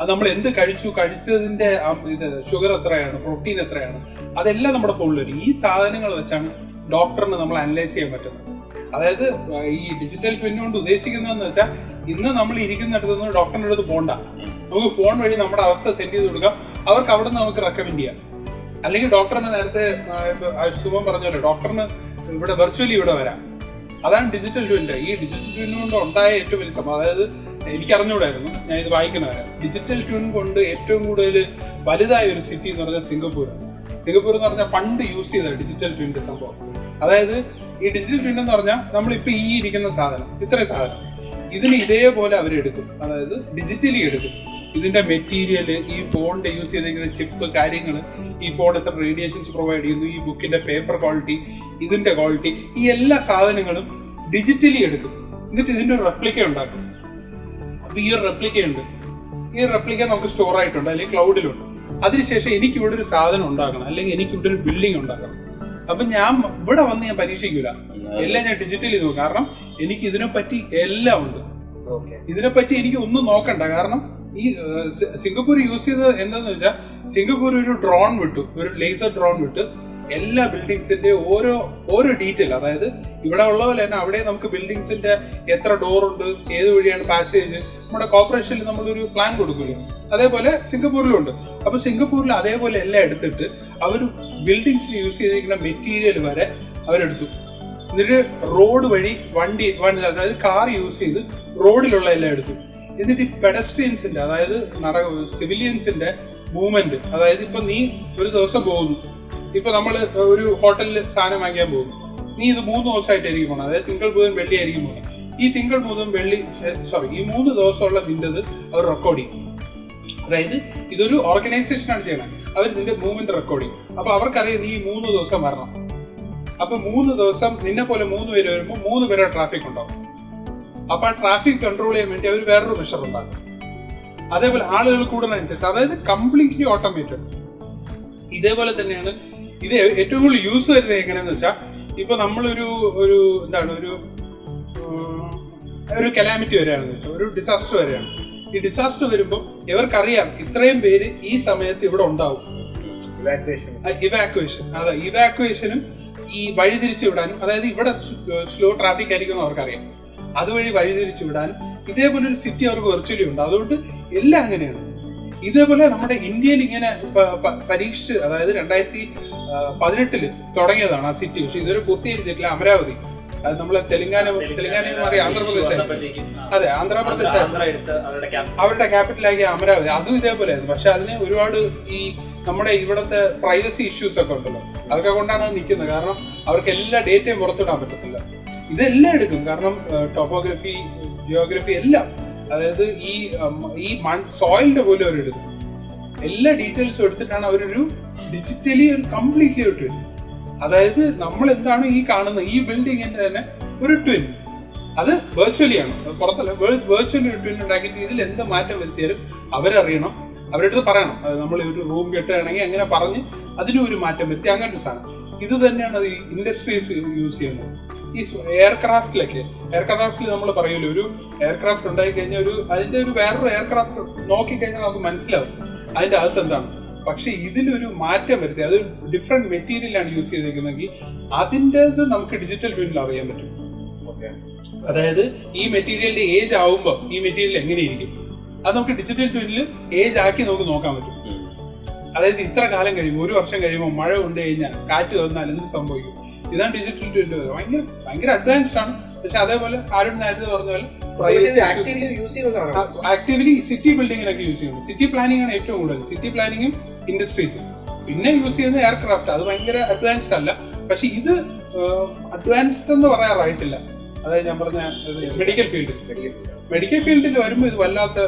Speaker 5: അത് നമ്മൾ എന്ത് കഴിച്ചു? കഴിച്ചതിന്റെ ആ ഇത് ഷുഗർ എത്രയാണ്? പ്രോട്ടീൻ എത്രയാണ്? അതെല്ലാം നമ്മുടെ ഫോണിൽ വരും. ഈ സാധനങ്ങൾ വെച്ചാണ് ഡോക്ടറിന് നമ്മൾ അനലൈസ് ചെയ്യാൻ പറ്റുന്നത്. അതായത് ഈ ഡിജിറ്റൽ ട്വിൻ കൊണ്ട് ഉദ്ദേശിക്കുന്നതെന്ന് വെച്ചാൽ ഇന്ന് നമ്മൾ ഇരിക്കുന്നിടത്ത് നിന്ന് ഡോക്ടറിന്റെ അടുത്ത് പോണ്ട. നമുക്ക് ഫോൺ വഴി നമ്മുടെ അവസ്ഥ സെൻഡ് ചെയ്ത് കൊടുക്കാം. അവർക്ക് അവിടെ നിന്ന് നമുക്ക് റെക്കമെൻഡ് ചെയ്യാം. അല്ലെങ്കിൽ ഡോക്ടറിന് നേരത്തെ ശുഭം പറഞ്ഞല്ലോ ഡോക്ടറിന് ഇവിടെ വെർച്വലി ഇവിടെ വരാം. അതാണ് ഡിജിറ്റൽ ട്വിന്റെ ഈ ഡിജിറ്റൽ ട്വിൻ കൊണ്ട് ഉണ്ടായ ഏറ്റവും വലിയ സംഭവം. അതായത് എനിക്ക് അറിഞ്ഞുകൂടായിരുന്നു. ഞാൻ ഇത് വായിക്കണവരാണ് ഡിജിറ്റൽ ട്വിൻ കൊണ്ട് ഏറ്റവും കൂടുതൽ വലുതായ ഒരു സിറ്റി എന്ന് പറഞ്ഞാൽ സിംഗപ്പൂർ സിംഗപ്പൂർ എന്ന് പറഞ്ഞാൽ പണ്ട് യൂസ് ചെയ്ത ഡിജിറ്റൽ ട്വിന്റെ സംഭവം. അതായത് ഈ ഡിജിറ്റൽ പ്രിന്റ് എന്ന് പറഞ്ഞാൽ നമ്മൾ നമ്മളിപ്പോൾ ഈ ഇരിക്കുന്ന സാധനം ഇത്രയും സാധനം. ഇതിന് ഇതേപോലെ അവരെടുക്കും അതായത് ഡിജിറ്റലി എടുക്കും. ഇതിന്റെ മെറ്റീരിയൽ ഈ ഫോണിന്റെ യൂസ് ചെയ്തിരിക്കുന്ന ചിപ്പ് കാര്യങ്ങൾ ഈ ഫോൺ എത്ര റേഡിയേഷൻസ് പ്രൊവൈഡ് ചെയ്യുന്നു ഈ ബുക്കിന്റെ പേപ്പർ ക്വാളിറ്റി ഇതിന്റെ ക്വാളിറ്റി ഈ എല്ലാ സാധനങ്ങളും ഡിജിറ്റലി എടുക്കും. എന്നിട്ട് ഇതിന്റെ ഒരു റെപ്ലിക്ക ഉണ്ടാക്കും. അപ്പൊ ഈ ഒരു റെപ്ലിക്ക ഉണ്ട്. ഈ റെപ്ലിക്ക നമുക്ക് സ്റ്റോർ ആയിട്ടുണ്ട് അല്ലെങ്കിൽ ക്ലൗഡിലുണ്ട് അതിനുശേഷം എനിക്ക് ഇവിടെ ഒരു സാധനം ഉണ്ടാക്കണം അല്ലെങ്കിൽ എനിക്ക് ഇവിടെ ഒരു ബിൽഡിംഗ് ഉണ്ടാക്കണം അപ്പൊ ഞാൻ ഇവിടെ വന്ന് ഞാൻ പരീക്ഷിക്കൂല. എല്ലാം ഞാൻ ഡിജിറ്റലി നോക്കും. കാരണം എനിക്ക് ഇതിനെ പറ്റി എല്ലാം ഉണ്ട്.
Speaker 4: ഇതിനെ
Speaker 5: പറ്റി എനിക്ക് ഒന്നും നോക്കണ്ട. കാരണം ഈ സിംഗപ്പൂർ യൂസ് ചെയ്തത് എന്താന്ന് വെച്ചാൽ സിംഗപ്പൂർ ഒരു ഡ്രോൺ വിട്ടു. ഒരു ലേസർ ഡ്രോൺ വിട്ട് എല്ലാ ബിൽഡിങ്സിന്റെ ഓരോ ഓരോ ഡീറ്റെയിൽ അതായത് ഇവിടെ ഉള്ള പോലെ തന്നെ അവിടെ നമുക്ക് ബിൽഡിങ്സിന്റെ എത്ര ഡോർ ഉണ്ട് ഏത് വഴിയാണ് പാസേജ് നമ്മുടെ കോർപ്പറേഷനിൽ നമ്മളൊരു പ്ലാൻ കൊടുക്കുകയും അതേപോലെ സിംഗപ്പൂരിലും ഉണ്ട് അപ്പൊ സിംഗപ്പൂരിൽ അതേപോലെ എല്ലാം എടുത്തിട്ട് അവർ ബിൽഡിങ്സിൽ യൂസ് ചെയ്തിരിക്കുന്ന മെറ്റീരിയൽ വരെ അവരെടുത്തു. എന്നിട്ട് റോഡ് വഴി വണ്ടി വണ്ടി അതായത് കാർ യൂസ് ചെയ്ത് റോഡിലുള്ള എല്ലാം എടുത്തു. എന്നിട്ട് ഈ പെഡസ്ട്രിയൻസിന്റെ അതായത് നട സിവിലിയൻസിന്റെ മൂവ്മെന്റ് അതായത് ഇപ്പൊ നീ ഒരു ദിവസം പോകുന്നു. ഇപ്പൊ നമ്മൾ ഒരു ഹോട്ടലിൽ സാധനം വാങ്ങിക്കാൻ പോകുന്നു. നീ ഇത് മൂന്ന് ദിവസമായിട്ടായിരിക്കും പോകണം അതായത് തിങ്കൾ ബുധൻ വെള്ളിയായിരിക്കും പോകണം ഈ തിങ്കൾ ബുധൻ വെള്ളി സോറി ഈ മൂന്ന് ദിവസമുള്ള നിന്റെത് അവർ റെക്കോർഡ് ചെയ്യും അതായത് ഇതൊരു ഓർഗനൈസേഷനാണ് ചെയ്യണത് അവർ നിന്റെ മൂവ്മെന്റ് റെക്കോർഡ് ചെയ്യും അപ്പൊ അവർക്കറിയാം നീ മൂന്ന് ദിവസം വരണം. അപ്പൊ മൂന്ന് ദിവസം നിന്നെ പോലെ മൂന്ന് പേര് വരുമ്പോൾ മൂന്ന് പേരുടെ ട്രാഫിക് ഉണ്ടാവും. അപ്പൊ ആ ട്രാഫിക് കൺട്രോൾ ചെയ്യാൻ വേണ്ടി അവർ വേറൊരു മെഷർ ഉണ്ടാക്കും. അതേപോലെ ആളുകൾ കൂടുന്നതനുസരിച്ച് അതായത് കംപ്ലീറ്റ്ലി ഓട്ടോമേറ്റഡ് ഇതേപോലെ തന്നെയാണ് ഇത് ഏറ്റവും കൂടുതൽ യൂസ് വരുന്നത് എങ്ങനെയാന്ന് വെച്ചാൽ ഇപ്പൊ നമ്മളൊരു ഒരു എന്താണ് ഒരു ഒരു കലാമിറ്റി വരികയാണെന്ന് വെച്ചാൽ ഒരു ഡിസാസ്റ്റർ വരികയാണ് ഈ ഡിസാസ്റ്റർ വരുമ്പോൾ ഇവർക്കറിയാം ഇത്രയും പേര് ഈ സമയത്ത് ഇവിടെ ഉണ്ടാവും.
Speaker 2: ഇവാക്വേഷൻ
Speaker 5: അതെ ഇവാക്വേഷനും ഈ വഴിതിരിച്ചു വിടാനും അതായത് ഇവിടെ സ്ലോ ട്രാഫിക് ആയിരിക്കും അവർക്കറിയാം. അതുവഴി വഴിതിരിച്ചു വിടാനും ഇതേപോലെ ഒരു സിറ്റി അവർക്ക് വെർച്വലി ഉണ്ട്. അതുകൊണ്ട് എല്ലാം അങ്ങനെയാണ്. ഇതേപോലെ നമ്മുടെ ഇന്ത്യയിൽ ഇങ്ങനെ പരീക്ഷിച്ച് അതായത് രണ്ടായിരത്തി പതിനെട്ടിൽ തുടങ്ങിയതാണ് ആ സിറ്റി പക്ഷെ ഇതുവരെ പൂർത്തീകരിച്ചിട്ടില്ല. അമരാവതി. അത് നമ്മളെ തെലങ്കാന തെലങ്കാന ആന്ധ്രാപ്രദേശ് അതെ ആന്ധ്രാപ്രദേശ് അവരുടെ ക്യാപിറ്റലാക്കിയ അമരാവതി. അതും ഇതേപോലെയായിരുന്നു പക്ഷെ അതിന് ഒരുപാട് ഈ നമ്മുടെ ഇവിടുത്തെ പ്രൈവസി ഇഷ്യൂസ് ഒക്കെ ഉണ്ടല്ലോ. അതൊക്കെ കൊണ്ടാണ് അത് നിൽക്കുന്നത്. കാരണം അവർക്ക് എല്ലാ ഡേറ്റയും പുറത്തുവിടാൻ പറ്റത്തില്ല. ഇതെല്ലാം എടുക്കും. കാരണം ടോപ്പോഗ്രഫി ജിയോഗ്രഫി എല്ലാം. അതായത് ഈ ഈ മൺ സോയിലിന്റെ പോലും അവർ എടുക്കും എല്ലാ ഡീറ്റെയിൽസും എടുത്തിട്ടാണ് അവരൊരു ഡിജിറ്റലി ഒരു കംപ്ലീറ്റ്ലി ട്വിൻ അതായത് നമ്മൾ എന്താണ് ഈ കാണുന്നത് ഈ ബിൽഡിങ്ങിന്റെ തന്നെ ഒരു ട്വിൻ അത് വെർച്വലി ആണ്. അത് പുറത്തല്ല. വെർച്വലി ഒരു ട്വിൻ ഉണ്ടാക്കിയിട്ട് ഇതിൽ എന്ത് മാറ്റം വരുത്തിയാലും അവരറിയണം. അവരുടെ അടുത്ത് പറയണം. അത് നമ്മൾ ഒരു റൂം കെട്ടുകയാണെങ്കിൽ അങ്ങനെ പറഞ്ഞ് അതിനും ഒരു മാറ്റം വരുത്തി. അങ്ങനെ ഒരു സാധനം. ഇത് തന്നെയാണ് ഈ ഇൻഡസ്ട്രീസ് യൂസ് ചെയ്യുന്നത്. ഈ എയർക്രാഫ്റ്റിലൊക്കെ എയർക്രാഫ്റ്റിൽ നമ്മൾ പറയൂലോ ഒരു എയർക്രാഫ്റ്റ് ഉണ്ടായി കഴിഞ്ഞാൽ ഒരു അതിന്റെ ഒരു വേറൊരു എയർക്രാഫ്റ്റ് നോക്കിക്കഴിഞ്ഞാൽ നമുക്ക് മനസ്സിലാവും. അതിന്റെ അകത്ത് എന്താണ്? പക്ഷെ ഇതിലൊരു മാറ്റം വരുത്തി അത് ഡിഫറെന്റ് മെറ്റീരിയലാണ് യൂസ് ചെയ്തിരിക്കുന്നതെങ്കിൽ അതിന്റെത് നമുക്ക് ഡിജിറ്റൽ വ്യൂവിൽ അറിയാൻ പറ്റും. അതായത് ഈ മെറ്റീരിയലിന്റെ ഏജ് ആവുമ്പോൾ ഈ മെറ്റീരിയൽ എങ്ങനെയിരിക്കും? അത് നമുക്ക് ഡിജിറ്റൽ ട്വിനിൽ ഏജ് ആക്കി നമുക്ക് നോക്കാൻ പറ്റും. അതായത് ഇത്ര കാലം കഴിയുമ്പോൾ ഒരു വർഷം കഴിയുമ്പോൾ മഴ കൊണ്ട് കഴിഞ്ഞാൽ കാറ്റ് വന്നാൽ എന്ത് സംഭവിക്കും? ഇതാണ് ഡിജിറ്റൽ ട്വിന്റെ ഭയങ്കര ഭയങ്കര അഡ്വാൻസ്ഡ് ആണ്. പക്ഷെ അതേപോലെ ആരും നേരത്തെ പറഞ്ഞ പോലെ ആക്ടിവലി
Speaker 2: ആക്റ്റീവ്ലി
Speaker 5: സിറ്റി ബിൽഡിങ്ങിനൊക്കെ യൂസ് ചെയ്യുന്നത് സിറ്റി പ്ലാനിംഗ് ആണ് ഏറ്റവും കൂടുതൽ. സിറ്റി പ്ലാനിങ്ങും ഇൻഡസ്ട്രീസും പിന്നെ യൂസ് ചെയ്യുന്ന എയർക്രാഫ്റ്റ് അത് ഭയങ്കര അഡ്വാൻസ്ഡ് അല്ല. പക്ഷെ ഇത് അഡ്വാൻസ്ഡ് എന്ന് പറയാറായിട്ടില്ല അതായത് ഞാൻ പറഞ്ഞ മെഡിക്കൽ ഫീൽഡിൽ മെഡിക്കൽ ഫീൽഡിൽ വരുമ്പോൾ ഇത് വല്ലാത്ത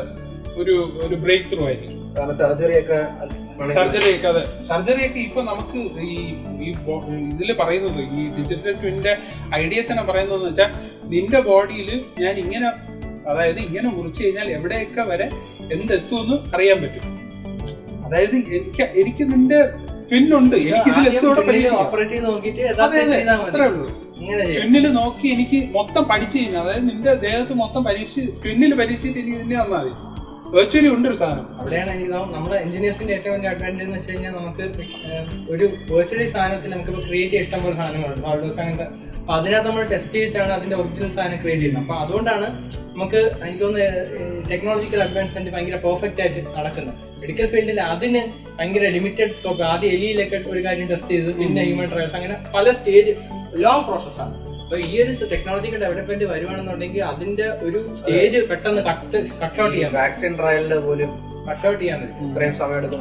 Speaker 5: ഒരു ഒരു ബ്രേക്ക് ത്രൂ ആയിരിക്കും.
Speaker 2: കാരണം സർജറി ഒക്കെ
Speaker 5: സർജറി ഒക്കെ അതെ. സർജറി ഒക്കെ ഇപ്പൊ നമുക്ക് ഈ ഈ ഇതിൽ പറയുന്നത് ഈ ഡിജിറ്റൽ ട്വിന്റെ ഐഡിയ തന്നെ പറയുന്നതെന്ന് വെച്ചാൽ നിന്റെ ബോഡിയിൽ ഞാൻ ഇങ്ങനെ അതായത് ഇങ്ങനെ മുറിച്ചു കഴിഞ്ഞാൽ എവിടെയൊക്കെ വരെ എന്തെത്തുമെന്ന് അറിയാൻ പറ്റും. അതായത് എനിക്ക് എനിക്ക് നിന്റെ പിന്നുണ്ട് എനിക്ക് ഇതിൽ
Speaker 1: ചെയ്യാം.
Speaker 5: ട്വിന്നിൽ നോക്കി എനിക്ക് മൊത്തം പഠിച്ചു കഴിഞ്ഞാൽ അതായത് നിന്റെ ദേഹത്ത് മൊത്തം പരീക്ഷ പിന്നിൽ പരീക്ഷിച്ചിട്ട് എനിക്ക് ഇതിനെ തന്നാൽ മതി. വെർച്വലി ഉണ്ട് ഒരു സാധനം.
Speaker 1: അവിടെയാണ് നമ്മുടെ എഞ്ചിനീയേഴ്സിന്റെ ഏറ്റവും വലിയ അഡ്വാന്റേജ് എന്ന് വെച്ച് കഴിഞ്ഞാൽ നമുക്ക് ഒരു വെർച്വലി സാധനത്തിൽ നമുക്ക് ഇപ്പോൾ ക്രിയേറ്റ് ചെയ്യാൻ ഇഷ്ടംപോലെ സാധനങ്ങളുണ്ട്. അവിടെ അങ്ങനത്തെ. അപ്പൊ അതിനകത്ത് നമ്മൾ ടെസ്റ്റ് ചെയ്തിട്ടാണ് അതിന്റെ ഒറിജിനൽ സാധനം ക്രിയേറ്റ് ചെയ്യുന്നത്. അപ്പൊ അതുകൊണ്ടാണ് നമുക്ക് എനിക്ക് തോന്നുന്നത് ടെക്നോളജിക്കൽ അഡ്വാൻസ്മെന്റ് ഭയങ്കര പെർഫെക്റ്റ് ആയിട്ട് നടക്കുന്നത്. മെഡിക്കൽ ഫീൽഡിൽ അതിന് ഭയങ്കര ലിമിറ്റഡ് സ്കോപ്പ് ആദ്യം എലിയിലൊക്കെ ഒരു കാര്യം ടെസ്റ്റ് ചെയ്ത് പിന്നെ ഹ്യൂമൻ ട്രയൽസ് അങ്ങനെ പല സ്റ്റേജ് ലോങ് പ്രോസസ്സാണ് അപ്പൊ ഈ ഒരു ടെക്നോളജിക്കൽ ഡെവലപ്മെന്റ് വരുവാണെന്നുണ്ടെങ്കിൽ അതിന്റെ ഒരു സ്റ്റേജ് പെട്ടെന്ന് കട്ട് കട്ട് ഔട്ട് ചെയ്യാം
Speaker 2: വാക്സിൻ ട്രയലിൽ പോലും
Speaker 1: കട്ട് ഔട്ട് ചെയ്യാൻ പറ്റും.
Speaker 2: ഇത്രയും സമയം എടുക്കും.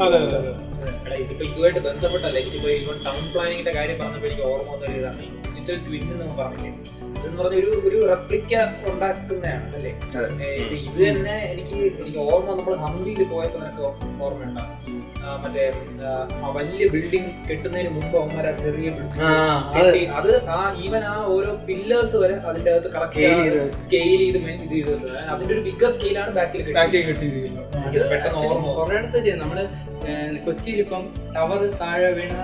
Speaker 4: ഇതിപ്പോ ഇതുമായിട്ട് ബന്ധപ്പെട്ടല്ല എനിക്കിപ്പോ ഇവൻ ടൗൺ പ്ലാനിങ്ങിന്റെ കാര്യം പറഞ്ഞപ്പോൾ എനിക്ക് ഓർമ്മ വന്ന ഇതാണ്. ഡിജിറ്റൽ ട്വിൻ എന്ന് പറഞ്ഞില്ലേ. ഇതെന്ന് പറഞ്ഞ ഒരു ഒരു റെപ്ലിക്ക ഉണ്ടാക്കുന്നതാണ് അല്ലേ? ഇത് ഇത് തന്നെ എനിക്ക് എനിക്ക് ഓർമ്മ നമ്മൾ ഹംപിയിൽ പോയപ്പോ നിനക്ക് ഓർമ്മയുണ്ടാവും ആ, മറ്റേ വലിയ ബിൽഡിംഗ് കെട്ടുന്നതിന് മുമ്പ് അവന്മാർ ആ ചെറിയ ബിൽഡിംഗ്
Speaker 2: ആ, അത്
Speaker 4: ആ ഈവൻ ആ ഓരോ പില്ലേഴ്സ് വരെ അതിന്റെ അകത്ത് കറക്റ്റ് സ്കെയിൽ ചെയ്ത്. ഇത് ചെയ്തിട്ടുണ്ട് അതിന്റെ ഒരു ബിഗ്ഗർ സ്കെയിലാണ് ബാക്കിൽ
Speaker 1: ഒരിടത്ത് നമ്മൾ കൊച്ചിയിൽ ഇപ്പം ടവർ താഴെ വീണ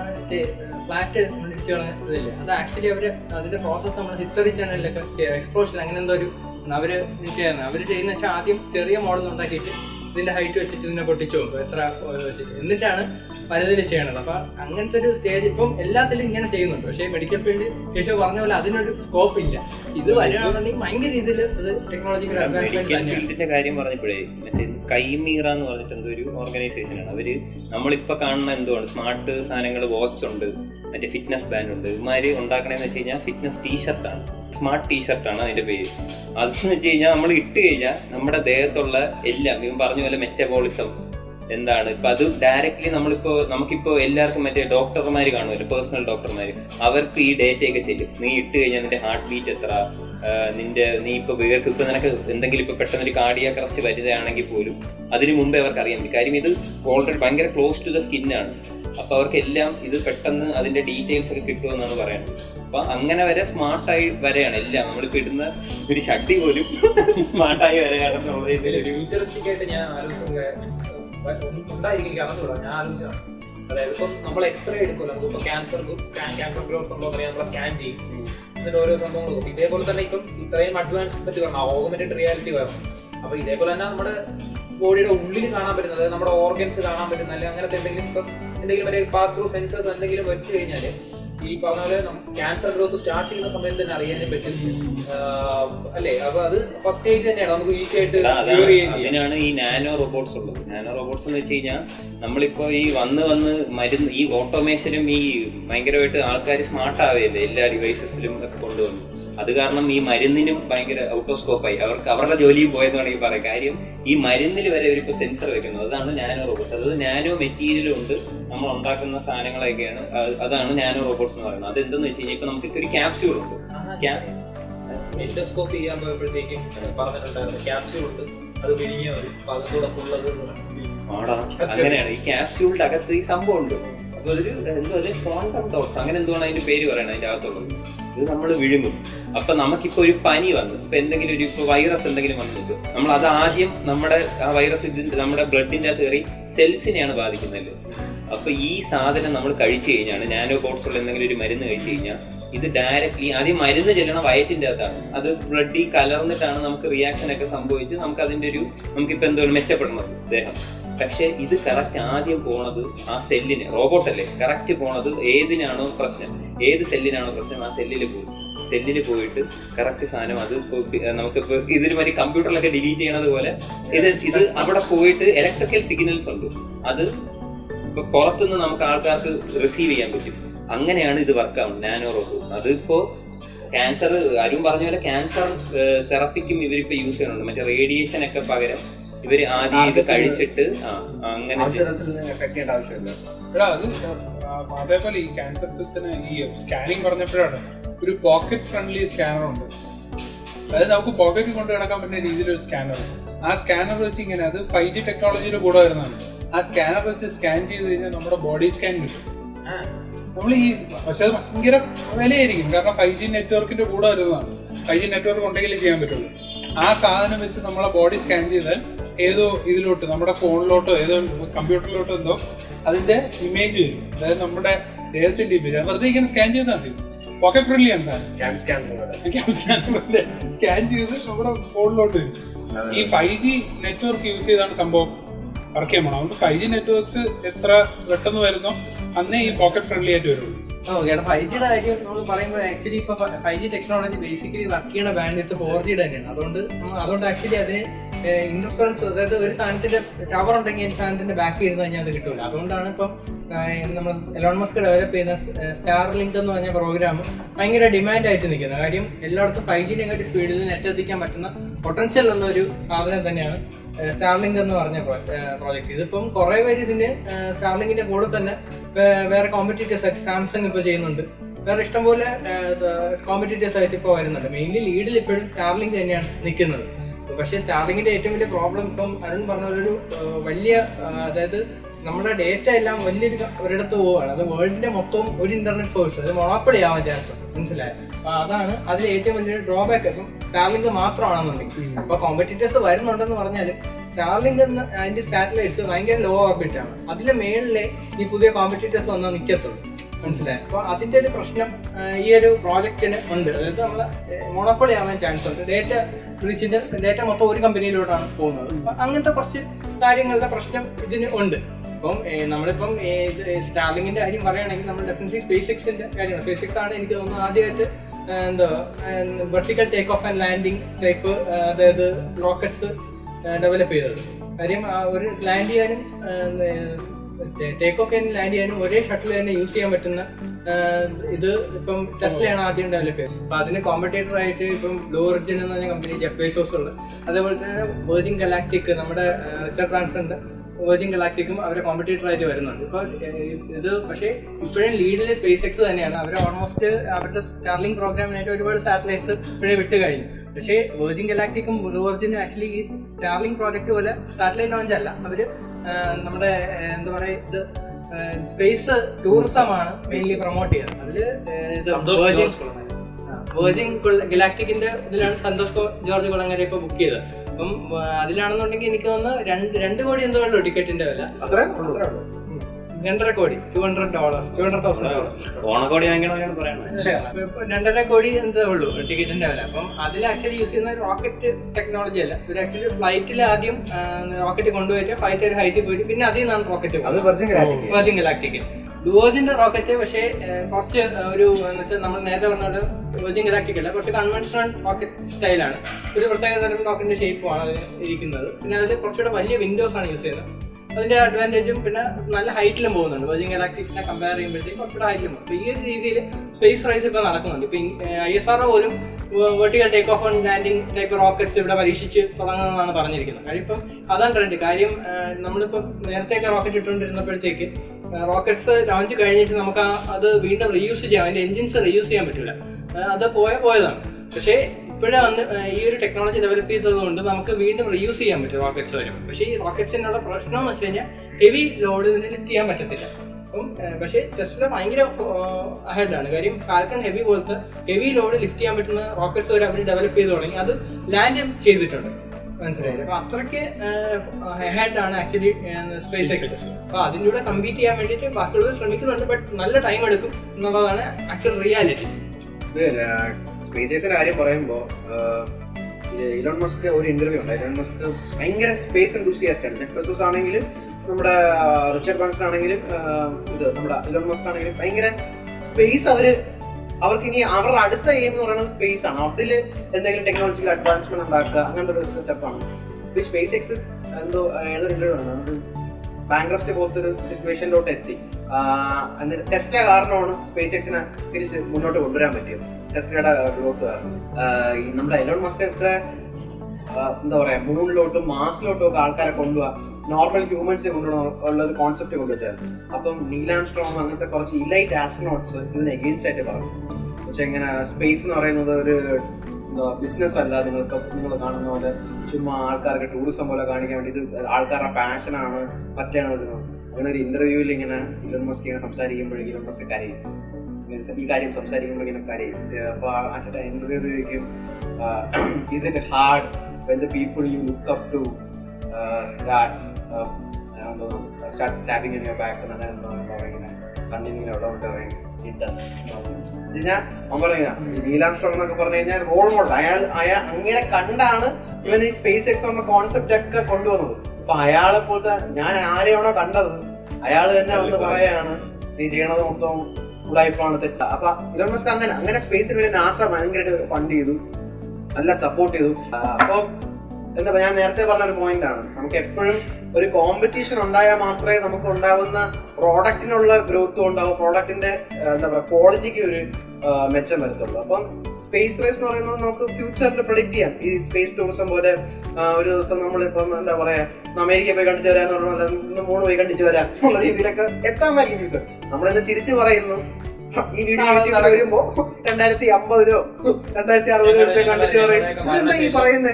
Speaker 1: ഫ്ലാറ്റ് ഇടിച്ചു കളഞ്ഞില്ല അത് ആക്ച്വലി അവർ അതിന്റെ പ്രോസസ് നമ്മൾ ഹിസ്റ്ററി ചാനലിലൊക്കെ എക്സ്പ്ലോഷൻ അങ്ങനെ എന്തോ ഒരു അവർ ചെയ്യുന്നത്. അവർ ചെയ്യുന്ന വെച്ചാൽ ആദ്യം ചെറിയ മോഡൽ ഉണ്ടാക്കിയിട്ട് ഇതിന്റെ ഹൈറ്റ് വെച്ചിട്ട് ഇതിനെ പൊട്ടിച്ചോ നോക്കും. എത്ര വെച്ചിട്ട്. എന്നിട്ടാണ് പലതിൽ ചെയ്യണത്. അപ്പൊ അങ്ങനത്തെ ഒരു സ്റ്റേജ് ഇപ്പം എല്ലാത്തിലും ഇങ്ങനെ ചെയ്യുന്നുണ്ട്. പക്ഷേ മെഡിക്കൽ ഫീൽഡ് കേശവ് പറഞ്ഞ പോലെ അതിനൊരു സ്കോപ്പ് ഇല്ല. ഇത് വരികയാണെന്നുണ്ടെങ്കിൽ ഭയങ്കര രീതിയിൽ അത് ടെക്നോളജിക്കൽ അഡ്വാൻസ്മെന്റ്
Speaker 3: കാര്യം പറഞ്ഞപ്പോഴേ മറ്റേ കൈമീറ എന്ന് പറഞ്ഞിട്ട് എന്തോ ഒരു ഓർഗനൈസേഷൻ ആണ്. അവർ നമ്മളിപ്പോ കാണുന്ന എന്തുകൊണ്ട് സ്മാർട്ട് സാധനങ്ങൾ വാച്ച് ഉണ്ട്. മറ്റേ ഫിറ്റ്നസ് ബാൻഡ് ഉണ്ട്. ഇമാര് ഉണ്ടാക്കണേന്ന് വെച്ച് കഴിഞ്ഞാൽ ഫിറ്റ്നസ് ടീഷർട്ടാണ് സ്മാർട്ട് ടീഷർട്ടാണ് അതിന്റെ പേര്. അതെന്ന് വെച്ച് കഴിഞ്ഞാൽ നമ്മൾ ഇട്ട് കഴിഞ്ഞാൽ നമ്മുടെ ദേഹത്തുള്ള എല്ലാം ഇവൻ പറഞ്ഞ പോലെ മെറ്റബോളിസം എന്താണ്? ഇപ്പൊ അത് ഡയറക്റ്റ്ലി നമ്മളിപ്പോ നമുക്കിപ്പോ എല്ലാവർക്കും മറ്റേ ഡോക്ടർമാർ കാണുമല്ലോ പേഴ്സണൽ ഡോക്ടർമാർ അവർക്ക് ഈ ഡേറ്റ ഒക്കെ ചെല്ലും. നീ ഇട്ട് കഴിഞ്ഞാൽ നിന്റെ ഹാർട്ട് ബീറ്റ് എത്ര? നിന്റെ നീ ഇപ്പൊ വേർക്ക് ഇപ്പൊ നിനക്ക് എന്തെങ്കിലും ഇപ്പൊ പെട്ടെന്ന് ഒരു കാർഡിയ ക്രസ്റ്റ് വരികയാണെങ്കിൽ പോലും അതിനു മുമ്പേ അവർക്ക് പറ്റും. കാര്യം ഇത് ഓൾറെഡി ഭയങ്കര ക്ലോസ് ടു ദ സ്കിന്നാണ് അപ്പൊ അവർക്കെല്ലാം ഇത് പെട്ടെന്ന് അതിന്റെ ഡീറ്റെയിൽസ് ഒക്കെ കിട്ടുമെന്നാണ് പറയുന്നത്. അപ്പൊ അങ്ങനെ വരെ സ്മാർട്ടായി വരെയാണ് എല്ലാം. നമ്മൾ ഇടുന്ന ഒരു ഷട്ടി പോലും സ്മാർട്ടായി വരെയാണെന്നുള്ള ഇതിൽ
Speaker 4: ഫ്യൂച്ചറിസ്റ്റിക് ആയിട്ട് ഞാൻ ആലോചിച്ചത് മീൻസ് ഉണ്ടായിരിക്കും അറിഞ്ഞൂടാ ഞാൻ ആലോചിച്ചാണ് അതായത് ഇപ്പം നമ്മൾ എക്സ്റേ എടുക്കുമല്ലോ. നമുക്കിപ്പോ ക്യാൻസർ ക്യാൻസർ ഗ്രോത്ത് ഉണ്ടോ എന്ന് നമ്മൾ സ്കാൻ ചെയ്യും. എന്നിട്ട് ഓരോ സംഭവങ്ങൾ ഇതേപോലെ തന്നെ ഇപ്പം ഇത്രയും അഡ്വാൻസ് പറ്റി വരണം ഓഗ്മെന്റഡ് റിയാലിറ്റി വരണം അപ്പൊ ഇതേപോലെ തന്നെ നമ്മുടെ ബോഡിയുടെ ഉള്ളിൽ കാണാൻ പറ്റുന്നത് നമ്മുടെ ഓർഗൻസ് കാണാൻ പറ്റുന്ന അല്ലെങ്കിൽ അങ്ങനത്തെ എന്തെങ്കിലും ഇപ്പം എന്തെങ്കിലും ഒരു പാസ് ത്രൂ സെൻസേഴ്സ് എന്തെങ്കിലും വെച്ച് കഴിഞ്ഞാൽ ഈ പറഞ്ഞ പോലെ ക്യാൻസർ ഗ്രോത്ത് സ്റ്റാർട്ട് ചെയ്യുന്ന സമയത്ത് തന്നെ അറിയാനും പറ്റും. അല്ലേ? അപ്പൊ അത് ഫസ്റ്റ് സ്റ്റേജ് തന്നെയാണ്. നമുക്ക് ഈസി ആയിട്ട് ക്യൂർ
Speaker 3: അതിനാണ് ഈ നാനോ റോബോട്ട്സ് ഉള്ളത്. നാനോ റോബോട്ട്സ് എന്ന് വെച്ച് കഴിഞ്ഞാൽ നമ്മളിപ്പോ ഈ വന്ന് വന്ന് മരുന്ന് ഈ ഓട്ടോമേഷനും ഈ ഭയങ്കരമായിട്ട് ആൾക്കാർ സ്മാർട്ട് ആവുകയല്ലേ എല്ലാ ഡിവൈസസിലും ഒക്കെ കൊണ്ടുവന്നു. അത് കാരണം ഈ മരുന്നിനും ഭയങ്കര ഔട്ട് ഓഫ് സ്കോപ്പായി അവർക്ക് അവരുടെ ജോലിയും പോയെന്ന് വേണമെങ്കിൽ പറയാം കാര്യം ഈ മരുന്നിൽ വരെ ഇവരിപ്പോ സെൻസർ വെക്കുന്നത് അതാണ് നാനോ റോബോട്ട്സ് അതായത് നാനോ മെറ്റീരിയലും ഉണ്ട് നമ്മൾ ഉണ്ടാക്കുന്ന സാധനങ്ങളൊക്കെയാണ്. അത് അതാണ് നാനോ റോബോട്ട്സ് എന്ന് പറയുന്നത്. അത് എന്തെന്ന് വെച്ച് കഴിഞ്ഞാൽ ഇപ്പൊ നമുക്ക് ഒരു ക്യാപ്സ്യൂൾ ഉണ്ട്
Speaker 4: എൻഡോസ്കോപ്പ് ചെയ്യാൻ പോയപ്പോഴത്തേക്കും പറഞ്ഞിട്ടുണ്ടായിരുന്നു. ക്യാപ്സ്യൂൾ ഉണ്ട്. അത് വിരിഞ്ഞ ഒരു ഫുൾ
Speaker 3: അങ്ങനെയാണ്. ഈ ക്യാപ്സ്യൂളിന്റെ അകത്ത് ഈ സംഭവം ഉണ്ട്. അപ്പൊ അതൊരു എന്തോ ക്വാണ്ടം ഡോട്ട്സ് അങ്ങനെ എന്തുവാണ് അതിന്റെ പേര് പറയണത് അതിന്റെ അകത്തുള്ളത്. ഇത് നമ്മൾ വിഴുങ്ങും. അപ്പൊ നമുക്കിപ്പോ ഒരു പനി വന്നു. ഇപ്പൊ എന്തെങ്കിലും ഒരു ഇപ്പൊ വൈറസ് എന്തെങ്കിലും വന്നു നമ്മൾ അത് ആദ്യം നമ്മുടെ ആ വൈറസ് ഇതിന്റെ നമ്മുടെ ബ്ലഡിന്റെ അകത്ത് കയറി സെൽസിനെയാണ് ബാധിക്കുന്നത്. അപ്പൊ ഈ സാധനം നമ്മൾ കഴിച്ചു കഴിഞ്ഞാണ് നാനോ ബോട്ട്സ് ഉള്ള എന്തെങ്കിലും ഒരു മരുന്ന് കഴിച്ചു കഴിഞ്ഞാൽ ഇത് ഡയറക്ട്ലി ആദ്യം മരുന്ന് ചെല്ലണ വയറ്റിന്റെ അകത്താണ്. അത് ബ്ലഡിൽ കലർന്നിട്ടാണ് നമുക്ക് റിയാക്ഷൻ ഒക്കെ സംഭവിച്ച് നമുക്ക് അതിന്റെ ഒരു നമുക്കിപ്പോ എന്തോ മെച്ചപ്പെടണം ദേഹം. പക്ഷെ ഇത് കറക്റ്റ് ആദ്യം പോണത് ആ സെല്ലിന് റോബോട്ട് അല്ലേ? കറക്റ്റ് പോണത് ഏതിനാണോ പ്രശ്നം. ഏത് സെല്ലിനാണോ പ്രശ്നം ആ സെല്ലിൽ പോകും സെല്ലിൽ പോയിട്ട് കറക്റ്റ് സാധനം അത് നമുക്കിപ്പോ ഇതിന് മതി കമ്പ്യൂട്ടറിലൊക്കെ ഡിലീറ്റ് ചെയ്യണത് പോലെ ഇത് ഇത് അവിടെ പോയിട്ട് ഇലക്ട്രിക്കൽ സിഗ്നൽസ് ഉണ്ട്. അത് ഇപ്പൊ പുറത്തുനിന്ന് നമുക്ക് ആൾക്കാർക്ക് റിസീവ് ചെയ്യാൻ പറ്റും. അങ്ങനെയാണ് ഇത് വർക്ക് ആവുന്നത്. നാനോ റോബോട്ട്സ് അതിപ്പോ ക്യാൻസർ അരും പറഞ്ഞ പോലെ ക്യാൻസർ തെറപ്പിക്കും ഇവരിപ്പോ യൂസ് ചെയ്യുന്നുണ്ട്. മറ്റേ റേഡിയേഷൻ ഒക്കെ പകരം ഇവർ ആദ്യം ഇത് കഴിച്ചിട്ട് അങ്ങനെ
Speaker 5: അതേപോലെ ഈ ക്യാൻസർ സെൽസിന് ഈ സ്കാനിങ് പറഞ്ഞപ്പോഴാണ് ഒരു പോക്കറ്റ് ഫ്രണ്ട്ലി സ്കാനർ ഉണ്ട്. അതായത് നമുക്ക് പോക്കറ്റിൽ കൊണ്ട് കിടക്കാൻ പറ്റുന്ന രീതിയിൽ ഒരു സ്കാനർ ആ സ്കാനർ വെച്ച് ഇങ്ങനെ അത് ഫൈവ് ജി ടെക്നോളജിയുടെ കൂടെ വരുന്നതാണ്. ആ സ്കാനർ വെച്ച് സ്കാൻ ചെയ്ത് കഴിഞ്ഞാൽ നമ്മുടെ ബോഡി സ്കാൻ കിട്ടും. നമ്മൾ ഈ പക്ഷെ അത് ഭയങ്കര വിലയായിരിക്കും. കാരണം ഫൈവ് ജി നെറ്റ്വർക്കിന്റെ കൂടെ വരുന്നതാണ്. ഫൈവ് ജി നെറ്റ്വർക്ക് ഉണ്ടെങ്കിലേ ചെയ്യാൻ പറ്റുള്ളൂ. ആ സാധനം വെച്ച് നമ്മളെ ബോഡി സ്കാൻ ചെയ്താൽ ഏതോ ഇതിലോട്ട് നമ്മുടെ ഫോണിലോട്ടോ ഏതോ കമ്പ്യൂട്ടറിലോട്ടോ എന്തോ അതിന്റെ ഇമേജ് വരും. അതായത് നമ്മുടെ ദേഹത്തിന്റെ ഇമേജ് വെറുതെ ഇങ്ങനെ സ്കാൻ ചെയ്താൽ മതി. പോക്കറ്റ് ഫ്രണ്ട്ലി ആണ് സാധനം
Speaker 2: ക്യാം സ്കാൻ
Speaker 5: സ്കാൻ ചെയ്ത് നമ്മുടെ ഫോണിലോട്ട് വരും. ഈ ഫൈവ് ജി നെറ്റ്വർക്ക് യൂസ് ചെയ്താണ് സംഭവം. വർക്ക് ചെയ്യാൻ പോണം അതുകൊണ്ട് ഫൈവ് ജി നെറ്റ്വർക്ക്സ് എത്ര പെട്ടെന്ന് വരുന്നോ അന്നേ ഈ പോക്കറ്റ് ഫ്രണ്ട്ലി ആയിട്ട് വരുള്ളൂ
Speaker 1: ഓക്കെ ഫൈവ് ജിയുടെ കാര്യം നമ്മൾ പറയുമ്പോൾ ആക്ച്വലി ഇപ്പൊ five G technology basically work ചെയ്യുന്ന ബാൻഡ് ഫോർ ജിയുടെ തന്നെയാണ് അതുകൊണ്ട് അതുകൊണ്ട് ആക്ച്വലി അതിന് ഇന്റർഫറൻസ് അതായത് ഒരു സാധനത്തിന്റെ ടവർ ഉണ്ടെങ്കിൽ ഈ സാധനത്തിന്റെ ബാക്ക് ഇരുന്ന് കഴിഞ്ഞാൽ അത് കിട്ടൂല. അതുകൊണ്ടാണ് ഇപ്പം നമ്മൾ എലോൺ മസ്ക് ഡെവലപ്പ് ചെയ്യുന്ന സ്റ്റാർ ലിങ്ക് എന്ന് പറഞ്ഞ പ്രോഗ്രാം ഭയങ്കര ഡിമാൻഡ് ആയിട്ട് നിൽക്കുന്നത്. കാര്യം എല്ലായിടത്തും ഫൈവ് ജിനെക്കാട്ടി സ്പീഡിൽ നെറ്റ് എത്തിക്കാൻ പറ്റുന്ന പൊട്ടൻഷ്യൽ ഉള്ള ഒരു സാധനം തന്നെയാണ് സ്റ്റാർലിങ്ക് എന്ന് പറഞ്ഞ പ്രോജക്റ്റ് ഇതിപ്പം കുറെ പേര് ഇതിന് സ്റ്റാർലിങ്കിന്റെ കൂടെ തന്നെ വേറെ കോമ്പറ്റീറ്റേഴ്സ് ആയിട്ട് സാംസങ് ഇപ്പൊ ചെയ്യുന്നുണ്ട്. വേറെ ഇഷ്ടംപോലെ കോമ്പറ്റീറ്റേഴ്സ് ആയിട്ട് ഇപ്പോൾ വരുന്നുണ്ട്. മെയിൻലി ലീഡിൽ ഇപ്പോഴും സ്റ്റാർലിങ്ക് തന്നെയാണ് നിൽക്കുന്നത്. പക്ഷേ സ്റ്റാർട്ടിങ്ങിന്റെ ഏറ്റവും വലിയ പ്രോബ്ലം ഇപ്പം അരുൺ പറഞ്ഞ ഒരു വലിയ അതായത് നമ്മുടെ ഡേറ്റ എല്ലാം വലിയൊരു ഒരിടത്ത് പോവുകയാണ്. അത് വേൾഡിന്റെ മൊത്തം ഒരു ഇന്റർനെറ്റ് സോഴ്സ് അത് മൊണോപ്പൊളി ആവാൻ ചാൻസ് മനസ്സിലായത് അപ്പൊ അതാണ് അതിൽ ഏറ്റവും വലിയൊരു ഡ്രോബാക്ക് ഇപ്പം സ്റ്റാർലിങ്ക് മാത്രമാണെന്നുണ്ടെങ്കിൽ. അപ്പൊ കോമ്പറ്റീറ്റേഴ്സ് വരുന്നുണ്ടെന്ന് പറഞ്ഞാലും സ്റ്റാർലിങ്ക് എന്ന അതിന്റെ സാറ്റലൈറ്റ്സ് ഭയങ്കര ലോ ഓർബിറ്റ് ആണ്. അതിന്റെ മേളിലെ ഈ പുതിയ കോമ്പറ്റീറ്റേഴ്സ് ഒന്നും നിൽക്കത്തുള്ളൂ മനസ്സിലായി? അപ്പൊ അതിന്റെ ഒരു പ്രശ്നം ഈ ഒരു പ്രോജക്റ്റിന് ഉണ്ട്. അതായത് നമ്മൾ മോണോപ്പൊളി ആവാൻ ചാൻസ് ഉണ്ട്. ഡേറ്റ റീച്ചിന്റെ ഡേറ്റ മൊത്തം ഒരു കമ്പനിയിലോട്ടാണ് പോകുന്നത്. അപ്പൊ അങ്ങനത്തെ കുറച്ച് കാര്യങ്ങളുടെ പ്രശ്നം ഇതിന് ഉണ്ട്. അപ്പം നമ്മളിപ്പം സ്റ്റാർലിങ്ങിന്റെ കാര്യം പറയുകയാണെങ്കിൽ നമ്മൾ ഡെഫിനറ്റ്ലി സ്പേസ് എക്സിന്റെ കാര്യമാണ്. സ്പേസ് എക്സ് ആണ് എനിക്ക് തോന്നുന്നത് ആദ്യമായിട്ട് എന്താ vertical take off and landing type അതായത് റോക്കറ്റ്സ് ഡെവലപ്പ് ചെയ്തത്. കാര്യം ഒരു ലാൻഡ് ചെയ്യാനും ടേക്ക് ഓഫ് ചെയ്യാനും ലാൻഡ് ചെയ്യാനും ഒരേ ഷട്ടിൽ തന്നെ യൂസ് ചെയ്യാൻ പറ്റുന്ന ഇത് ഇപ്പം ടെസ്ലയാണ് ആദ്യം ഡെവലപ്പ് ചെയ്തത്. അപ്പൊ അതിന് കോമ്പറ്റേറ്റർ ആയിട്ട് ഇപ്പം ബ്ലൂ ഒറിജിൻ എന്ന് പറഞ്ഞ കമ്പനി ജപ്പേസോസ് ഉണ്ട്. അതേപോലെ തന്നെ വേർജിൻ ഗലാക്ടിക് നമ്മുടെ റിച്ചർഡ് ബ്രാൻസന്റെ വേർജിൻ ഗലാക്ടിക്കും അവരെ കോമ്പറ്റേറ്റർ ആയിട്ട് വരുന്നുണ്ട്. ഇപ്പൊ ഇത് പക്ഷേ ഇപ്പോഴും ലീഡിലെ സ്പേസ് എക്സ് തന്നെയാണ്. അവർ ഓൾമോസ്റ്റ് അവരുടെ സ്റ്റാർലിംഗ് പ്രോഗ്രാമിനായിട്ട് ഒരുപാട് സാറ്റലൈറ്റ്സ് ഇപ്പോഴേ വിട്ട് കഴിഞ്ഞു പക്ഷേ വേർജിൻ ഗലാക്ടിക്കും ബ്ലൂ ഒറിജിനും ആക്ച്വലി ഈ സ്റ്റാർലിംഗ് പ്രോജക്റ്റ് പോലെ സാറ്റലൈറ്റ് ലോഞ്ച് അല്ല. അവർ നമ്മുടെ എന്താ പറയുക ഇത് സ്പേസ് ടൂറിസമാണ് മെയിൻലി പ്രൊമോട്ട് ചെയ്യുന്നത്. അതിൽ വേർജിൻ വേർജിൻ ഗലാക്ടിക്കിന്റെ ഇതിലാണ് സന്തോഷ് ജോർജ് കുളങ്ങര ഇപ്പൊ ബുക്ക് ചെയ്തത്. അപ്പം അതിലാണെന്നുണ്ടെങ്കിൽ എനിക്ക് തോന്നുന്നു രണ്ട് രണ്ട് കോടി എന്തോ ഉള്ളൂ ടിക്കറ്റിന്റെ വില.
Speaker 2: അത്രേ ഉള്ളൂ.
Speaker 1: രണ്ടര crore two hundred dollars two hundred thousand dollars
Speaker 3: ഓണക്കോടി
Speaker 1: രണ്ടര കോടി എന്തേ ഉള്ളൂ ടിക്കറ്റിന്റെ വില. അപ്പം അതിൽ ആക്ച്വലി യൂസ് ചെയ്യുന്ന റോക്കറ്റ് ടെക്നോളജി അല്ല. ഇവർ ആക്ച്വലി ഫ്ലൈറ്റിൽ ആദ്യം റോക്കറ്റ് കൊണ്ടുപോയിട്ട് ഫ്ലൈറ്റ് ഒരു ഹൈറ്റിൽ പോയിട്ട് പിന്നെ അതിൽ നിന്നാണ് rocket
Speaker 2: Virgin Galactic
Speaker 1: Virgin Galactic ഡുവോജിന്റെ rocket പക്ഷേ കുറച്ച് ഒരു എന്ന് വെച്ചാൽ നമ്മൾ നേരത്തെ പറഞ്ഞ വേർജിൻ ഗലാക്ടിക് അല്ല. കുറച്ച് കൺവെൻഷണൽ റോക്കറ്റ് സ്റ്റൈലാണ് ഒരു പ്രത്യേക തരം റോക്കറ്റിന്റെ ഷേപ്പുമാണ് അതിന് ഇരിക്കുന്നത്. പിന്നെ അതിൽ കുറച്ചുകൂടെ വലിയ വിൻഡോസ് ആണ് യൂസ് ചെയ്യുന്നത്. അതിന്റെ അഡ്വാന്റേജും പിന്നെ നല്ല ഹൈറ്റിലും പോകുന്നുണ്ട്. വെർജിൻ ഗലാക്റ്റിക്കിനെ കമ്പയർ ചെയ്യുമ്പോഴത്തേക്കും കുറച്ചുകൂടെ ഹൈറ്റിലും പോകും. അപ്പൊ ഈ ഒരു രീതിയിൽ സ്പേസ് റൈസ് ഒക്കെ നടക്കുന്നുണ്ട്. ഇപ്പൊ ഐ എസ് ആർ പോലും vertical take off and landing type rockets ഇവിടെ പരീക്ഷിച്ച് തുടങ്ങുന്നതാണ് പറഞ്ഞിരിക്കുന്നത്. കാര്യം ഇപ്പം അതാണ് ട്രെൻഡ് കാര്യം നമ്മളിപ്പോൾ നേരത്തെ നേരത്തെയൊക്കെ റോക്കറ്റ് ഇട്ടുകൊണ്ടിരുന്നപ്പോഴത്തേക്ക് റോക്കറ്റ്സ് ലോഞ്ച് കഴിഞ്ഞിട്ട് നമുക്ക് അത് വീണ്ടും റീയൂസ് ചെയ്യാം. അതിന്റെ എഞ്ചിൻസ് റീയൂസ് ചെയ്യാൻ പറ്റില്ല അത് പോയ പോയതാണ്. പക്ഷേ ഇപ്പോഴേ വന്ന് ഈ ഒരു ടെക്നോളജി ഡെവലപ്പ് ചെയ്തത് കൊണ്ട് നമുക്ക് വീണ്ടും റീയൂസ് ചെയ്യാൻ പറ്റും റോക്കറ്റ്സ് വരും. പക്ഷേ ഈ റോക്കറ്റ്സിനുള്ള പ്രശ്നം എന്ന് വെച്ച് കഴിഞ്ഞാൽ ഹെവി ലോഡ് ഇതിന് ലിഫ്റ്റ് ചെയ്യാൻ പറ്റത്തില്ല. അപ്പം പക്ഷേ ടെസ്ല ഭയങ്കര അഹെഡാണ് കാര്യം ഫാൽക്കൺ ഹെവി പോലത്തെ ഹെവി ലോഡ് ലിഫ്റ്റ് ചെയ്യാൻ പറ്റുന്ന റോക്കറ്റ്സ് വരെ അവർ ഡെവലപ്പ് ചെയ്ത് തുടങ്ങി. അത് ലാൻഡ് ചെയ്തിട്ടുണ്ട്. മനസ്സിലായില്ലേ? അപ്പൊ അത്രയ്ക്ക് ഹെഡാണ് ആണ് ആക്ച്വലി സ്പേസ് എക്സ് അപ്പൊ അതിന്റെ കൂടെ കമ്പീറ്റ് ചെയ്യാൻ വേണ്ടിയിട്ട് ബാക്കിയുള്ളവർ ശ്രമിക്കുന്നുണ്ട് ബട്ട് നല്ല ടൈം എടുക്കും എന്നുള്ളതാണ് ആക്ച്വൽ റിയാലിറ്റി
Speaker 2: സ്പേസ് എക്സിന്റെ കാര്യം പറയുമ്പോ ഇലോൺ മസ്ക് ഒരു ഇന്റർവ്യൂ ഉണ്ട്. ഇലോൺ മസ്ക് ഭയങ്കര സ്പേസ് എന്തൂസിയാസ്റ്റ് ആണ്. ബെസോസ് ആണെങ്കിലും നമ്മുടെ റിച്ചർഡ് ബാൻസൺ ആണെങ്കിലും ഇത് നമ്മുടെ ഇലോൺ മസ്ക് ആണെങ്കിലും ഭയങ്കര സ്പേസ് അവർ അവർക്ക് ഇനി അവരുടെ അടുത്ത എയിം എന്ന് പറയുന്നത് സ്പേസ് ആണ്. അതിൽ എന്തെങ്കിലും ടെക്നോളജിക്കൽ അഡ്വാൻസ്മെന്റ് ഉണ്ടാക്കുക അങ്ങനത്തെ ഒരു സെറ്റപ്പ് ആണ്. സ്പേസ് എക്സ് എന്തോ ഇന്റർവ്യൂ ആണ്? ബാങ്ക്രപ്സി പോലത്തെ ഒരു സിറ്റുവേഷനിലോട്ട് എത്തി. എന്നിട്ട് കാരണമാണ് സ്പേസ് എക്സിനെ തിരിച്ച് മുന്നോട്ട് കൊണ്ടുവരാൻ പറ്റിയത്. ടെസ്ലയുടെ ഗ്രോത്ത് നമ്മുടെ എലോൺ മസ്ക് ഒക്കെ എന്താ പറയാ മൂണിലോട്ടും മാസിലോട്ടും ഒക്കെ ആൾക്കാരെ കൊണ്ടുപോവാ നോർമൽ ഹ്യൂമൻസ് ഉള്ള ഒരു കോൺസെപ്റ്റ് കൊണ്ടുവച്ചായിരുന്നു. അപ്പം നീലാം സ്ട്രോങ് അങ്ങനത്തെ കുറച്ച് ഇലൈറ്റ് ആസ്ട്രോണോട്സ് ഇതിന് എഗെയിൻസ്റ്റ് ആയിട്ട് പറഞ്ഞു. പക്ഷെ ഇങ്ങനെ സ്പേസ് എന്ന് പറയുന്നത് ഒരു ബിസിനസ് അല്ല. നിങ്ങൾക്ക് നിങ്ങൾ കാണുന്ന പോലെ ചുമ്മാ ആൾക്കാർക്ക് ടൂറിസം പോലെ കാണിക്കാൻ വേണ്ടി ഇത് ആൾക്കാരുടെ പാഷനാണ് മറ്റാണ് അങ്ങനെ ഒരു ഇന്റർവ്യൂവിൽ ഇങ്ങനെ ഇലൻ മസ്ക് ഇങ്ങനെ സംസാരിക്കുമ്പോഴേക്കും ഇലൻ മസ്ക് ഈ കാര്യം സംസാരിക്കുമ്പോൾ ഇങ്ങനെ കരയും. അപ്പോൾ ആ ടൈം ചോദിക്കും is it hard when the people you look up to starts start stabbing in your back എന്നാണ് കണ്ണിങ്ങനെ ഉള്ളതുകൊണ്ട് പറയും. നീലാം സ്ട്രോങ് എന്നൊക്കെ പറഞ്ഞു കഴിഞ്ഞാൽ റോൾ മോഡൽ അയാൾ അയാൾ അങ്ങനെ കണ്ടാണ് ഇവൻ ഈ സ്പേസ് എക്സ് എന്ന കോൺസെപ്റ്റ് ഒക്കെ കൊണ്ടുവന്നത്. അപ്പൊ അയാളെ പോലത്തെ ഞാൻ ആരെയാണോ കണ്ടത്? അയാൾ തന്നെ വന്ന് പറയാണ് നീ ചെയ്യണത് മൊത്തം ഉടായ്പാണ് തെറ്റ. അപ്പൊ ഇലോൺ മസ്ക് അങ്ങനെ അങ്ങനെ സ്പേസിന് വേണ്ടി നാസ ഭയങ്കരമായിട്ട് ഫണ്ട് ചെയ്തു. നല്ല സപ്പോർട്ട് ചെയ്തു. അപ്പോൾ അപ്പൊ എന്താ ഞാൻ നേരത്തെ പറഞ്ഞ ഒരു പോയിന്റ് ആണ്. നമുക്ക് എപ്പോഴും ഒരു കോമ്പറ്റീഷൻ ഉണ്ടായാൽ മാത്രമേ നമുക്ക് ഉണ്ടാവുന്ന പ്രോഡക്റ്റിനുള്ള ഗ്രോത്ത് ഉണ്ടാവും. പ്രോഡക്റ്റിന്റെ എന്താ പറയുക ക്വാളിറ്റിക്ക് ഒരു മെച്ചം വരത്തുള്ളൂ. അപ്പം സ്പേസ് റേസ് എന്ന് പറയുന്നത് നമുക്ക് ഫ്യൂച്ചറിൽ പ്രൊഡിക്ട് ചെയ്യാം. ഈ സ്പേസ് ടൂറിസം പോലെ ഒരു ദിവസം നമ്മൾ ഇപ്പം എന്താ പറയാ അമേരിക്ക പോയി കണ്ടിട്ട് വരാന്ന് പറഞ്ഞാൽ മൂന്ന് പോയി കണ്ടിട്ട് വരാം എന്നുള്ള രീതിയിലൊക്കെ എത്താമായിരിക്കും ഫ്യൂച്ചർ നമ്മളിന്ന് ചിരിച്ചു പറയുന്നു. ഈ വീഡിയോ യൂട്യൂബിൽ വരുമ്പോ രണ്ടായിരത്തി അമ്പതിലോ രണ്ടായിരത്തി അറുപതിലോ എടുത്ത് കണ്ടിട്ട് പറയും. എന്താ ഈ പറയുന്നത്.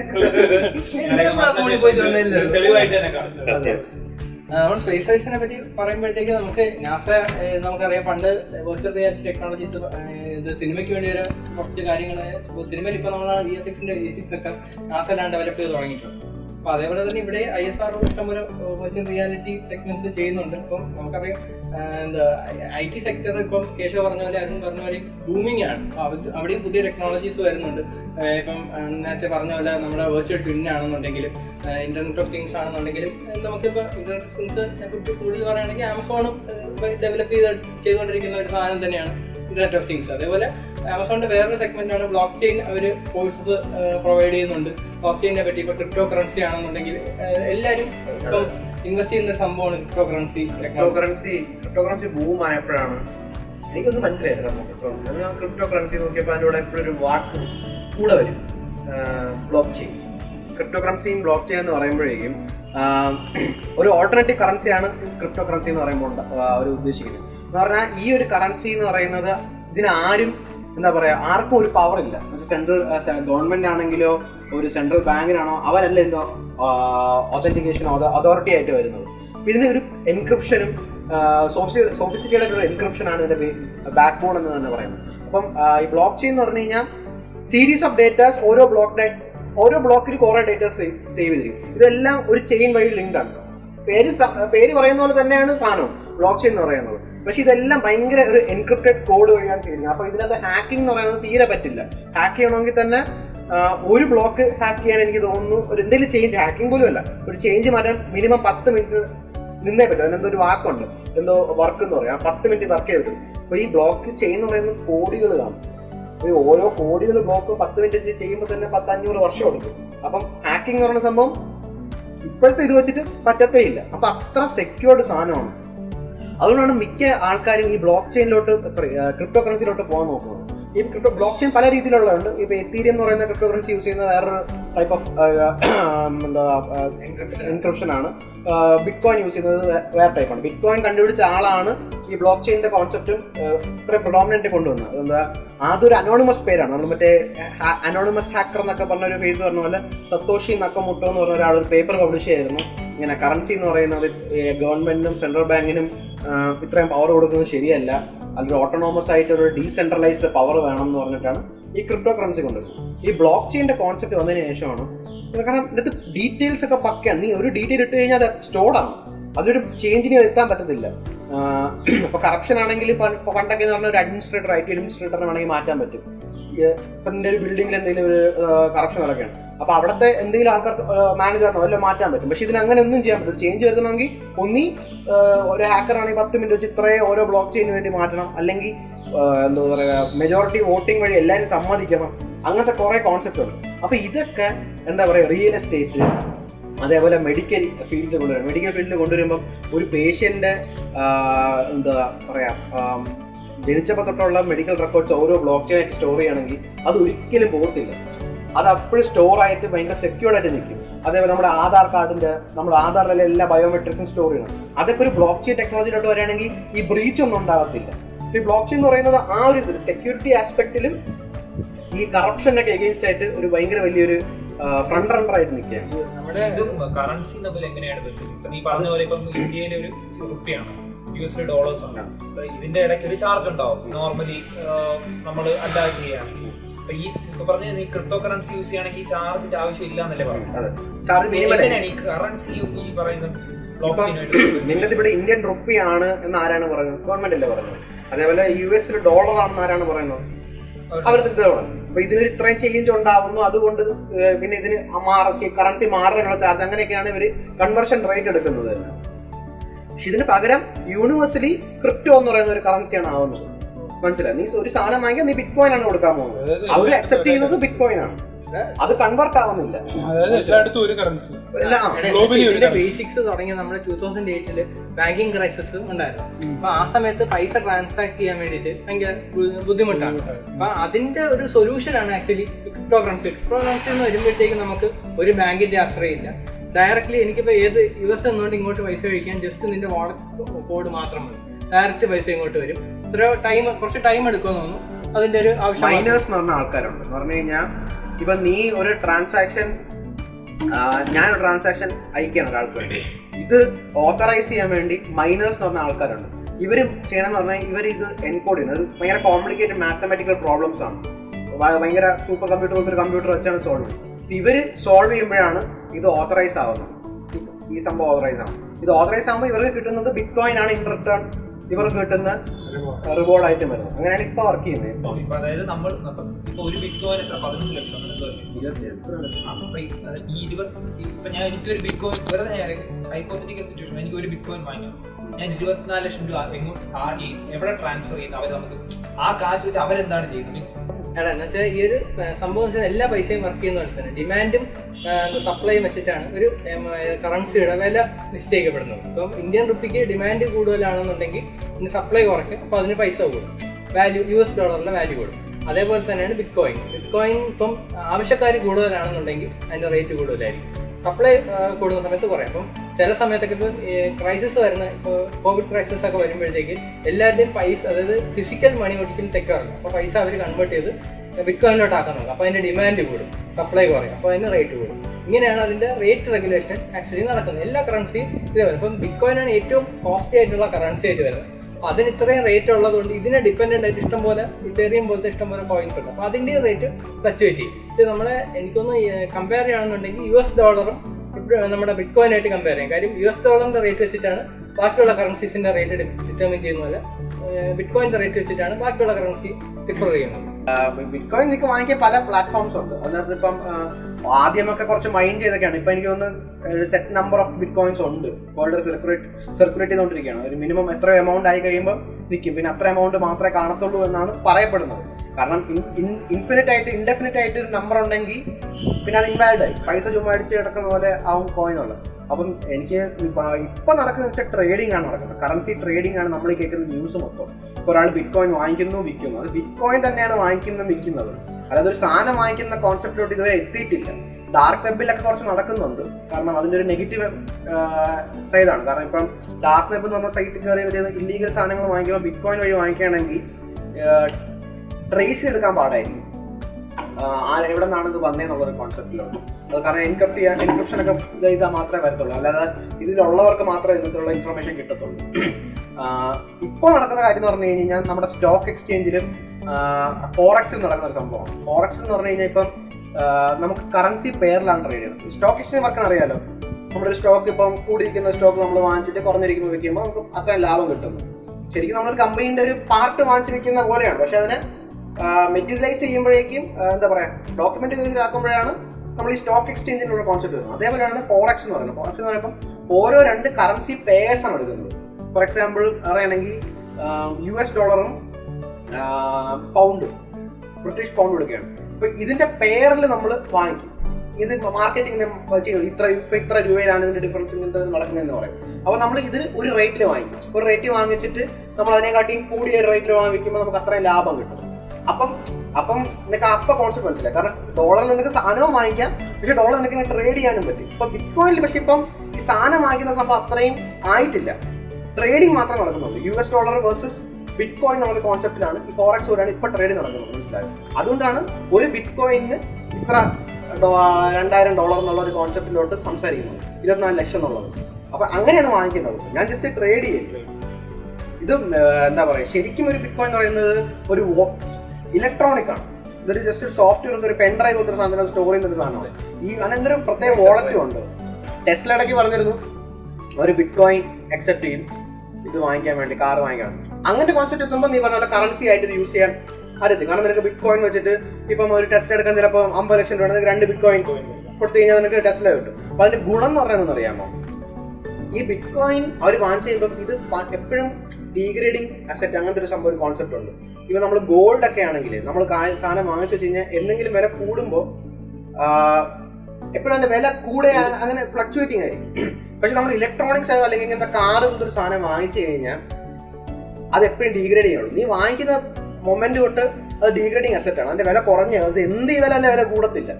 Speaker 1: നമ്മൾ സ്പേസ് സൈസിനെ പറ്റി പറയുമ്പോഴത്തേക്ക് നമുക്ക് നാസ നമുക്കറിയാം പണ്ട് വെർച്വൽ റിയാലിറ്റി ടെക്നോളജീസ് ഇത് സിനിമയ്ക്ക് വേണ്ടി ഒരു കുറച്ച് കാര്യങ്ങൾ സിനിമയിൽ ഇപ്പൊ നമ്മൾ ഇ എസ് എക്സിന്റെ വി ഒക്കെ നാസ ഡെവലപ്പ് ചെയ്ത് തുടങ്ങിയിട്ടുണ്ട്. അപ്പൊ അതേപോലെ തന്നെ ഇവിടെ ഐ എസ് ആർ ഇഷ്ടംപോലെ വെർച്വൽ റിയാലിറ്റി ടെക്നിക്സ് ചെയ്യുന്നുണ്ട്. ഇപ്പം നമുക്കറിയാം എന്താ ഐ ടി സെക്ടർ ഇപ്പം കേശവ് പറഞ്ഞ പോലെ അരുൺ പറഞ്ഞ പോലെ ബൂമിംഗ് ആണ്. അവിടെയും പുതിയ ടെക്നോളജീസ് വരുന്നുണ്ട്. ഇപ്പം നേരത്തെ പറഞ്ഞ പോലെ നമ്മുടെ വെർച്വൽ ട്വിൻ ആണെന്നുണ്ടെങ്കിലും ഇന്റർനെറ്റ് ഓഫ് തിങ്സ് ആണെന്നുണ്ടെങ്കിലും നമുക്കിപ്പോ ഇന്റർനെറ്റ് ഓഫ് തിങ്സിനെ കുറിച്ച് കൂടുതൽ പറയുകയാണെങ്കിൽ ആമസോണും ഡെവലപ്പ് ചെയ്ത് ചെയ്തുകൊണ്ടിരിക്കുന്ന ഒരു സാധനം തന്നെയാണ്. ഇന്റർനെറ്റ് ഓഫ് തിങ്സ് അതേപോലെ ആമസോണിന്റെ വേറൊരു സെഗ്മെന്റ് ആണ് ബ്ലോക്ക് ചെയിൻ അവർ കോഴ്സസ് പ്രൊവൈഡ് ചെയ്യുന്നുണ്ട്. ബ്ലോക്ക് ചെയിനെ പറ്റി ഇപ്പോൾ ക്രിപ്റ്റോ കറൻസി ആണെന്നുണ്ടെങ്കിൽ എല്ലാവരും ഇപ്പം ഇൻവെസ്റ്റ് ചെയ്യുന്ന ഒരു സംഭവമാണ് crypto currency
Speaker 2: crypto currency crypto currency boom ആയപ്പോഴാണ്. എനിക്കൊന്നും മനസ്സിലായില്ല ക്രിപ്റ്റോ ക്രിപ്റ്റോ കറൻസി നോക്കിയപ്പോൾ അതിലൂടെ എപ്പോഴും ഒരു വാക്ക് കൂടെ വരും. ബ്ലോക്ക് ചെയിൻ ക്രിപ്റ്റോ കറൻസിയും ബ്ലോക്ക് ചെയിൻ എന്ന് പറയുമ്പോഴേക്കും ഒരു ഓൾട്ടർനേറ്റീവ് കറൻസിയാണ് ക്രിപ്റ്റോ കറൻസി എന്ന് പറയുമ്പോൾ അവർ ഉദ്ദേശിക്കുന്നത്. എന്ന് പറഞ്ഞാൽ ഈ ഒരു കറൻസി എന്ന് പറയുന്നത് ഇതിനാരും എന്താ പറയാ ആർക്കും ഒരു പവർ ഇല്ല. സെൻട്രൽ ഗവൺമെന്റ് ആണെങ്കിലോ ഒരു സെൻട്രൽ ബാങ്കിനാണോ അവരല്ല എന്തോ ഒതന്റിക്കേഷൻ അതോറിറ്റി ആയിട്ട് വരുന്നത്. ഇതിന് ഒരു എൻക്രിപ്ഷനും സോഫിസ്റ്റിക്കേറ്റഡ് ഒരു എൻക്രിപ്ഷൻ ആണ് ഇതിന്റെ ബാക്ക് ബോൺ എന്ന് തന്നെ പറയുന്നത്. അപ്പം ഈ ബ്ലോക്ക് ചെയിൻ എന്ന് പറഞ്ഞു കഴിഞ്ഞാൽ സീരീസ് ഓഫ് ഡേറ്റാസ് ഓരോ ബ്ലോക്ക് ഓരോ ബ്ലോക്കിൽ കുറെ ഡേറ്റ സേവ് ചെയ്തിരിക്കും. ഇതെല്ലാം ഒരു ചെയിൻ വഴി ലിങ്ക് ആണ്. പേര് പേര് പറയുന്ന പോലെ തന്നെയാണ് സാധനം ബ്ലോക്ക് ചെയിൻ എന്ന് പറയുന്നത്. പക്ഷെ ഇതെല്ലാം ഭയങ്കര ഒരു എൻക്രിപ്റ്റഡ് കോഡ് വഴിയാണ് ചെയ്യുന്നത് അപ്പോൾ ഇതിനകത്ത് ഹാക്കിംഗ് എന്ന് പറയുന്നത് തീരെ പറ്റില്ല. ഹാക്ക് ചെയ്യണമെങ്കിൽ തന്നെ ഒരു ബ്ലോക്ക് ഹാക്ക് ചെയ്യാൻ എനിക്ക് തോന്നുന്നു ഒരു എന്തെങ്കിലും ചേഞ്ച് ഹാക്കിംഗ് പോലും അല്ല. ഒരു ചേഞ്ച് മാറ്റാൻ മിനിമം പത്ത് മിനിറ്റ് നിന്നേ പറ്റും. അതിനെന്തോ ഒരു വാക്കുണ്ട്. എന്തോ വർക്ക് എന്ന് പറയാം. പത്ത് മിനിറ്റ് വർക്ക് ചെയ്ത് അപ്പോൾ അപ്പൊ ഈ ബ്ലോക്ക് ചെയിൻ എന്ന് പറയുന്നത് കോടികൾ കാണും. ഈ ഓരോ കോടികൾ ബ്ലോക്ക് പത്ത് മിനിറ്റ് ചെയ്യുമ്പോൾ തന്നെ പത്ത് അഞ്ഞൂറ് വർഷം എടുക്കും. അപ്പം ഹാക്കിംഗ് എന്ന് പറയുന്ന സംഭവം ഇപ്പോഴത്തെ ഇത് വെച്ചിട്ട് പറ്റത്തേ ഇല്ല. അപ്പൊ അത്ര സെക്യൂർഡ് സാധനമാണ്. അതുകൊണ്ടാണ് മിക്ക ആൾക്കാരും ഈ ബ്ലോക്ക് ചെയിനിലോട്ട് സോറി ക്രിപ്റ്റോ കറൻസിയിലോട്ട് പോകാൻ നോക്കുന്നത്. ഈ ക്രിപ്റ്റോ ബ്ലോക്ക് ചെയിൻ പല രീതിയിലുള്ളതുണ്ട്. ഇപ്പൊ എത്തീരിയം എന്ന് പറയുന്ന ക്രിപ്റ്റോ കറൻസി യൂസ് ചെയ്യുന്ന വേറൊരു ടൈപ്പ് ഓഫ് എന്താ എൻക്രിപ്ഷൻ ആണ്. ബിറ്റ് കോയിൻ യൂസ് ചെയ്യുന്നത് വേറെ ടൈപ്പാണ് ബിറ്റ് കോയിൻ കണ്ടുപിടിച്ച ആളാണ് ഈ ബ്ലോക്ക് ചെയിനിന്റെ കോൺസെപ്റ്റും ഇത്രയും പ്രൊഡോമിനന്റ് കൊണ്ടുവന്നത്. എന്താ അതൊരു അനോണിമസ് പേരാണ്. നമ്മൾ മറ്റേ അനോണിമസ് ഹാക്കർ എന്നൊക്കെ പറഞ്ഞ ഒരു ഫേസ് പറഞ്ഞ പോലെ സത്തോഷി നക്കമുട്ടോ എന്ന് പറഞ്ഞ ഒരാൾ ഒരു പേപ്പർ പബ്ലിഷ് ചെയ്യായിരുന്നു. ഇങ്ങനെ കറൻസി എന്ന് പറയുന്നത് ഗവൺമെന്റിനും സെൻട്രൽ ബാങ്കിനും ഇത്രയും പവർ കൊടുക്കുന്നത് ശരിയല്ല. അതിലൊരു ഓട്ടോണോമസ് ആയിട്ട് ഒരു ഡീസെൻട്രലൈസ്ഡ് പവർ വേണം എന്ന് പറഞ്ഞിട്ടാണ് ഈ ക്രിപ്റ്റോ കറൻസി കൊണ്ടുവരുന്നത് ഈ ബ്ലോക്ക് ചെയിന്റെ കോൺസെപ്റ്റ് വന്നതിന് ശേഷമാണ്. കാരണം ഇതിനകത്ത് ഡീറ്റെയിൽസ് ഒക്കെ പക്കയാണ് നീ ഒരു ഡീറ്റെയിൽ ഇട്ട് കഴിഞ്ഞാൽ അത് സ്റ്റോർഡാണ് അതൊരു ചേഞ്ചിന് വരുത്താൻ പറ്റത്തില്ല. ഇപ്പൊ കറപ്ഷൻ ആണെങ്കിൽ ഇപ്പൊ പണ്ടൊക്കെ എന്ന് ഒരു അഡ്മിനിസ്ട്രേറ്റർ ഐ ടി അഡ്മിനിസ്ട്രേറ്ററിനെ വേണമെങ്കിൽ മാറ്റാൻ പറ്റും. ഇപ്പൊ ഒരു ബിൽഡിംഗിൽ എന്തെങ്കിലും ഒരു കറപ്ഷൻ നടക്കുകയാണ്. അപ്പൊ അവിടുത്തെ എന്തെങ്കിലും ആൾക്കാർക്ക് മാനേജറിനോ എല്ലാം മാറ്റാൻ പറ്റും. പക്ഷെ ഇതിന് അങ്ങനെ ഒന്നും ചെയ്യാൻ പറ്റില്ല. ചേഞ്ച് വരുത്തണമെങ്കിൽ ഒന്നി ഒരു ഹാക്കർ ആണെങ്കിൽ പത്ത് മിനിറ്റ് വെച്ച് ഇത്രയും ഓരോ ബ്ലോക്ക് ചെയിന് വേണ്ടി മാറ്റണം. അല്ലെങ്കിൽ എന്താ പറയുക മെജോറിറ്റി വോട്ടിംഗ് വഴി എല്ലാവരും സമ്മതിക്കണം. അങ്ങനത്തെ കുറെ കോൺസെപ്റ്റ് ഉണ്ട്. അപ്പൊ ഇതൊക്കെ എന്താ പറയുക റിയൽ എസ്റ്റേറ്റ് അതേപോലെ മെഡിക്കൽ ഫീൽഡിൽ കൊണ്ടുവരാം മെഡിക്കൽ ഫീൽഡിൽ കൊണ്ടുവരുമ്പം ഒരു പേഷ്യന്റെ എന്താ പറയാ ആം, ജനിച്ചപ്പോൾ തൊട്ടുള്ള മെഡിക്കൽ റെക്കോർഡ്സ് ഓരോ ബ്ലോക്ക് ചെയിൻ ആയിട്ട് സ്റ്റോർ ചെയ്യുകയാണെങ്കിൽ അത് ഒരിക്കലും പോകത്തില്ല. അത് അപ്പോഴും സ്റ്റോർ ആയിട്ട് ഭയങ്കര സെക്യൂർഡ് ആയിട്ട് നിൽക്കും. അതേപോലെ നമ്മുടെ ആധാർ കാർഡിന്റെ നമ്മുടെ ആധാറിലെ എല്ലാ ബയോമെട്രിക്സും സ്റ്റോർ ചെയ്യണം. അതൊക്കെ ഒരു ബ്ലോക്ക് ചെയിൻ ടെക്നോളജിയിലോട്ട് വരികയാണെങ്കിൽ ഈ ബ്രീച്ച് ഒന്നും ഉണ്ടാകത്തില്ല. ഈ ബ്ലോക്ക് ചെയിൻ എന്ന് പറയുന്നത് ആ ഒരു സെക്യൂരിറ്റി ആസ്പെക്റ്റിലും ഈ കറപ്ഷനൊക്കെ എഗെയിൻസ്റ്റ് ആയിട്ട് ഒരു ഭയങ്കര വലിയൊരു ഫ്രണ്ട് റണ്ണർ ആയിട്ട് നിൽക്കുകയാണ്.
Speaker 1: നമ്മുടെ
Speaker 4: കറൻസി എങ്ങനെയാണ് ഈ പറഞ്ഞ പോലെ ഇപ്പം ഇന്ത്യയിലെ ഒരു റുപ്പിയാണ് യു എസ് ഡോളേഴ്സ് ആണ്. അപ്പൊ ഇതിന്റെ ഇടയ്ക്ക് ഒരു ചാർജ് ഉണ്ടാവും. നോർമലി നമ്മൾ അല്ലാതെ ചെയ്യുകയാണെങ്കിൽ. അപ്പൊ ഈ ഇപ്പൊ പറഞ്ഞ ക്രിപ്റ്റോ കറൻസി യൂസ് ചെയ്യുകയാണെങ്കിൽ ചാർജിന്റെ ആവശ്യം ഇല്ല എന്നല്ലേ പറയുന്നത് ഈ കറൻസി ഈ പറയുന്ന
Speaker 2: നിങ്ങളുടെ ഇവിടെ ഇന്ത്യൻ റുപ്പി ആണ് എന്ന് ആരാണ് പറയുന്നത്? ഗവൺമെന്റ് അല്ലേ പറയുന്നത്? അതേപോലെ യു എസിൽ ഡോളർ ആണെന്ന് ആരാണ് പറയുന്നത്? അവരുടെ അപ്പൊ ഇതിനൊരു ഇത്രയും ചേഞ്ച് ഉണ്ടാവുന്നു. അതുകൊണ്ട് പിന്നെ ഇതിന് മാറ കറൻസി മാറാനുള്ള ചാർജ് അങ്ങനെയൊക്കെയാണ് ഇവർ കൺവേർഷൻ റേറ്റ് എടുക്കുന്നത്. തന്നെ പക്ഷെ ഇതിന് പകരം യൂണിവേഴ്സലി ക്രിപ്റ്റോ എന്ന് പറയുന്ന ഒരു കറൻസിയാണ് ആവുന്നത്. മനസ്സിലായി? നീ ഒരു സാധനം വാങ്ങിയാൽ നീ ബിറ്റ് കോയിൻ ആണ് കൊടുക്കാൻ പോകുന്നത്. അവർ അക്സെപ്റ്റ് ചെയ്യുന്നത് ബിറ്റ് കോയിൻ ആണ്. അത് കൺവേർട്ട് ആവുന്നില്ല.
Speaker 1: ഇതിന്റെ ബേസിക്സ് തുടങ്ങിയ നമ്മുടെ ടൂ തൗസൻഡ് എയ്റ്റിൽ ബാങ്കിങ് ക്രൈസിസ് ഉണ്ടായിരുന്നു. അപ്പൊ ആ സമയത്ത് പൈസ ട്രാൻസാക്ട് ചെയ്യാൻ വേണ്ടിയിട്ട് ഭയങ്കര ബുദ്ധിമുട്ടാണ്. അപ്പൊ അതിന്റെ ഒരു സൊല്യൂഷൻ ആണ് actually crypto currency crypto currency എന്ന് വരുമ്പോഴത്തേക്കും നമുക്ക് ഒരു ബാങ്കിന്റെ ആശ്രയമില്ല. ഡയറക്റ്റ്ലി എനിക്കിപ്പോ ഏത് യു എസ് എന്നുകൊണ്ട് ഇങ്ങോട്ട് പൈസ കഴിക്കാൻ ജസ്റ്റ് നിന്റെ വാളറ്റ് കോഡ് മാത്രം മതി. ഡയറക്റ്റ് പൈസ ഇങ്ങോട്ട് വരും. ഇത്ര ടൈം കുറച്ച് ടൈം എടുക്കുമെന്ന് തോന്നുന്നു. അതിന്റെ ഒരു ആവശ്യം
Speaker 2: എന്ന് പറഞ്ഞ ആൾക്കാരുണ്ട്. എന്ന് പറഞ്ഞു കഴിഞ്ഞാൽ ഇപ്പൊ നീ ഒരു ട്രാൻസാക്ഷൻ ഞാനൊരു ട്രാൻസാക്ഷൻ അയക്കുകയാണ് ഒരാൾക്ക് വേണ്ടി. ഇത് ഓത്തറൈസ് ചെയ്യാൻ വേണ്ടി മൈനേഴ്സ് എന്ന് പറഞ്ഞ ആൾക്കാരുണ്ട്. ഇവരും ചെയ്യണമെന്ന് പറഞ്ഞാൽ ഇവർ ഇത് എൻകോഡ് ചെയ്യുന്നത്. ഭയങ്കര കോംപ്ലിക്കേറ്റഡ് മാത്തമാറ്റിക്കൽ പ്രോബ്ലംസ് ആണ്. ഭയങ്കര സൂപ്പർ കമ്പ്യൂട്ടർ പോലത്തെ ഒരു കമ്പ്യൂട്ടർ വെച്ചാണ് സോൾവ് ചെയ്യുന്നത്. ഇവർ സോൾവ് ചെയ്യുമ്പോഴാണ് ഇത് ഓതറൈസ് ആവുന്നു. ഈ- സംഭവം ഓതറൈസ് ആവും ഇത് ഓതറൈസ് ആകുമ്പോൾ ഇവർക്ക് കിട്ടുന്നത് ബിറ്റ് കോയിൻ ആണ് ഇൻ റിട്ടേൺ ഇവർക്ക് കിട്ടുന്ന റിവാർഡ് ആയിട്ട് വരുന്നത് അങ്ങനെയാണ് ഇപ്പൊ വർക്ക് ചെയ്യുന്നത്.
Speaker 4: അതായത് നമ്മൾ ഒരു എത്ര? പതിനൊന്ന് ലക്ഷം ഈ- ഞാൻ വെറുതെ ഞാൻ സിറ്റുവേഷൻ എനിക്ക് ഒരു ഞാൻ ഇരുപത്തിനാല് ലക്ഷം രൂപ എങ്ങോട്ട് എവിടെ ട്രാൻസ്ഫർ ചെയ്യുന്നു അവർ നമുക്ക് ആ കാശ് വെച്ച് അവരെന്താണ് ചെയ്യുന്നത്? മീൻസ്
Speaker 1: എടാ എന്ന് വെച്ചാൽ ഈ ഒരു സംഭവം വെച്ചാൽ എല്ലാ പൈസയും വർക്ക് ചെയ്യുന്ന പോലെ തന്നെ ഡിമാൻഡും സപ്ലൈയും വെച്ചിട്ടാണ് ഒരു കറൻസിയുടെ വില നിശ്ചയിക്കപ്പെടുന്നത്. ഇപ്പം ഇന്ത്യൻ റുപ്പിക്ക് ഡിമാൻഡ് കൂടുതലാണെന്നുണ്ടെങ്കിൽ ഇതിന് സപ്ലൈ കുറയ്ക്കും അപ്പോൾ അതിന് പൈസ കൂടും. വാല്യൂ യു എസ് ഡോളറിന്റെ വാല്യൂ കൂടും. അതേപോലെ തന്നെയാണ് ബിറ്റ് കോയിൻ ബിറ്റ് കോയിൻ ഇപ്പം ആവശ്യക്കാർ കൂടുതലാണെന്നുണ്ടെങ്കിൽ അതിന്റെ റേറ്റ് കൂടുതലായിരിക്കും. സപ്ലൈ കൂടുന്ന സമയത്ത് കുറയും. അപ്പം ചില സമയത്തൊക്കെ ഇപ്പം ക്രൈസിസ് വരുന്ന ഇപ്പോൾ കോവിഡ് ക്രൈസിസ് ഒക്കെ വരുമ്പോഴത്തേക്ക് എല്ലാവരുടെയും പൈസ അതായത് ഫിസിക്കൽ മണി ഒരിക്കലും തെക്കാറുണ്ട് അപ്പോൾ പൈസ അവർ കൺവേർട്ട് ചെയ്ത് ബിറ്റ്കോയിനിലോട്ട് നോക്കും അപ്പോൾ അതിന്റെ ഡിമാൻഡ് കൂടും. സപ്ലൈ കുറയും. അപ്പോൾ അതിന് റേറ്റ് കൂടും. ഇങ്ങനെയാണ് അതിന്റെ റേറ്റ് റെഗുലേഷൻ ആക്ച്വലി നടക്കുന്നത്. എല്ലാ കറൻസിയും ഇതേപോലെ. ഇപ്പം ബിറ്റ് കോയിൻ ആണ് ഏറ്റവും കോസ്റ്റ്ലി ആയിട്ടുള്ള കറൻസി ആയിട്ട് വരുന്നത്. അപ്പൊ അതിന് ഇത്രയും റേറ്റ് ഉള്ളതുകൊണ്ട് ഇതിനെ ഡിപ്പെൻഡന്റ് ആയിട്ട് ഇഷ്ടം പോലെ ഇത്തേറിയം പോലത്തെ ഇഷ്ടം പോലെ കോയിൻസ് ഉണ്ട്. അപ്പൊ അതിന്റെ റേറ്റ് ഫ്ലക്ച്വേറ്റ് ചെയ്യും. ഇത് നമ്മളെ എനിക്കൊന്ന് കമ്പയർ ചെയ്യണമെന്നുണ്ടെങ്കിൽ യു എസ് ഡോളറും നമ്മുടെ ബിറ്റ് കോയിൻ ആയിട്ട് കമ്പയർ ചെയ്യാം. കാര്യം യു എസ് ഡോളറിന്റെ റേറ്റ് വെച്ചിട്ടാണ് ബാക്കിയുള്ള കറൻസീസിന്റെ റേറ്റ് ഡിറ്റർമിൻ ചെയ്യുന്നത്. പോലെ ബിറ്റ് റേറ്റ് വെച്ചിട്ടാണ് ബാക്കിയുള്ള കറൻസി ഡിഫർ ചെയ്യുന്നത്.
Speaker 2: ബിറ്റ് കോയിൻ വാങ്ങിക്കാൻ പല പ്ലാറ്റ്ഫോംസ് ഉണ്ട്. അതിനകത്ത് ഇപ്പം ആദ്യമൊക്കെ കുറച്ച് മൈൻഡ് ചെയ്തൊക്കെയാണ്. ഇപ്പൊ എനിക്ക് തോന്നുന്നു set number of bit coins ഉണ്ട്. വേൾഡ് സർക്കുലേറ്റ് സർക്കുലേറ്റ് ചെയ്തുകൊണ്ടിരിക്കുകയാണ്. ഒരു മിനിമം എത്ര എമൗണ്ട് ആയി കഴിയുമ്പോൾ നിൽക്കും പിന്നെ അത്ര എമൗണ്ട് മാത്രമേ കാണത്തുള്ളൂ എന്നാണ് പറയപ്പെടുന്നത്. കാരണം ഇൻഫിനിറ്റ് ആയിട്ട് ഇൻഡെഫിനിറ്റ് ആയിട്ട് ഒരു നമ്പർ ഉണ്ടെങ്കിൽ പിന്നെ അത് ഇൻവാലിഡ് ആയി. പൈസ ചുമ്മാ അടിച്ച് കിടക്കുന്ന പോലെ ആവും കോയിൻ ഉള്ളത്. അപ്പം എനിക്ക് ഇപ്പൊ നടക്കുന്ന വെച്ചാൽ ട്രേഡിംഗ് ആണ് നടക്കുന്നത്. കറൻസി ട്രേഡിംഗ് ആണ് നമ്മൾ കേൾക്കുന്ന ന്യൂസ് മൊത്തം. ഇപ്പൊ ഒരാൾ ബിറ്റ് കോയിൻ വാങ്ങിക്കുന്നു വിൽക്കുന്നു അത് ബിറ്റ് കോയിൻ തന്നെയാണ് വാങ്ങിക്കുന്നത് വിൽക്കുന്നത്. അതായത് ഒരു സാധനം വാങ്ങിക്കുന്ന കോൺസെപ്റ്റിലോട്ട് ഇതുവരെ എത്തിയിട്ടില്ല. ഡാർക്ക് വെബിലൊക്കെ കുറച്ച് നടക്കുന്നുണ്ട്. കാരണം അതിന്റെ ഒരു നെഗറ്റീവ് സൈഡാണ് കാരണം ഇപ്പം ഡാർക്ക് വെബ് എന്ന് പറഞ്ഞ സൈറ്റിൽ കയറി വരുന്ന ഇല്ലീഗൽ സാധനങ്ങൾ വാങ്ങിക്കുമ്പോൾ ബിറ്റ് കോയിൻ വഴി വാങ്ങിക്കുകയാണെങ്കിൽ ട്രേസ് എടുക്കാൻ പാടായിരിക്കും. എവിടെ നിന്നാണ് ഇത് വന്നേന്നുള്ളൊരു കോൺസെപ്റ്റിലുണ്ട് അത് കാരണം എൻക്രിപ്റ്റ് ചെയ്യാൻ എൻക്രിപ്ഷൻ ഒക്കെ ചെയ്താൽ മാത്രമേ വരത്തുള്ളൂ. അല്ലാതെ ഇതിലുള്ളവർക്ക് മാത്രമേ ഇതിനുള്ള ഇൻഫർമേഷൻ കിട്ടത്തുള്ളൂ. ഇപ്പോൾ നടക്കുന്ന കാര്യം എന്ന് പറഞ്ഞു കഴിഞ്ഞാൽ നമ്മുടെ സ്റ്റോക്ക് എക്സ്ചേഞ്ചിലും ഫോറക്സിൽ നടക്കുന്ന ഒരു സംഭവമാണ്. ഫോറക്സ് എന്ന് പറഞ്ഞു കഴിഞ്ഞാൽ ഇപ്പം നമുക്ക് കറൻസി പെയറിലാണ് ട്രേഡ് ചെയ്യുന്നത്. സ്റ്റോക്ക് എക്സ്ചേഞ്ച് വർക്കാൻ അറിയാലോ? നമ്മുടെ സ്റ്റോക്ക് ഇപ്പം കൂടിയിരിക്കുന്ന സ്റ്റോക്ക് നമ്മൾ വാങ്ങിച്ചിട്ട് കുറഞ്ഞിരിക്കുന്നത് വിൽക്കുമ്പോൾ നമുക്ക് അത്രയും ലാഭം കിട്ടുന്നു. ശരിക്കും നമ്മളൊരു കമ്പനീന്റെ ഒരു പാർട്ട് വാങ്ങിച്ച് വിൽക്കുന്ന പോലെയാണ്. പക്ഷെ അതിനെ മെറ്റീരിയലൈസ് ചെയ്യുമ്പോഴേക്കും എന്താ പറയുക ഡോക്യുമെന്റ് ആക്കുമ്പോഴാണ് നമ്മൾ ഈ സ്റ്റോക്ക് എക്സ്ചേഞ്ചിനുള്ള കോൺസെപ്റ്റ് വരുന്നത്. അതേപോലെയാണ് ഫോറക്സ് എന്ന് പറയുന്നത്. ഫോറക്സ് എന്ന് പറയുമ്പോൾ ഓരോ രണ്ട് കറൻസി പേയേഴ്സ് ആണ് എടുക്കുന്നത്. ഫോർ എക്സാമ്പിൾ പറയുകയാണെങ്കിൽ യു എസ് ഡോളറും പൗണ്ടും ബ്രിട്ടീഷ് പൗണ്ട് എടുക്കുകയാണ്. അപ്പൊ ഇതിന്റെ പേരിൽ നമ്മൾ വാങ്ങിക്കും. ഇത് മാർക്കറ്റിംഗിന്റെ ചെയ്യും ഇത്ര ഇപ്പൊ ഇത്ര രൂപയിലാണ് ഇതിന്റെ ഡിഫറൻസ് ഇങ്ങനത്തെ നടക്കുന്നതെന്ന് പറയും. അപ്പൊ നമ്മൾ ഇത് ഒരു റേറ്റിൽ വാങ്ങിക്കും. ഒരു റേറ്റ് വാങ്ങിച്ചിട്ട് നമ്മൾ അതിനെക്കാട്ടിയും കൂടിയ റേറ്റിൽ വാങ്ങിക്കുമ്പോൾ നമുക്ക് അത്രയും ലാഭം കിട്ടും. അപ്പം അപ്പം നിനക്ക് അപ്പൊ കോൺസെപ്റ്റ് മനസ്സിലായി. കാരണം ഡോളർ നിനക്ക് സാധനവും വാങ്ങിക്കാം പക്ഷെ ഡോളർ നിനക്ക് ട്രേഡ് ചെയ്യാനും പറ്റും. ഇപ്പൊ ബിറ്റ് കോയിനിൽ പക്ഷെ ഇപ്പം ഈ സാധനം വാങ്ങിക്കുന്ന സംഭവം അത്രയും ആയിട്ടില്ല. ട്രേഡിംഗ് മാത്രം നടക്കുന്നുള്ളൂ. U S dollar versus bitcoin എന്നുള്ള കോൺസെപ്റ്റിലാണ് ഈ ഫോറക്സ് വരെയാണ് ഇപ്പൊ ട്രേഡ് നടക്കുന്നത്. മനസ്സിലായത് അതുകൊണ്ടാണ് ഒരു ബിറ്റ് കോയിന് ഇത്ര രണ്ടായിരം ഡോളർ എന്നുള്ള ഒരു കോൺസെപ്റ്റിലോട്ട് സംസാരിക്കുന്നത്. ഇരുപത്തിനാല് ലക്ഷം എന്നുള്ളത്. അപ്പൊ അങ്ങനെയാണ് വാങ്ങിക്കുന്നത്. ഞാൻ ജസ്റ്റ് ട്രേഡ് ചെയ്യും ഇത് എന്താ പറയാ? ശരിക്കും ഒരു ബിറ്റ് കോയിൻ എന്ന് പറയുന്നത് ഒരു ഇലക്ട്രോണിക് ആണ്. ഇതൊരു ജസ്റ്റ് ഒരു സോഫ്റ്റ്വെയർ ഒരു പെൻ ഡ്രൈവ് ഒരു സാധനം സ്റ്റോർ ചെയ്യുന്ന ഒരു ഈ ഈ എന്തൊരു പ്രത്യേക വോളറ്റും ഉണ്ട്. ടെസ്ല ഇടയ്ക്ക് പറഞ്ഞിരുന്നു. ഒരു ബിറ്റ് കോയിൻ അക്സെപ്റ്റ് ചെയ്യും. ഇത് വാങ്ങിക്കാൻ വേണ്ടി കാർ വാങ്ങിക്കണം അങ്ങനത്തെ കോൺസെപ്റ്റ് എത്തുമ്പോൾ നീ പറഞ്ഞ കറൻസി ആയിട്ട് ഇത് യൂസ് ചെയ്യാൻ അറിയത്തില്ല കാരണം നിനക്ക് ബിറ്റ് കോയിൻ വെച്ചിട്ട് ഇപ്പം ഒരു ടെസ്റ്റ് എടുക്കാൻ ചിലപ്പോൾ അമ്പത് ലക്ഷം രൂപ നിനക്ക് രണ്ട് ബിറ്റ് കോയിൻ കൊടുത്തു കഴിഞ്ഞാൽ നിനക്ക് ടെസ്ല കിട്ടും. അപ്പൊ അതിന്റെ ഗുണം എന്ന് പറയുന്നത് അറിയാമോ? ഈ ബിറ്റ് കോയിൻ അവർ വാങ്ങിച്ചു കഴിയുമ്പോൾ ഇത് എപ്പോഴും ഡീഗ്രേഡിങ് അസെറ്റ് അങ്ങനത്തെ ഒരു സംഭവം ഒരു കോൺസെപ്റ്റ് ഉണ്ട്. ഇപ്പൊ നമ്മൾ ഗോൾഡ് ഒക്കെ ആണെങ്കിൽ നമ്മൾ സാധനം വാങ്ങിച്ചു വെച്ച് കഴിഞ്ഞാൽ എന്തെങ്കിലും വില കൂടുമ്പോൾ എപ്പോഴും അതിന്റെ വില കൂടെ അങ്ങനെ ഫ്ലക്ച്വേറ്റിംഗ് ആയിരിക്കും. പക്ഷെ നമ്മൾ ഇലക്ട്രോണിക്സ് ആയോ അല്ലെങ്കിൽ ഇങ്ങനത്തെ കാർ പോലത്തെ ഒരു സാധനം വാങ്ങിച്ചു കഴിഞ്ഞാൽ അത് എപ്പോഴും ഡീഗ്രേഡ് ചെയ്യുള്ളൂ നീ വാങ്ങിക്കുന്ന മൊമെന്റ് തൊട്ട് അത് ഡീഗ്രേഡിങ് അസെറ്റ് ആണ്. അതിന്റെ വില കുറഞ്ഞു അത് എന്ത് ചെയ്താലും അതിന്റെ വില കൂടത്തില്ല.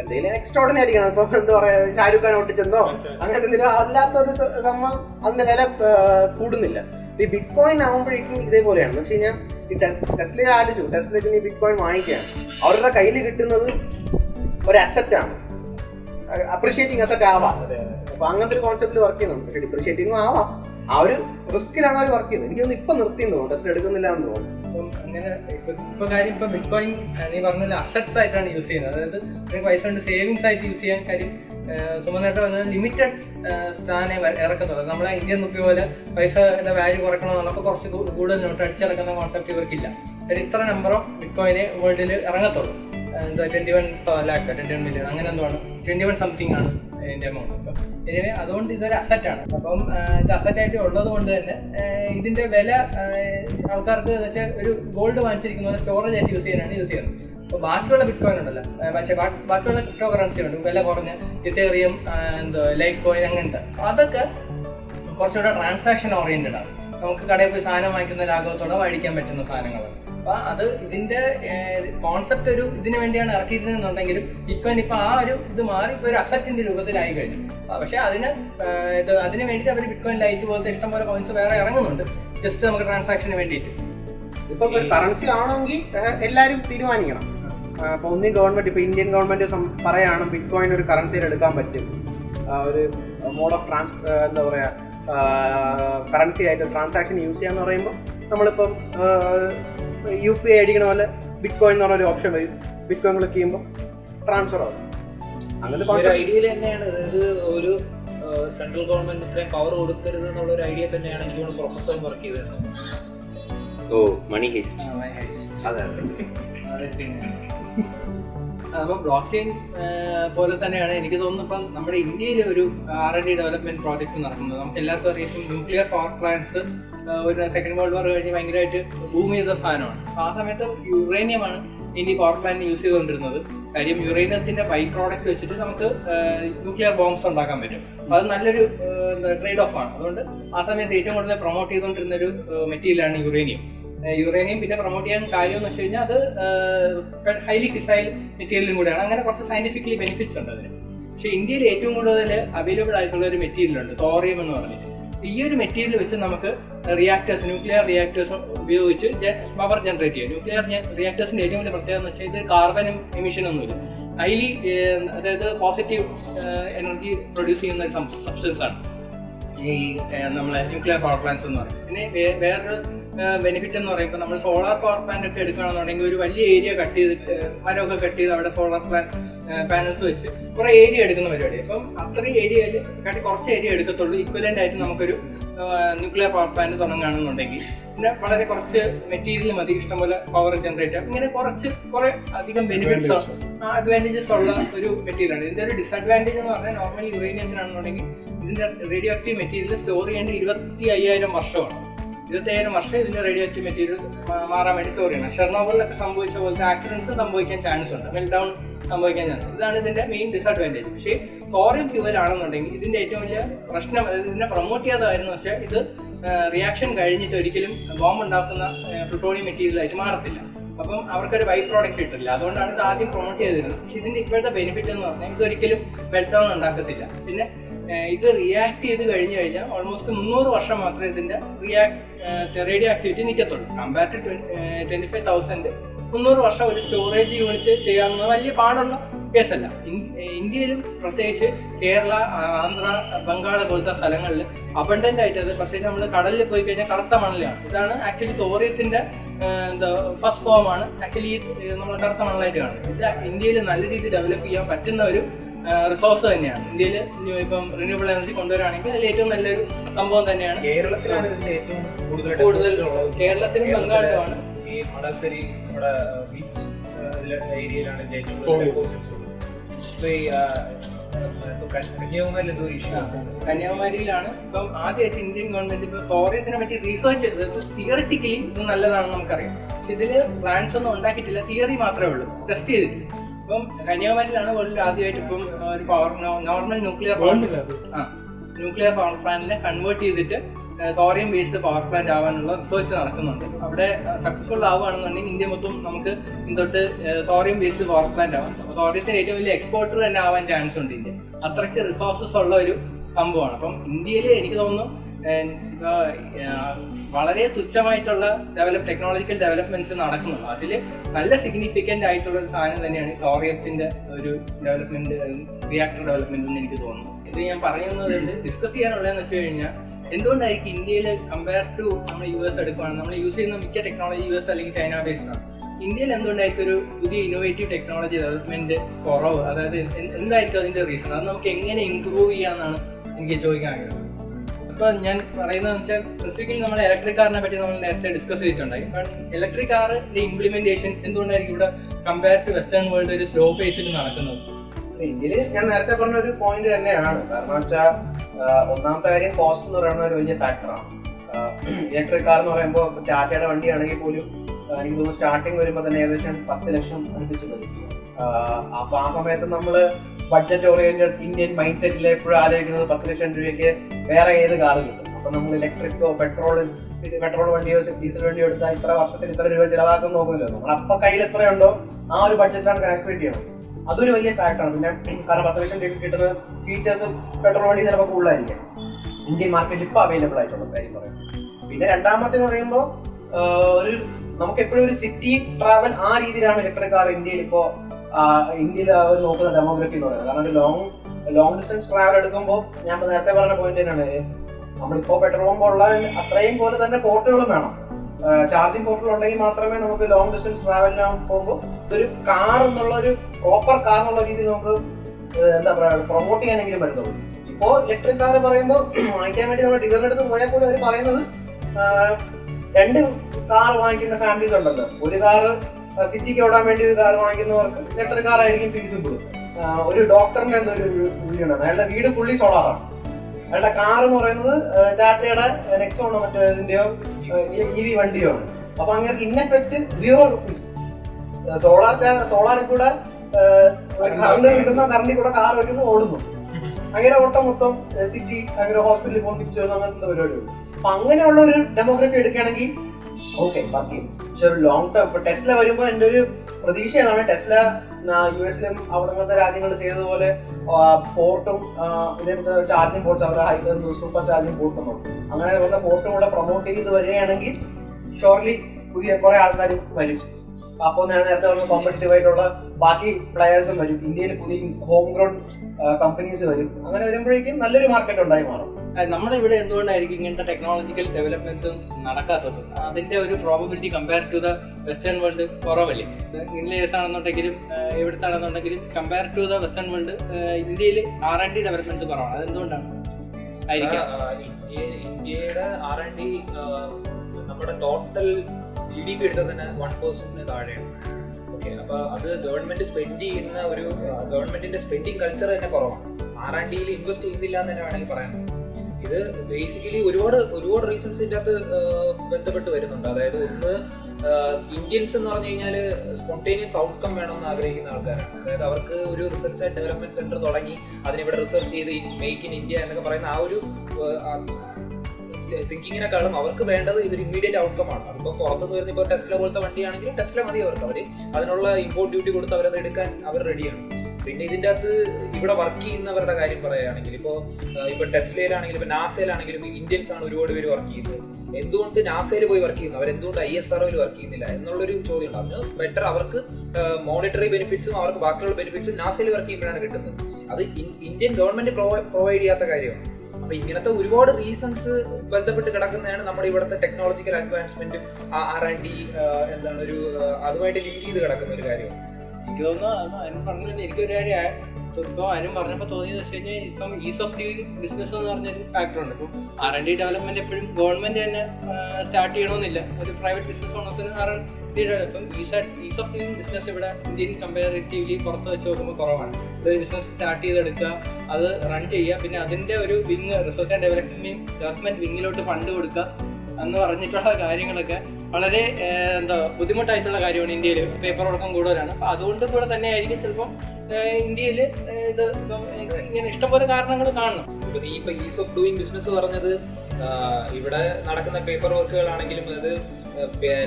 Speaker 2: എന്തെങ്കിലും എക്സ്ട്രോർഡിനറി ആയിരിക്കണം. ഇപ്പൊ എന്താ പറയാ ഷാരൂഖ് ഖാൻ ഒട്ടിച്ചെന്നോ അങ്ങനെ എന്തെങ്കിലും അല്ലാത്ത ഒരു സംഭവം അതിന്റെ വില കൂടുന്നില്ല. ഈ ബിറ്റ് കോയിൻ ആകുമ്പോഴേക്കും ഇതേപോലെയാണ്. എന്ന് വെച്ച് കഴിഞ്ഞാൽ ഈ ടെസ്ലയിൽ ആലോചിച്ചു. ടെസ്ലയ്ക്ക് നീ ബിറ്റ് കോയിൻ വാങ്ങിക്കുകയാണ് അവരുടെ കയ്യിൽ കിട്ടുന്നത് ഒരു അസറ്റ് ആണ്. അപ്രീഷിയേറ്റിംഗ് അസറ്റ് ആവാം. അപ്പൊ അങ്ങനത്തെ ഒരു കോൺസെപ്റ്റ് വർക്ക് ചെയ്യുന്നുണ്ട് പക്ഷെ ഡിപ്രീഷിയേറ്റിംഗ് ആവാം. ആ ഒരു റിസ്കിലാണ് അവർ വർക്ക് ചെയ്യുന്നത്. എനിക്കൊന്നും ഇപ്പൊ നിർത്തി തോന്നുന്നു. ടെസ്റ്റ് എടുക്കുന്നില്ല എന്ന് തോന്നുന്നു.
Speaker 1: അങ്ങനെ ഇപ്പൊ കാര്യം ഇപ്പൊ ബിറ്റ് കോയിൻ നീ പറഞ്ഞ അസറ്റ്സ് ആയിട്ടാണ് യൂസ് ചെയ്യുന്നത്. അതായത് പൈസ കൊണ്ട് സേവിങ്സ് ആയിട്ട് യൂസ് ചെയ്യാൻ കാര്യം സുമ പറഞ്ഞ ലിമിറ്റഡ് സ്ഥാനെ ഇറക്കുന്നുള്ളൂ. നമ്മളെ ഇന്ത്യൻ റുപ്പി പോലെ പൈസയുടെ വാല്യൂ കുറയ്ക്കണമെന്നുള്ളപ്പോൾ കുറച്ച് കൂടുതൽ നോട്ട് അടിച്ചിറക്കുന്ന കോൺസെപ്റ്റ് ഇവർക്കില്ല. ഒരു ഇത്ര നമ്പറോ ബിറ്റ് കോയിനെ വേൾഡിൽ ഇറങ്ങത്തുള്ളൂ. എന്താ twenty one lakh twenty one million അങ്ങനെ എന്തോ ആണ് ട്വന്റി വൺ സംതിങ് ആണ് ഇതിന്റെ എമൗണ്ട് എനിവേ അതുകൊണ്ട് ഇതൊരു അസറ്റാണ് അപ്പം ഇത് അസറ്റായിട്ട് ഉള്ളത് കൊണ്ട് തന്നെ ഇതിന്റെ വില ആൾക്കാർക്ക് വെച്ചാൽ ഒരു ഗോൾഡ് വാങ്ങിച്ചിരിക്കുന്ന പോലെ സ്റ്റോറേജ് ആയിട്ട് യൂസ് ചെയ്യാനാണ് യൂസ് ചെയ്യുന്നത്. ബാക്കിയുള്ള ബിറ്റ് കോയിൻ ഉണ്ടല്ലോ പക്ഷേ ബാക്കിയുള്ള ക്രിപ്റ്റോ കറൻസി ഉണ്ട്. വില കുറഞ്ഞ് ഇത്തേറിയം എന്തോ ലൈറ്റ് കോയിൻ അങ്ങനത്തെ അതൊക്കെ കുറച്ചുകൂടെ ട്രാൻസാക്ഷൻ ഓറിയന്റഡ് ആണ്. നമുക്ക് കടയിൽ പോയി സാധനം വാങ്ങിക്കുന്ന ലാഘവത്തോടെ മേടിക്കാൻ പറ്റുന്ന സാധനങ്ങളാണ്. അപ്പൊ അത് ഇതിന്റെ കോൺസെപ്റ്റ് ഒരു ഇതിന് വേണ്ടിയാണ് ഇറക്കിയിരുന്നെന്നുണ്ടെങ്കിലും ഇപ്പൊ ഇപ്പൊ ആ ഒരു ഇത് മാറി ഇപ്പൊ ഒരു അസറ്റിന്റെ രൂപത്തിലായി കഴിഞ്ഞു. പക്ഷേ അതിന് ഇത് അതിന് വേണ്ടിയിട്ട് അവർ ബിറ്റ്കോയിൻ ലൈറ്റ് പോലത്തെ ഇഷ്ടംപോലെ കോയിൻസ് വേറെ ഇറങ്ങുന്നുണ്ട്. ജസ്റ്റ് നമുക്ക് ട്രാൻസാക്ഷന് വേണ്ടിയിട്ട്.
Speaker 2: ഇപ്പൊ കറൻസി ആണെങ്കിൽ എല്ലാരും തീരുമാനിക്കണം. ആ, ഒന്നും ഗവൺമെന്റ് ഗവൺമെന്റ് ഇപ്പൊ ഇന്ത്യൻ ഗവൺമെന്റ് പറയാണ് ബിറ്റ് കോയിൻ ഒരു കറൻസിയിൽ എടുക്കാൻ പറ്റും. ഒരു മോഡ് ഓഫ് ട്രാൻസ് എന്താ പറയുക കറൻസി ആയിട്ട് ട്രാൻസാക്ഷൻ യൂസ് ചെയ്യാന്ന് പറയുമ്പോൾ നമ്മളിപ്പം യു പി ഐ അടിക്കണ പോലെ ബിറ്റ് കോയിൻ എന്ന് പറഞ്ഞ ഒരു ഓപ്ഷൻ വരും. ബിറ്റ് കോയിൻ ക്ലിക്ക് ചെയ്യുമ്പോൾ ട്രാൻസ്ഫർ ആവും. അങ്ങനത്തെ
Speaker 4: ഐഡിയയിൽ തന്നെയാണ്. അതായത് ഒരു സെൻട്രൽ ഗവൺമെന്റ് ഇത്രയും പവർ കൊടുക്കരുത് എന്നുള്ള ഒരു ഐഡിയ തന്നെയാണ് എനിക്ക് പ്രൊഫസർ വർക്ക് ചെയ്തത്.
Speaker 3: ഓ മണി ഹേസ്റ്റ്
Speaker 2: അതെ
Speaker 1: അപ്പം ബ്ലോക്ക് ചെയിൻ പോലെ തന്നെയാണ്. എനിക്ക് തോന്നുന്നു ഇപ്പം നമ്മുടെ ഇന്ത്യയിൽ ഒരു R N D development project നടക്കുന്നത്. നമുക്ക് എല്ലാവർക്കും അറിയാം ന്യൂക്ലിയർ പവർ പ്ലാന്റ്സ് ഒരു സെക്കൻഡ് വേൾഡ് വാർ കഴിഞ്ഞ് ഭയങ്കരമായിട്ട് ഭൂമി ചെയ്ത സാധനമാണ്. അപ്പൊ ആ സമയത്ത് യുറേനിയമാണ് ഇന്ത്യ പവർ പ്ലാന്റ് യൂസ് ചെയ്തുകൊണ്ടിരുന്നത്. കാര്യം യുറേനിയത്തിന്റെ ബൈ പ്രോഡക്റ്റ് വെച്ചിട്ട് നമുക്ക് ന്യൂക്ലിയർ ബോംബ്സ് ഉണ്ടാക്കാൻ പറ്റും. അപ്പൊ അത് നല്ലൊരു ട്രേഡ് ഓഫ് ആണ്. അതുകൊണ്ട് ആ സമയത്ത് ഏറ്റവും കൂടുതൽ പ്രൊമോട്ട് ചെയ്തുകൊണ്ടിരുന്ന ഒരു മെറ്റീരിയലാണ് യുറേനിയം യുറേനിയം പിന്നെ പ്രൊമോട്ട് ചെയ്യാൻ കാര്യം എന്ന് വെച്ച് കഴിഞ്ഞാൽ അത് ഹൈലി ഫിസൈൽ മെറ്റീരിയലും കൂടെയാണ്. അങ്ങനെ കുറച്ച് സയന്റിഫിക്കലി ബെനിഫിറ്റ്സ് ഉണ്ട് അതിന്. പക്ഷേ ഇന്ത്യയിൽ ഏറ്റവും കൂടുതൽ അവൈലബിൾ ആയിട്ടുള്ള ഒരു മെറ്റീരിയൽ ഉണ്ട് തോറിയം എന്ന് പറഞ്ഞിട്ട്. ഈ ഒരു മെറ്റീരിയൽ വെച്ച് നമുക്ക് റിയാക്ടേഴ്സ് ന്യൂക്ലിയർ റിയാക്ടേഴ്സ് ഉപയോഗിച്ച് പവർ ജനറേറ്റ് ചെയ്യാം. ന്യൂക്ലിയർ റിയാക്ടേഴ്സിന്റെ ഏറ്റവും വലിയ പ്രത്യേകത എന്ന് വെച്ചാൽ ഇത് കാർബൺ എമിഷൻ ഒന്നുമില്ല. ഹൈലി അതായത് പോസിറ്റീവ് എനർജി പ്രൊഡ്യൂസ് ചെയ്യുന്ന ഒരു സബ്സ്റ്റൻസ് ആണ്. ഈ നമ്മളെ ന്യൂക്ലിയർ പവർ പ്ലാന്റ്സ് എന്ന് പറയുന്നത് പിന്നെ വേറൊരു ബെനിഫിറ്റ് എന്ന് പറയുമ്പോൾ നമ്മൾ സോളാർ പവർ പ്ലാന്റ് ഒക്കെ എടുക്കുകയാണെന്നുണ്ടെങ്കിൽ ഒരു വലിയ ഏരിയ കട്ട് ചെയ്തിട്ട് മരമൊക്കെ കട്ട് ചെയ്ത് അവിടെ സോളാർ പ്ലാൻ പാനൽസ് വെച്ച് കുറെ ഏരിയ എടുക്കുന്ന പരിപാടി അപ്പം അത്രയും ഏരിയയിൽ കാട്ടി കുറച്ച് ഏരിയ എടുക്കത്തുള്ളൂ. ഇക്വലന്റ് ആയിട്ട് നമുക്കൊരു ന്യൂക്ലിയർ പവർ പ്ലാന്റ് തുടങ്ങുകയാണെന്നുണ്ടെങ്കിൽ. പിന്നെ വളരെ കുറച്ച് മെറ്റീരിയൽ മതി. ഇഷ്ടംപോലെ പവർ ജനറേറ്റ് ഇങ്ങനെ കുറച്ച് കുറെ അധികം ബെനിഫിറ്റ്സ് അഡ്വാന്റേജസ് ഉള്ള ഒരു മെറ്റീരിയൽ ആണ്. ഇതിന്റെ ഒരു ഡിസഡ്വാന്റേജ് എന്ന് പറഞ്ഞാൽ നോർമൽ യുറേനിയത്തിനാണെന്നുണ്ടെങ്കിൽ ഇതിന്റെ റേഡിയോ ആക്റ്റീവ് മെറ്റീരിയൽ സ്റ്റോർ ചെയ്യേണ്ട ഇരുപത്തി അയ്യായിരം വർഷമാണ്. ഇരുപത്തി അയ്യായിരം വർഷം ഇതിന്റെ റേഡിയോ മെറ്റീരിയൽ മാറാൻ വേണ്ടി സ്റ്റോർ ചെയ്യണം. ഷെർണോബിളിലൊക്കെ സംഭവിച്ച പോലത്തെ ആക്സിഡൻസ് സംഭവിക്കാൻ ചാൻസ് ഉണ്ട്. മെൽ ഡൗൺ സംഭവിക്കാൻ ചാൻസ് ഇതാണ് ഇതിന്റെ മെയിൻ ഡിസഡ്വാന്റേജ് പക്ഷേ കോറിയം ഫ്യൂവൽ ആണെന്നുണ്ടെങ്കിൽ ഇതിന്റെ ഏറ്റവും വലിയ പ്രശ്നം ഇതിനെ പ്രൊമോട്ട് ചെയ്യാതായിരുന്നു. പക്ഷേ ഇത് റിയാക്ഷൻ കഴിഞ്ഞിട്ട് ഒരിക്കലും ബോംബ് ഉണ്ടാക്കുന്ന പെട്രോളിയം മെറ്റീരിയൽ ആയിട്ട് മാറത്തില്ല. അപ്പം അവർക്കൊരു ബൈ പ്രോഡക്റ്റ് കിട്ടില്ല. അതുകൊണ്ടാണ് ഇത് ആദ്യം പ്രൊമോട്ട് ചെയ്തിരുന്നത്. പക്ഷേ ഇതിന്റെ ഇപ്പോഴത്തെ ബെനിഫിറ്റ് എന്ന് പറഞ്ഞാൽ ഇതൊരിക്കലും മെൽറ്റ് ഡൗൺ ഉണ്ടാക്കത്തില്ല. പിന്നെ ഇത് റിയാക്ട് ചെയ്ത് കഴിഞ്ഞു കഴിഞ്ഞാൽ ഓൾമോസ്റ്റ് മുന്നൂറ് വർഷം മാത്രമേ ഇതിന്റെ react radioactivity നിൽക്കത്തുള്ളൂ compare to twenty five thousand മുന്നൂറ് വർഷം ഒരു സ്റ്റോറേജ് യൂണിറ്റ് ചെയ്യാവുന്ന വലിയ പാടുള്ള കേസല്ല ഇന്ത്യയിലും പ്രത്യേകിച്ച് കേരള ആന്ധ്ര ബംഗാൾ പോലത്തെ സ്ഥലങ്ങളിൽ അബണ്ടന്റ് ആയിട്ട് അത് പ്രത്യേകിച്ച് നമ്മൾ കടലിൽ പോയി കഴിഞ്ഞാൽ കറുത്ത മണലാണ്. ഇതാണ് ആക്ച്വലി തോറിയത്തിന്റെ എന്താ ഫസ്റ്റ് ഫോമാണ് ആക്ച്വലി നമ്മൾ കറുത്ത മണലായിട്ട് കാണുന്നത്. ഇത് ഇന്ത്യയിൽ നല്ല രീതിയിൽ ഡെവലപ്പ് ചെയ്യാൻ പറ്റുന്ന ഒരു റിസോഴ്സ് തന്നെയാണ്. ഇന്ത്യയിൽ ഇപ്പം റിന്യൂവബിൾ എനർജി കൊണ്ടുവരാണെങ്കിൽ അതിൽ ഏറ്റവും നല്ലൊരു സംഭവം തന്നെയാണ്.
Speaker 4: കേരളത്തിലാണ് ഇതിന്റെ ഏറ്റവും കൂടുതൽ
Speaker 1: കേരളത്തിലും ബംഗാളിലുമാണ്
Speaker 4: ഈ മണൽക്കരി നമ്മുടെ ബീച്ച് ഏരിയയിലാണ് ഇതിന്റെ ഏറ്റവും
Speaker 5: കൂടുതൽ.
Speaker 4: കൂടുതൽ ഉള്ളത്. ഇപ്പൊ ഈ കന്യാകുമാരിയിൽ എന്തോ ഇഷ്യൂ
Speaker 1: കന്യാകുമാരിയിലാണ്. ഇപ്പം ആദ്യമായിട്ട് ഇന്ത്യൻ ഗവൺമെന്റ് ഇപ്പൊ തോറിയത്തിനെ പറ്റി റീസർച്ച് തിയറിറ്റിക്കലി ഇത് നല്ലതാണെന്ന് നമുക്കറിയാം. പക്ഷെ ഇതിൽ പ്ലാൻസ് ഒന്നും ഉണ്ടാക്കിയിട്ടില്ല. തിയറി മാത്രമേ ഉള്ളൂ. ടെസ്റ്റ് ചെയ്തിട്ടില്ല. ഇപ്പം കന്യാകുമാരിയിലാണ് വേൾഡിൽ ആദ്യമായിട്ട് ഇപ്പം ഒരു പവർ നോർമൽ ന്യൂക്ലിയർ
Speaker 5: പവർ
Speaker 1: ആ ന്യൂക്ലിയർ പവർ പ്ലാന്റിനെ കൺവേർട്ട് ചെയ്തിട്ട് തോറിയം ബേസ്ഡ് പവർ പ്ലാന്റ് ആവാനുള്ള റിസർച്ച് നടക്കുന്നുണ്ട് അവിടെ സക്സസ്ഫുൾ ആവുകയാണെന്നുണ്ടെങ്കിൽ ഇന്ത്യ മൊത്തം നമുക്ക് ഇതൊട്ട് തോറിയം ബേസ്ഡ് പവർ പ്ലാന്റ് ആവാം. അപ്പോൾ തോറിയത്തിന് ഏറ്റവും വലിയ എക്സ്പോർട്ടർ തന്നെ ആവാൻ ചാൻസ് ഉണ്ട് ഇന്ത്യ. അത്രയ്ക്ക് റിസോഴ്സസ് ഉള്ള ഒരു സംഭവമാണ്. അപ്പം ഇന്ത്യയിൽ എനിക്ക് തോന്നുന്നു വളരെ തുച്ഛമായിട്ടുള്ള ഡെവലപ്പ് ടെക്നോളജിക്കൽ ഡെവലപ്മെന്റ്സ് നടക്കുന്നുള്ളൂ അതിൽ നല്ല സിഗ്നിഫിക്കന്റ് ആയിട്ടുള്ള ഒരു സാധനം തന്നെയാണ് ടോറിയത്തിന്റെ ഒരു ഡെവലപ്മെന്റ് റിയാക്ടർ ഡെവലപ്മെന്റ് എന്ന് എനിക്ക് തോന്നുന്നു. ഇത് ഞാൻ പറയുന്നത് ഡിസ്കസ് ചെയ്യാനുള്ളതെന്ന് വെച്ച് കഴിഞ്ഞാൽ എന്തുകൊണ്ടായിരിക്കും ഇന്ത്യയിൽ കമ്പയർ ടു നമ്മൾ യു എസ് എടുക്കുകയാണ് നമ്മൾ യൂസ് ചെയ്യുന്ന മിക്ക ടെക്നോളജി യു എസ് അല്ലെങ്കിൽ ചൈന ബേസ്ഡ് ആണ്. ഇന്ത്യയിൽ എന്തുകൊണ്ടായിരിക്കും ഒരു പുതിയ ഇന്നോവേറ്റീവ് ടെക്നോളജി ഡെവലപ്മെന്റ് കുറവ്? അതായത് എന്ത് എന്തായിരിക്കും അതിന്റെ റീസൺ അത് നമുക്ക് എങ്ങനെ ഇമ്പ്രൂവ് ചെയ്യാന്നാണ് എനിക്ക് ചോദിക്കാൻ ആഗ്രഹം. ഇപ്പൊ ഞാൻ പറയുന്നത് വെച്ചാൽ സ്പെസിഫിക്കലി നമ്മൾ ഇലക്ട്രിക് കാറിനെ പറ്റി നമ്മൾ നേരത്തെ ഡിസ്കസ് ചെയ്തിട്ടുണ്ടായി. കാരണം ഇലക്ട്രിക് കാറിന്റെ ഇംപ്ലിമെന്റേഷൻ എന്തുകൊണ്ടായിരിക്കും ഇവിടെ കമ്പയർ ടു വെസ്റ്റേൺ വേൾഡ് ഒരു സ്ലോ പേസിൽ നടക്കുന്നത്?
Speaker 2: ഇന്ത്യയിൽ ഞാൻ നേരത്തെ പറഞ്ഞ ഒരു പോയിന്റ് തന്നെയാണ്. കാരണം വെച്ചാൽ ഒന്നാമത്തെ കാര്യം കോസ്റ്റ് എന്ന് പറയുന്ന ഒരു വലിയ ഫാക്ടറാണ് ഇലക്ട്രിക് കാർ എന്ന് പറയുമ്പോൾ ടാറ്റയുടെ വണ്ടിയാണെങ്കിൽ പോലും എനിക്ക് തോന്നുന്നു സ്റ്റാർട്ടിങ് വരുമ്പോൾ തന്നെ ഏകദേശം പത്ത് ലക്ഷം അടുപ്പിച്ച് വരും. അപ്പൊ ആ സമയത്ത് നമ്മൾ ബഡ്ജറ്റ് ഓറിയന്റഡ് ഇന്ത്യൻ മൈൻഡ് സെറ്റിൽ എപ്പോഴും ആലോചിക്കുന്നത് പത്ത് ലക്ഷം രൂപയ്ക്ക് വേറെ ഏത് കാർ കിട്ടും. അപ്പൊ നമ്മൾ ഇലക്ട്രിക്കോ പെട്രോൾ പെട്രോൾ വണ്ടിയോ ഡീസൽ വണ്ടിയോ എടുത്താൽ ഇത്ര വർഷത്തിൽ ഇത്ര രൂപ ചിലവാക്കാൻ നോക്കുന്നില്ല നമ്മൾ അപ്പൊ കയ്യിൽ എത്രയുണ്ടോ ആ ഒരു ബഡ്ജറ്റാണ് കാൽക്കുലേറ്റ് ചെയ്യണം അതൊരു വലിയ ഫാക്ടറാണ് പിന്നെ കാരണം പത്ത് ലക്ഷം രൂപ കിട്ടുന്ന ഫീച്ചേഴ്സ് പെട്രോൾ വണ്ടി ചിലപ്പോൾ കൂടുതലായിരിക്കും. ഇന്ത്യൻ മാർക്കറ്റിൽ ഇപ്പോൾ അവൈലബിൾ ആയിട്ടുള്ള കാര്യം പറയാം. പിന്നെ രണ്ടാമത്തെ പറയുമ്പോൾ ഒരു നമുക്ക് എപ്പോഴും ഒരു സിറ്റി ട്രാവൽ ആ രീതിയിലാണ് ഇലക്ട്രിക് കാർ ഇന്ത്യയിൽ ഇപ്പോൾ ഇന്ത്യയിൽ അവർ നോക്കുന്ന ഡെമോഗ്രഫി എന്ന് പറയുന്നത്. കാരണം ഒരു ലോങ് ലോങ് ഡിസ്റ്റൻസ് ട്രാവൽ എടുക്കുമ്പോൾ ഞാൻ നേരത്തെ പറഞ്ഞ പോയിന്റ് തന്നെയാണ്. നമ്മളിപ്പോ പെട്രോൾ ഉള്ള അത്രയും പോലെ തന്നെ പോർട്ടുകളും വേണം. ചാർജിങ് പോർട്ടുകൾ ഉണ്ടെങ്കിൽ മാത്രമേ നമുക്ക് ലോങ് ഡിസ്റ്റൻസ് ട്രാവലിന് പോകുമ്പോൾ ഇതൊരു കാർ എന്നുള്ള ഒരു പ്രോപ്പർ കാർ എന്നുള്ള രീതിയിൽ നമുക്ക് എന്താ പറയുക പ്രൊമോട്ട് ചെയ്യാനെങ്കിലും പറ്റത്തുള്ളൂ. ഇപ്പോ ഇലക്ട്രിക് കാർ പറയുമ്പോൾ വാങ്ങിക്കാൻ വേണ്ടി നമ്മൾ ഡീലറിന്റെ അടുത്ത് പോയാൽ പോലും അവർ പറയുന്നത് രണ്ട് കാർ വാങ്ങിക്കുന്ന ഫാമിലീസ് ഉണ്ടല്ലോ. ഒരു കാർ സിറ്റിക്ക് ഓടാൻ വേണ്ടി ഒരു കാർ വാങ്ങിക്കുന്നവർക്ക് ഇലക്ട്രിക് കാർ ആയിരിക്കും ഫീസിബിൾ ഒരു ഡോക്ടറിന്റെ ഒരു ഉണ്ട് അയാളുടെ വീട് ഫുള്ളി സോളാറാണ് അയാളുടെ കാർ എന്ന് പറയുന്നത് ടാറ്റയുടെ നെക്സോണോ മറ്റോ ഇതിന്റെയോ ഇ വി വണ്ടിയോ ആണ്. അപ്പൊ അങ്ങനെ എഫക്ട് സീറോ റുപ്പീസ് സോളാർ സോളാറിൽ കൂടെ കറണ്ട് കിട്ടുന്ന കറണ്ടിൽ കൂടെ കാർ വെക്കുന്നു ഓടുന്നു. അങ്ങനെ ഓട്ടം മൊത്തം സിറ്റി അങ്ങനെ ഹോസ്പിറ്റലിൽ പോകുന്ന തിരിച്ചു വരുന്ന അങ്ങനത്തെ പരിപാടിയുള്ളൂ അപ്പൊ അങ്ങനെയുള്ള ഒരു ഡെമോഗ്രഫി എടുക്കുകയാണെങ്കിൽ ഓക്കെ ബാക്കി പക്ഷെ ഒരു ലോങ് ടേം ഇപ്പൊ ടെസ്ല വരുമ്പോൾ എന്റെ ഒരു പ്രതീക്ഷ ഏതാണ്? ടെസ്ല യു എസിലും അവിടെ രാജ്യങ്ങൾ ചെയ്തതുപോലെ പോർട്ടും ഇതേപോലത്തെ ചാർജിങ് പോർട്ട്സ് അവരുടെ ഹൈ സൂപ്പർ ചാർജിങ് പോർട്ടും നോക്കും അങ്ങനെ അവരുടെ പോർട്ടും കൂടെ പ്രൊമോട്ട് ചെയ്ത് വരികയാണെങ്കിൽ ഷോർലി പുതിയ കുറെ ആൾക്കാർ വരും. അപ്പോൾ ഞാൻ നേരത്തെ പറഞ്ഞ കോമ്പറ്റീവ് ആയിട്ടുള്ള ബാക്കി പ്ലെയേഴ്സും വരും. ഇന്ത്യയിൽ പുതിയ ഹോം ഗ്രൗണ്ട് കമ്പനീസ് വരും. അങ്ങനെ വരുമ്പോഴേക്കും നല്ലൊരു മാർക്കറ്റ് ഉണ്ടായി മാറും.
Speaker 1: നമ്മുടെ ഇവിടെ എന്തുകൊണ്ടായിരിക്കും ഇങ്ങനത്തെ ടെക്നോളജിക്കൽ ഡെവലപ്മെന്റ്സ് നടക്കാത്തത്? അതിന്റെ ഒരു probability compare to the western world കുറവല്ലേ? ഇംഗ്ലീഷ് ആണെന്നുണ്ടെങ്കിലും ഇവിടുത്തെ ആണെന്നുണ്ടെങ്കിലും compare to the western world ഇന്ത്യയിൽ ആർ ആൻഡ് ഡി ഡെവലപ്മെന്റ്സ് കുറവാണ്. അതെന്തുകൊണ്ടാണ്? ആയിരിക്കാം.
Speaker 4: ഇന്ത്യയുടെ ആർ ആൻഡ് ഡി നമ്മുടെ ടോട്ടൽ ജി ഡി പി എടുത്തതിന് വൺ പെർസെന്റിന് താഴെയാണ്. ഓക്കെ അപ്പൊ അത് ഗവൺമെന്റ് സ്പെൻഡ് ചെയ്യുന്ന ഒരു ഗവൺമെന്റിന്റെ സ്പെൻഡിങ് കൾച്ചർ തന്നെ കുറവാണ്. ആർ ആൻഡ് ഡിയിൽ ഇൻവെസ്റ്റ് ചെയ്യുന്നില്ല എന്ന് തന്നെ വേണമെങ്കിൽ ഇത് ബേസിക്കലി ഒരുപാട് ഒരുപാട് റീസൺസ് ഇതിന്റെ അകത്ത് ബന്ധപ്പെട്ട് വരുന്നുണ്ട്. അതായത് ഒന്ന് ഇന്ത്യൻസ് എന്ന് പറഞ്ഞു കഴിഞ്ഞാൽ സ്പോണ്ടേനിയസ് ഔട്ട്കം വേണമെന്ന് ആഗ്രഹിക്കുന്ന ആൾക്കാരാണ്. അതായത് അവർക്ക് ഒരു റിസർച്ച് ആൻഡ് ഡെവലപ്മെന്റ് സെന്റർ തുടങ്ങി അതിനിവിടെ റിസർച്ച് ചെയ്ത് മേക്ക് ഇൻ ഇന്ത്യ എന്നൊക്കെ പറയുന്ന ആ ഒരു തിങ്കിങ്ങിനെക്കാളും അവർക്ക് വേണ്ടത് ഇതൊരു ഇമ്മീഡിയറ്റ് ഔട്ട്കം ആണ്. അതിപ്പോൾ പുറത്തുനിന്ന് വരുന്ന ഇപ്പോൾ ടെസ്ല പോലത്തെ വണ്ടിയാണെങ്കിൽ ടെസ്ല മതി അവർക്ക്. അവർ അതിനുള്ള ഇമ്പോർട്ട് ഡ്യൂട്ടി കൊടുത്ത് അവരത് എടുക്കാൻ അവർ റെഡിയാണ് പിന്നെ ഇതിന്റെ അകത്ത് ഇവിടെ വർക്ക് ചെയ്യുന്നവരുടെ കാര്യം പറയുകയാണെങ്കിൽ ഇപ്പോൾ ഇപ്പോൾ ടെസ്ലയിലാണെങ്കിലും ഇപ്പോൾ നാസയിലാണെങ്കിലും ഇന്ത്യൻസ് ആണ് ഒരുപാട് പേര് വർക്ക് ചെയ്യുന്നത്. എന്തുകൊണ്ട് നാസയിൽ പോയി വർക്ക് ചെയ്യുന്നു? അവർ എന്തുകൊണ്ട് ഐ എസ് ആർഒയിൽ വർക്ക് ചെയ്യുന്നില്ല? എന്നുള്ളൊരു ചോദ്യം ഉണ്ട്. അതിന് ബെറ്റർ അവർക്ക് മോണിറ്ററി ബെനിഫിറ്റ്സും അവർക്ക് ബാക്കിയുള്ള ബെനിഫിറ്റ്സും നാസയിൽ വർക്ക് ചെയ്യുമ്പോഴാണ് കിട്ടുന്നത്. അത് ഇന്ത്യൻ ഗവൺമെന്റ് പ്രൊവൈഡ് ചെയ്യാത്ത കാര്യമാണ്. അപ്പൊ ഇങ്ങനത്തെ ഒരുപാട് റീസൺസ് ബന്ധപ്പെട്ട് കിടക്കുന്നതാണ് നമ്മുടെ ഇവിടുത്തെ ടെക്നോളജിക്കൽ അഡ്വാൻസ്മെന്റും ആർ ആൻഡ് ഡി എന്താണ് ഒരു അതുമായിട്ട് ലിങ്ക് ചെയ്ത് കിടക്കുന്ന ഒരു കാര്യമാണ്.
Speaker 1: എനിക്ക് തോന്നുന്നു അത് പറഞ്ഞ എനിക്കൊരു കാര്യം ഇപ്പൊ അനു പറഞ്ഞപ്പോ തോന്നിയെന്ന് വെച്ച് കഴിഞ്ഞാൽ ഇപ്പം ഈസ് ഓഫ് ഡൂയിങ് ബിസിനസ് എന്ന് പറഞ്ഞൊരു ഫാക്ടർ ഉണ്ട്. ഇപ്പം ആർ എൻ ഡി ഡെവലപ്മെന്റ് എപ്പോഴും ഗവൺമെന്റ് തന്നെ സ്റ്റാർട്ട് ചെയ്യണമെന്നില്ല. ഒരു പ്രൈവറ്റ് ബിസിനസ് ഓണേഴ്സിന് ആർ എൻ ഡി ഇപ്പം ease ease of doing business ഇവിടെ ഇന്ത്യൻ കമ്പാരിറ്റീവ്ലി പുറത്ത് വെച്ച് നോക്കുമ്പോൾ കുറവാണ്. ഒരു ബിസിനസ് സ്റ്റാർട്ട് ചെയ്തെടുക്കുക അത് റൺ ചെയ്യുക പിന്നെ അതിന്റെ ഒരു wing research and development development വിങ്ങിലോട്ട് fund കൊടുക്കുക എന്ന് പറഞ്ഞിട്ടുള്ള കാര്യങ്ങളൊക്കെ വളരെ എന്തോ ബുദ്ധിമുട്ടായിട്ടുള്ള കാര്യമാണ് ഇന്ത്യയിൽ പേപ്പർ ഉറക്കം കൂടുതലാണ്. അപ്പൊ അതുകൊണ്ട് കൂടെ തന്നെ ആയിരിക്കും ചിലപ്പോൾ ഇന്ത്യയിൽ ഇത് ഇങ്ങനെ ഇഷ്ടംപോലെ കാരണങ്ങൾ കാണണം.
Speaker 4: ഇപ്പൊ ഈസ് ഓഫ് ഡൂയിങ് ബിസിനസ് പറഞ്ഞത് ഇവിടെ നടക്കുന്ന പേപ്പർ വർക്കുകളാണെങ്കിലും അത്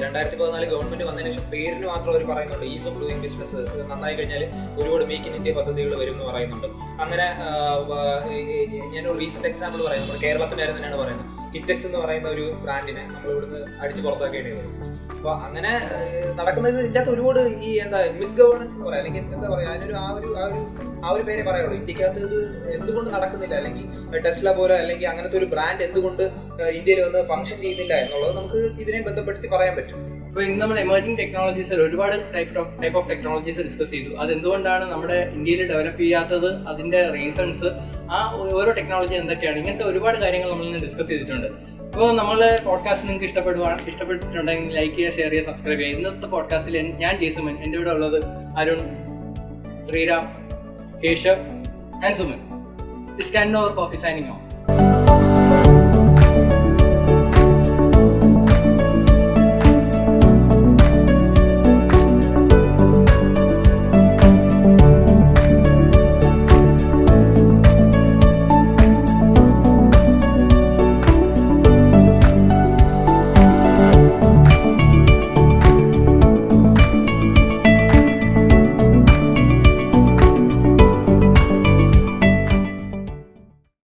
Speaker 4: രണ്ടായിരത്തി പതിനാല് ഗവൺമെന്റ് വന്നതിന് ശേഷം പേരിന് മാത്രം അവർ പറയുന്നുണ്ട്. ഈസ് ഓഫ് ഡൂയിങ് ബിസിനസ് നന്നായി കഴിഞ്ഞാൽ ഒരുപാട് മേക്ക് ഇൻ ഇന്ത്യ പദ്ധതികൾ വരും എന്ന് പറയുന്നുണ്ട്. അങ്ങനെ ഞാൻ ഒരു റീസെന്റ് എക്സാമ്പിൾ പറയാം നമ്മുടെ കേരളത്തിന്റെ കാര്യം തന്നെയാണ് പറയുന്നത്. കിറ്റക്സ് എന്ന് പറയുന്ന ഒരു ബ്രാൻഡിനെ നമ്മൾ ഇവിടുന്ന് അടിച്ച് പുറത്താക്കേണ്ടി വരും അപ്പൊ അങ്ങനെ നടക്കുന്നത് ഇതിന്റെ അകത്ത് ഒരുപാട് ഈ എന്താ മിസ് ഗവേണൻസ് എന്ന് പറയാം. അല്ലെങ്കിൽ എന്താ പറയാ അതിനൊരു ആ ഒരു ആ ഒരു ആ ഒരു പേരെ പറയുള്ളൂ. ഇന്ത്യക്കകത്ത് ഇത് എന്തുകൊണ്ട് നടക്കുന്നില്ല? അല്ലെങ്കിൽ ടെസ്ല പോലെ അല്ലെങ്കിൽ അങ്ങനത്തെ ഒരു ബ്രാൻഡ് എന്തുകൊണ്ട് ഇന്ത്യയിൽ വന്ന് ഫംഗ്ഷൻ ചെയ്യുന്നില്ല എന്നുള്ളത് നമുക്ക് ഇതിനെ ബന്ധപ്പെടുത്തി പറയാൻ പറ്റും.
Speaker 1: അപ്പോൾ ഇന്ന് നമ്മൾ എമേർജിംഗ് ടെക്നോളജീസ് ഒരുപാട് type of type of technologies discuss ചെയ്തു. അതെന്തുകൊണ്ടാണ് നമ്മുടെ ഇന്ത്യയിൽ ഡെവലപ്പ് ചെയ്യാത്തത് അതിന്റെ റീസൺസ് ആ ഓരോ ടെക്നോളജി എന്തൊക്കെയാണ് ഇങ്ങനത്തെ ഒരുപാട് കാര്യങ്ങൾ നമ്മൾ ഇന്ന് ഡിസ്കസ് ചെയ്തിട്ടുണ്ട്. അപ്പോൾ നമ്മളെ പോഡ്കാസ്റ്റ് നിങ്ങൾക്ക് ഇഷ്ടപ്പെടുവാണ് ഇഷ്ടപ്പെട്ടിട്ടുണ്ടെങ്കിൽ ലൈക്ക് ചെയ്യുക ഷെയർ ചെയ്യുക സബ്സ്ക്രൈബ് ചെയ്യുക. ഇന്നത്തെ പോഡ്കാസ്റ്റിൽ ഞാൻ ജെയ്സുമൻ എന്റെ കൂടെ ഉള്ളത് Arun Sriram Keshav and Suman. This can over coffee signing